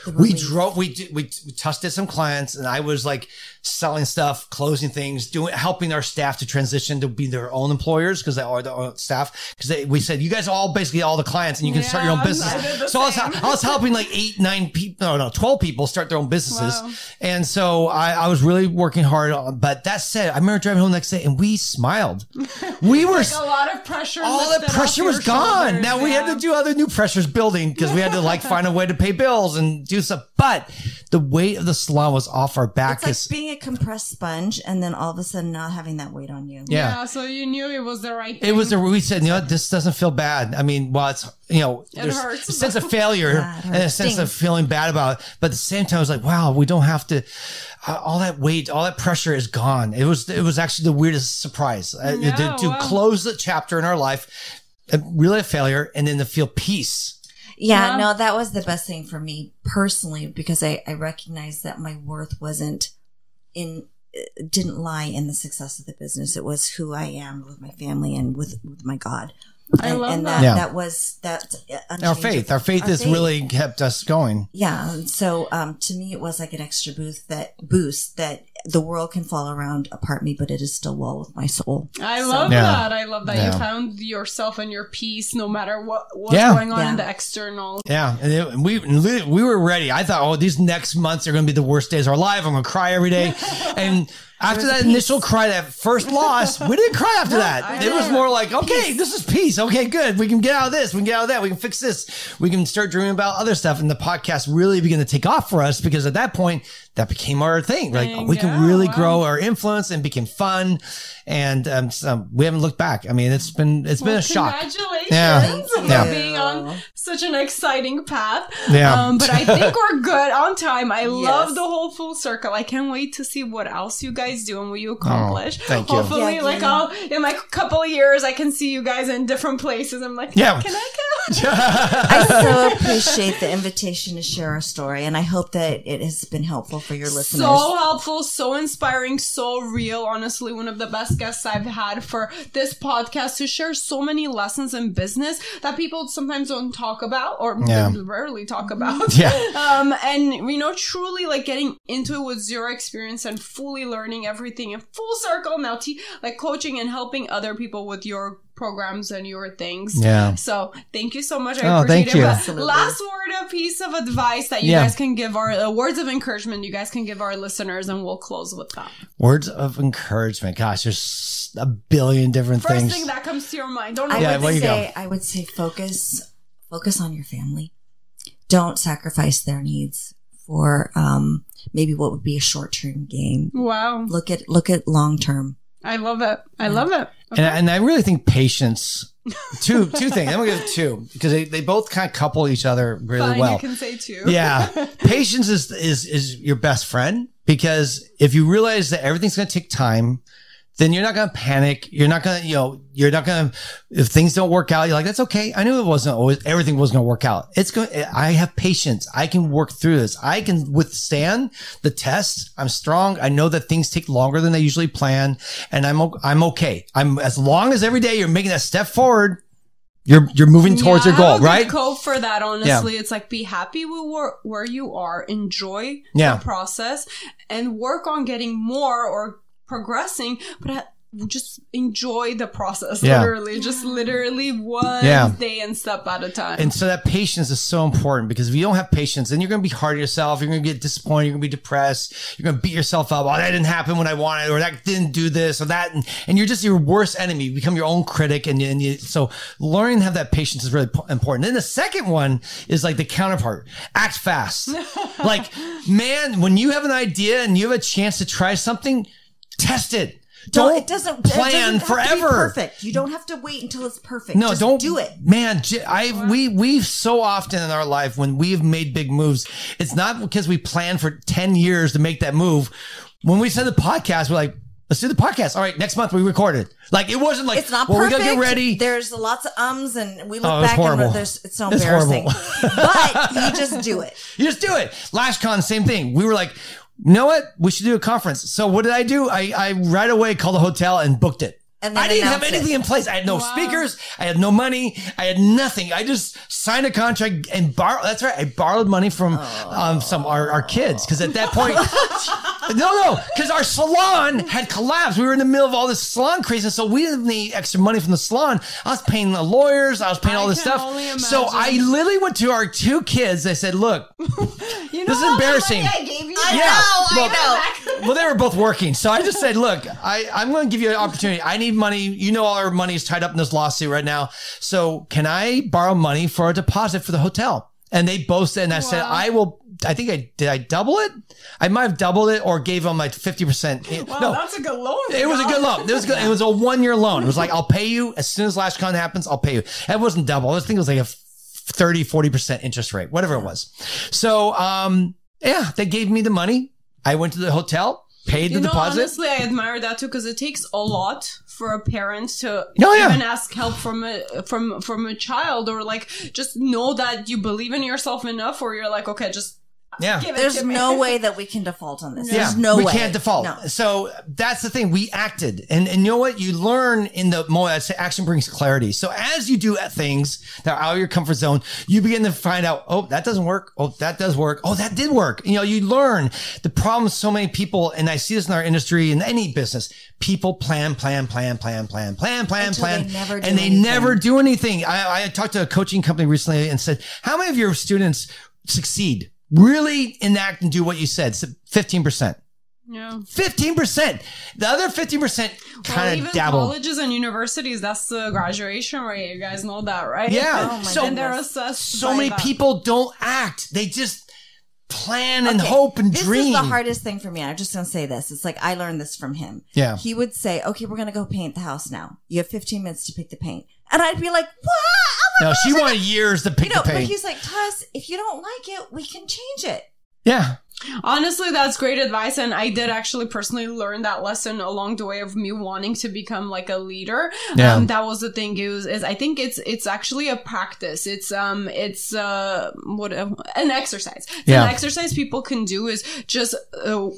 C: The
B: we drove we we, we tested some clients and i was like selling stuff closing things doing helping our staff to transition to be their own employers because they are the own staff because we said you guys are all basically all the clients and you can start your own business
A: I did the
B: so I was. I was helping like eight nine people no no 12 people start their own businesses
A: Wow.
B: and so I, I was really working hard on, but that said i remember driving home the next day and we smiled we were
A: like a lot of pressure.
B: all that pressure was gone.
A: shoulders.
B: Now we had to do other new pressures building because we had to like find a way to pay bills and do stuff. But the weight of the salon was off our back.
C: It's like
B: 'cause-
C: being a compressed sponge and then all of a sudden not having that weight on you.
B: yeah.
A: Yeah, so you knew it was the right. Thing.
B: It was a, we said, you know, what, this doesn't feel bad. I mean, well, it's, you know, there's
A: hurts.
B: a sense of failure
C: Yeah,
B: and a
C: hurts.
B: sense of feeling bad about it. But at the same time, I was like, wow, we don't have to, uh, all that weight, all that pressure is gone. It was, it was actually the weirdest surprise uh,
A: Yeah,
B: to, to
A: wow.
B: close the chapter in our life, uh, really a failure and then to feel peace.
C: Yeah,
A: Yeah.
C: no, that was the best thing for me personally because I, I recognized that my worth wasn't in, uh, didn't lie in the success of the business. It was who I am with my family and with, with my God.
A: I
C: and,
A: love
C: and
A: that.
C: that,
B: Yeah.
C: that was that uh,
B: Our faith, our faith
C: Our
B: has
C: faith.
B: really kept us going.
C: Yeah. and So, um, to me, it was like an extra boost that boost that the world can fall around apart me, but it is still well with my soul.
A: I
C: So-
A: love
B: Yeah.
A: that. I love that
B: Yeah.
A: you found yourself and your peace, no matter what what's
B: Yeah.
A: going on
C: Yeah.
A: in the external.
B: Yeah, and, it, we we were ready. I thought, oh, these next months are going to be the worst days of our life. I'm going to cry every day, and After that
C: peace.
B: initial cry, that first loss, we didn't cry after that.
C: I
B: It was more like, okay,
C: Peace.
B: this is peace. Okay, good. We can get out of this. We can get out of that. We can fix this. We can start dreaming about other stuff. And the podcast really began to take off for us because at that point, that became our thing. Like
A: Thing,
B: we can
A: yeah,
B: really
A: wow.
B: grow our influence and became fun. And um, so we haven't looked back. I mean, it's been it's been a shock.
A: Congratulations
B: Yeah.
A: for
B: Yeah.
A: being on such an exciting path.
B: Yeah.
A: Um, but I think we're good on time. I love the whole full circle. I can't wait to see what else you guys do and what you accomplish.
B: Oh, thank you.
A: Hopefully,
C: Yeah,
A: like
C: yeah.
A: I'll in like a couple of years, I can see you guys in different places. I'm like,
B: Yeah.
A: can I go?
C: I so appreciate the invitation to share our story, and I hope that it has been helpful for your listeners.
A: So helpful, so inspiring, so real. Honestly, one of the best guests I've had for this podcast to share so many lessons in business that people sometimes don't talk about or
B: Yeah.
A: rarely talk about.
B: Yeah.
A: Um, and you know, truly like getting into it with zero experience and fully learning everything in full circle now, te- like coaching and helping other people with your programs and your things.
B: Yeah.
A: So thank you so much. I
B: Oh,
A: appreciate
B: thank
A: it.
B: you.
C: Absolutely.
A: Last word, a piece of advice that you
B: Yeah.
A: guys can give our uh, words of encouragement you guys can give our listeners, and we'll close with that.
B: Words of encouragement. Gosh, there's a billion different
A: First
B: things.
A: thing that comes to your mind. Don't know.
C: I
B: Yeah,
A: what
B: where
C: would
B: you go?
C: say I would say focus focus on your family. Don't sacrifice their needs for um, maybe what would be a short term gain.
A: Wow,
C: Look at look at long term.
A: I love it. I love it.
B: And, and I really think patience. Two two things. I'm gonna give two because they, they both kind of couple each other really
A: Fine,
B: well.
A: you can say two.
B: yeah, patience is is is your best friend because if you realize that everything's gonna take time, then you're not gonna panic. You're not gonna you know you're not gonna if things don't work out. You're like that's okay. I knew it wasn't always everything was gonna work out. It's going. I have patience. I can work through this. I can withstand the test. I'm strong. I know that things take longer than they usually plan, and I'm I'm okay. I'm as long as every day you're making that step forward. You're you're moving towards
A: Yeah,
B: your goal, right?
A: Quote for that, honestly, it's like be happy with where, where you are, enjoy
B: Yeah.
A: the process, and work on getting more or progressing, but. uh, just enjoy the process,
B: Yeah.
A: literally. Just literally one
B: Yeah.
A: day and step at a time.
B: And so that patience is so important because if you don't have patience, then you're going to be hard on yourself. You're going to get disappointed. You're going to be depressed. You're going to beat yourself up. Oh, that didn't happen when I wanted, or that didn't do this or that. And, and you're just your worst enemy. You become your own critic. And, and you, so learning to have that patience is really po- important. Then the second one is like the counterpart. Act fast. like, man, when you have an idea and you have a chance to try something, test it. Don't,
C: it doesn't
B: plan
C: it doesn't have to be
B: forever.
C: perfect. You don't have to wait until it's perfect.
B: No,
C: Just
B: don't
C: do it.
B: man. I we we've so often in our life when we've made big moves, it's not because we planned for ten years to make that move. When we said the podcast, we're like, let's do the podcast. All right, next month we record it. Like it wasn't like
C: It's not
B: well,
C: perfect.
B: we gotta get ready.
C: There's lots of ums, and we look
B: Oh,
C: back
B: horrible.
C: and there's it's so
B: It's
C: embarrassing. but you just do it.
B: You just do it. LashCon, same thing. We were like, know what? We should do a conference. So what did I do? I, I right away called a hotel and booked it.
C: And then
B: I didn't have
C: announce it.
B: anything in place. I had no speakers. I had no money. I had nothing. I just signed a contract and borrowed. That's right. I borrowed money from um, some our, our kids because at that point, no, no, because our salon had collapsed. We were in the middle of all this salon craziness, so we didn't need extra money from the salon. I was paying the lawyers. I was paying
A: I
B: all this stuff.
A: only
B: So I literally went to our two kids. I said, "Look,
A: you know
B: this is embarrassing.
A: I gave you?
C: I
B: yeah.
C: know,
B: well,
C: I know.
B: well, they were both working. So I just said, look, I, I'm going to give you an opportunity. I need money. You know, all our money is tied up in this lawsuit right now. So can I borrow money for a deposit for the hotel? And they both said, and I said, I will, I think I, did I double it? I might have doubled it or gave them like 50%.
A: Wow,
B: no,
A: that's a good loan.
B: it was a good loan. It was good. It was a one year loan. It was like, I'll pay you as soon as LashCon happens. I'll pay you. It wasn't double. I think it was like a 30, 40% interest rate, whatever it was. So, um, yeah, they gave me the money. I went to the hotel, paid
A: You
B: the
A: know,
B: deposit.
A: honestly, I admire that too because it takes a lot for a parent to
B: Oh, yeah.
A: even ask help from a from from a child or like just know that you believe in yourself enough, or you're like, okay, just
B: yeah.
A: give it
C: There's
A: to me.
C: no way that we can default on this.
B: Yeah,
C: There's no
B: we
C: way.
B: We can't default.
C: No.
B: So that's the thing. We acted, and and you know what? You learn in the more. I say action brings clarity. So as you do things that are out of your comfort zone, you begin to find out. Oh, that doesn't work. Oh, that does work. Oh, that did work. You know, you learn the problem. with So many people, and I see this in our industry in any business. People plan, plan, plan, plan, plan, plan, plan,
C: Until
B: plan,
C: they never do
B: and they
C: anything.
B: never do anything. I, I talked to a coaching company recently and said, "How many of your students succeed?" Really enact and do what you said. Fifteen percent.
A: Yeah.
B: Fifteen percent. The other fifteen percent kind
A: even
B: of dabble.
A: colleges and universities, that's the graduation rate. You guys know that, right?
B: Yeah.
C: Oh my
B: so
A: and they're assessed.
B: so many
A: that.
B: people don't act. They just plan and
C: Okay,
B: hope and
C: this
B: dream.
C: This is the hardest thing for me. I'm just gonna say this. It's like I learned this from him.
B: Yeah.
C: He would say, "Okay, we're gonna go paint the house now. You have 15 minutes to pick the paint," and I'd be like, "What? Oh my
B: no,
C: gosh,
B: she
C: I
B: wanted years to
C: got-"
B: pick
C: You know,
B: the
C: but he's like, Tess, if you don't like it, we can change it.
B: Yeah.
A: Honestly, that's great advice. And I did actually personally learn that lesson along the way of me wanting to become like a leader.
B: Yeah.
A: Um, that was the thing is, is I think it's, it's actually a practice. It's, um, it's, uh, what, uh, an exercise. It's
B: Yeah.
A: An exercise people can do is just, uh,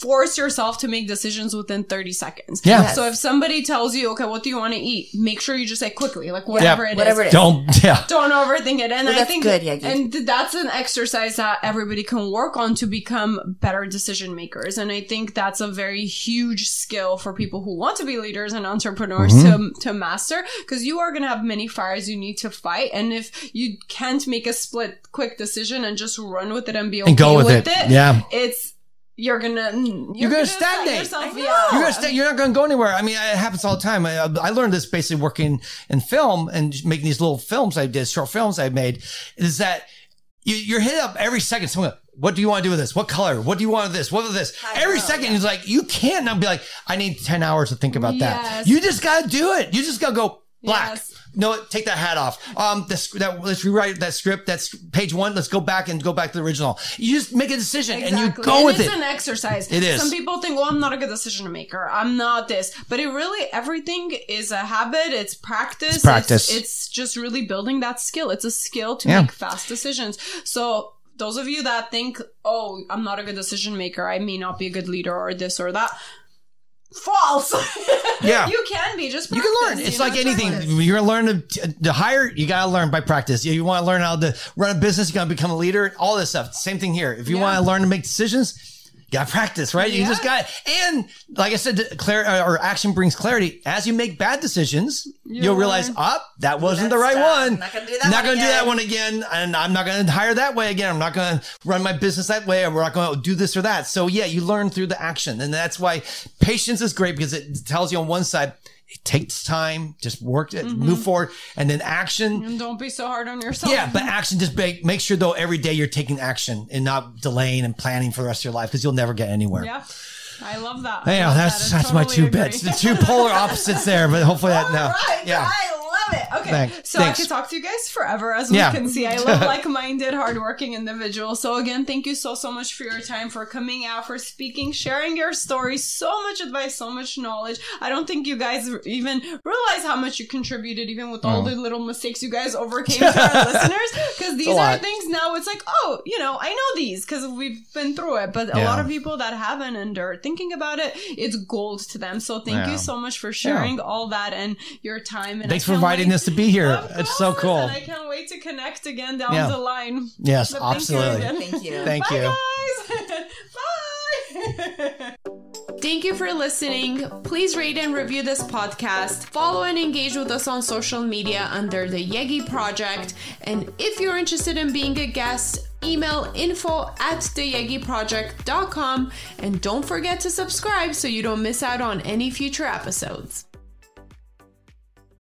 A: force yourself to make decisions within 30 seconds.
B: Yeah.
C: Yes.
A: So if somebody tells you, okay, what do you want to eat? Make sure you just say quickly, like whatever it is.
C: whatever it is.
B: Don't. Yeah.
A: Don't overthink it. And
C: Well,
A: I think,
C: good, Yegi.
A: and th- that's an exercise that everybody can work on to become better decision makers. And I think that's a very huge skill for people who want to be leaders and entrepreneurs
B: Mm-hmm.
A: to, to master because you are going to have many fires you need to fight. And if you can't make a split quick decision and just run with it and be okay
B: And go with
A: with,
B: it.
A: it,
B: Yeah.
A: it's, you're gonna, you're,
B: gonna
A: set
B: stagnate.
A: yourself-
C: I
A: yeah.
B: You're gonna stay, you're not gonna go anywhere. I mean, it happens all the time. I, I learned this basically working in film and making these little films I did, short films I made, is that you, you're hit up every second. Someone, what do you want to do with this? What color? What do you want with this? What with this?
C: I
B: every
C: know,
B: second
C: yeah.
B: is like you can't now be like, I need ten hours to think about that. You just gotta do it. You just gotta go black.
A: Yes.
B: No, take that hat off. Um, this, that, let's rewrite that script. That's page one. Let's go back and go back to the original. You just make a decision and you go
A: And
B: with
A: it's
B: it.
A: an exercise.
B: It is.
A: Some people think, well, I'm not a good decision maker. I'm not this. But it really, everything is a habit. It's practice.
B: It's practice.
A: It's, it's just really building that skill. It's a skill to
B: Yeah.
A: make fast decisions. So those of you that think, oh, I'm not a good decision maker. I may not be a good leader or this or that. False.
B: Yeah.
A: you can be. Just
B: You can learn. It's like anything. You're gonna learn to, to hire. You gotta learn by practice. You, you want to learn how to run a business. You gotta become a leader. All this stuff. Same thing here. If you
A: Yeah.
B: want to learn to make decisions, you gotta practice. Right. You just got. And like I said, clar- uh, or action brings clarity. As you make bad decisions, you'll,
A: You'll
B: realize, up that wasn't the right one.
C: Not gonna do that
B: Not
C: one
B: gonna do that
C: again.
B: one again. And I'm not gonna hire that way again. I'm not gonna run my business that way. We're not gonna do this or that. So yeah, you learn through the action, and that's why patience is great because it tells you on one side. It takes time, just work it,
C: Mm-hmm.
B: move forward, and then action.
A: And don't be so hard on yourself.
B: Yeah, but action just make, make sure though every day you're taking action and not delaying and planning for the rest of your life because you'll never get anywhere.
A: Yeah. I love that. I
B: Yeah,
A: love
B: that's
A: that.
B: That's my two
A: agree.
B: bets. The two polar opposites there, but hopefully that no.
C: Right,
B: yeah.
C: Love it.
A: Okay,
B: Thank-
A: so
B: thanks.
A: I could talk to you guys forever, as we can see. I love like-minded, hardworking individuals. So again, thank you so so much for your time, for coming out, for speaking, sharing your story. So much advice, so much knowledge. I don't think you guys even realize how much you contributed, even with all
B: Oh.
A: the little mistakes you guys overcame to our listeners. Because these are things now. It's like, oh, you know, I know these because we've been through it. But a lot of people that haven't and are thinking about it, it's gold to them. So thank
B: Yeah.
A: you so much for sharing all that and your time. And
B: Thanks for
A: can't
B: inviting
A: wait-
B: us to be here.
A: of
B: It's so cool.
A: And I can't wait to connect again down
B: Yeah.
A: the line.
B: Yes,
A: But thank you
B: absolutely.
C: Thank you.
B: Thank
A: Bye,
B: you.
A: Bye. Thank you for listening. Please rate and review this podcast. Follow and engage with us on social media under the Yegi Project. And if you're interested in being a guest, email info at theyegiproject.com. And don't forget to subscribe so you don't miss out on any future episodes.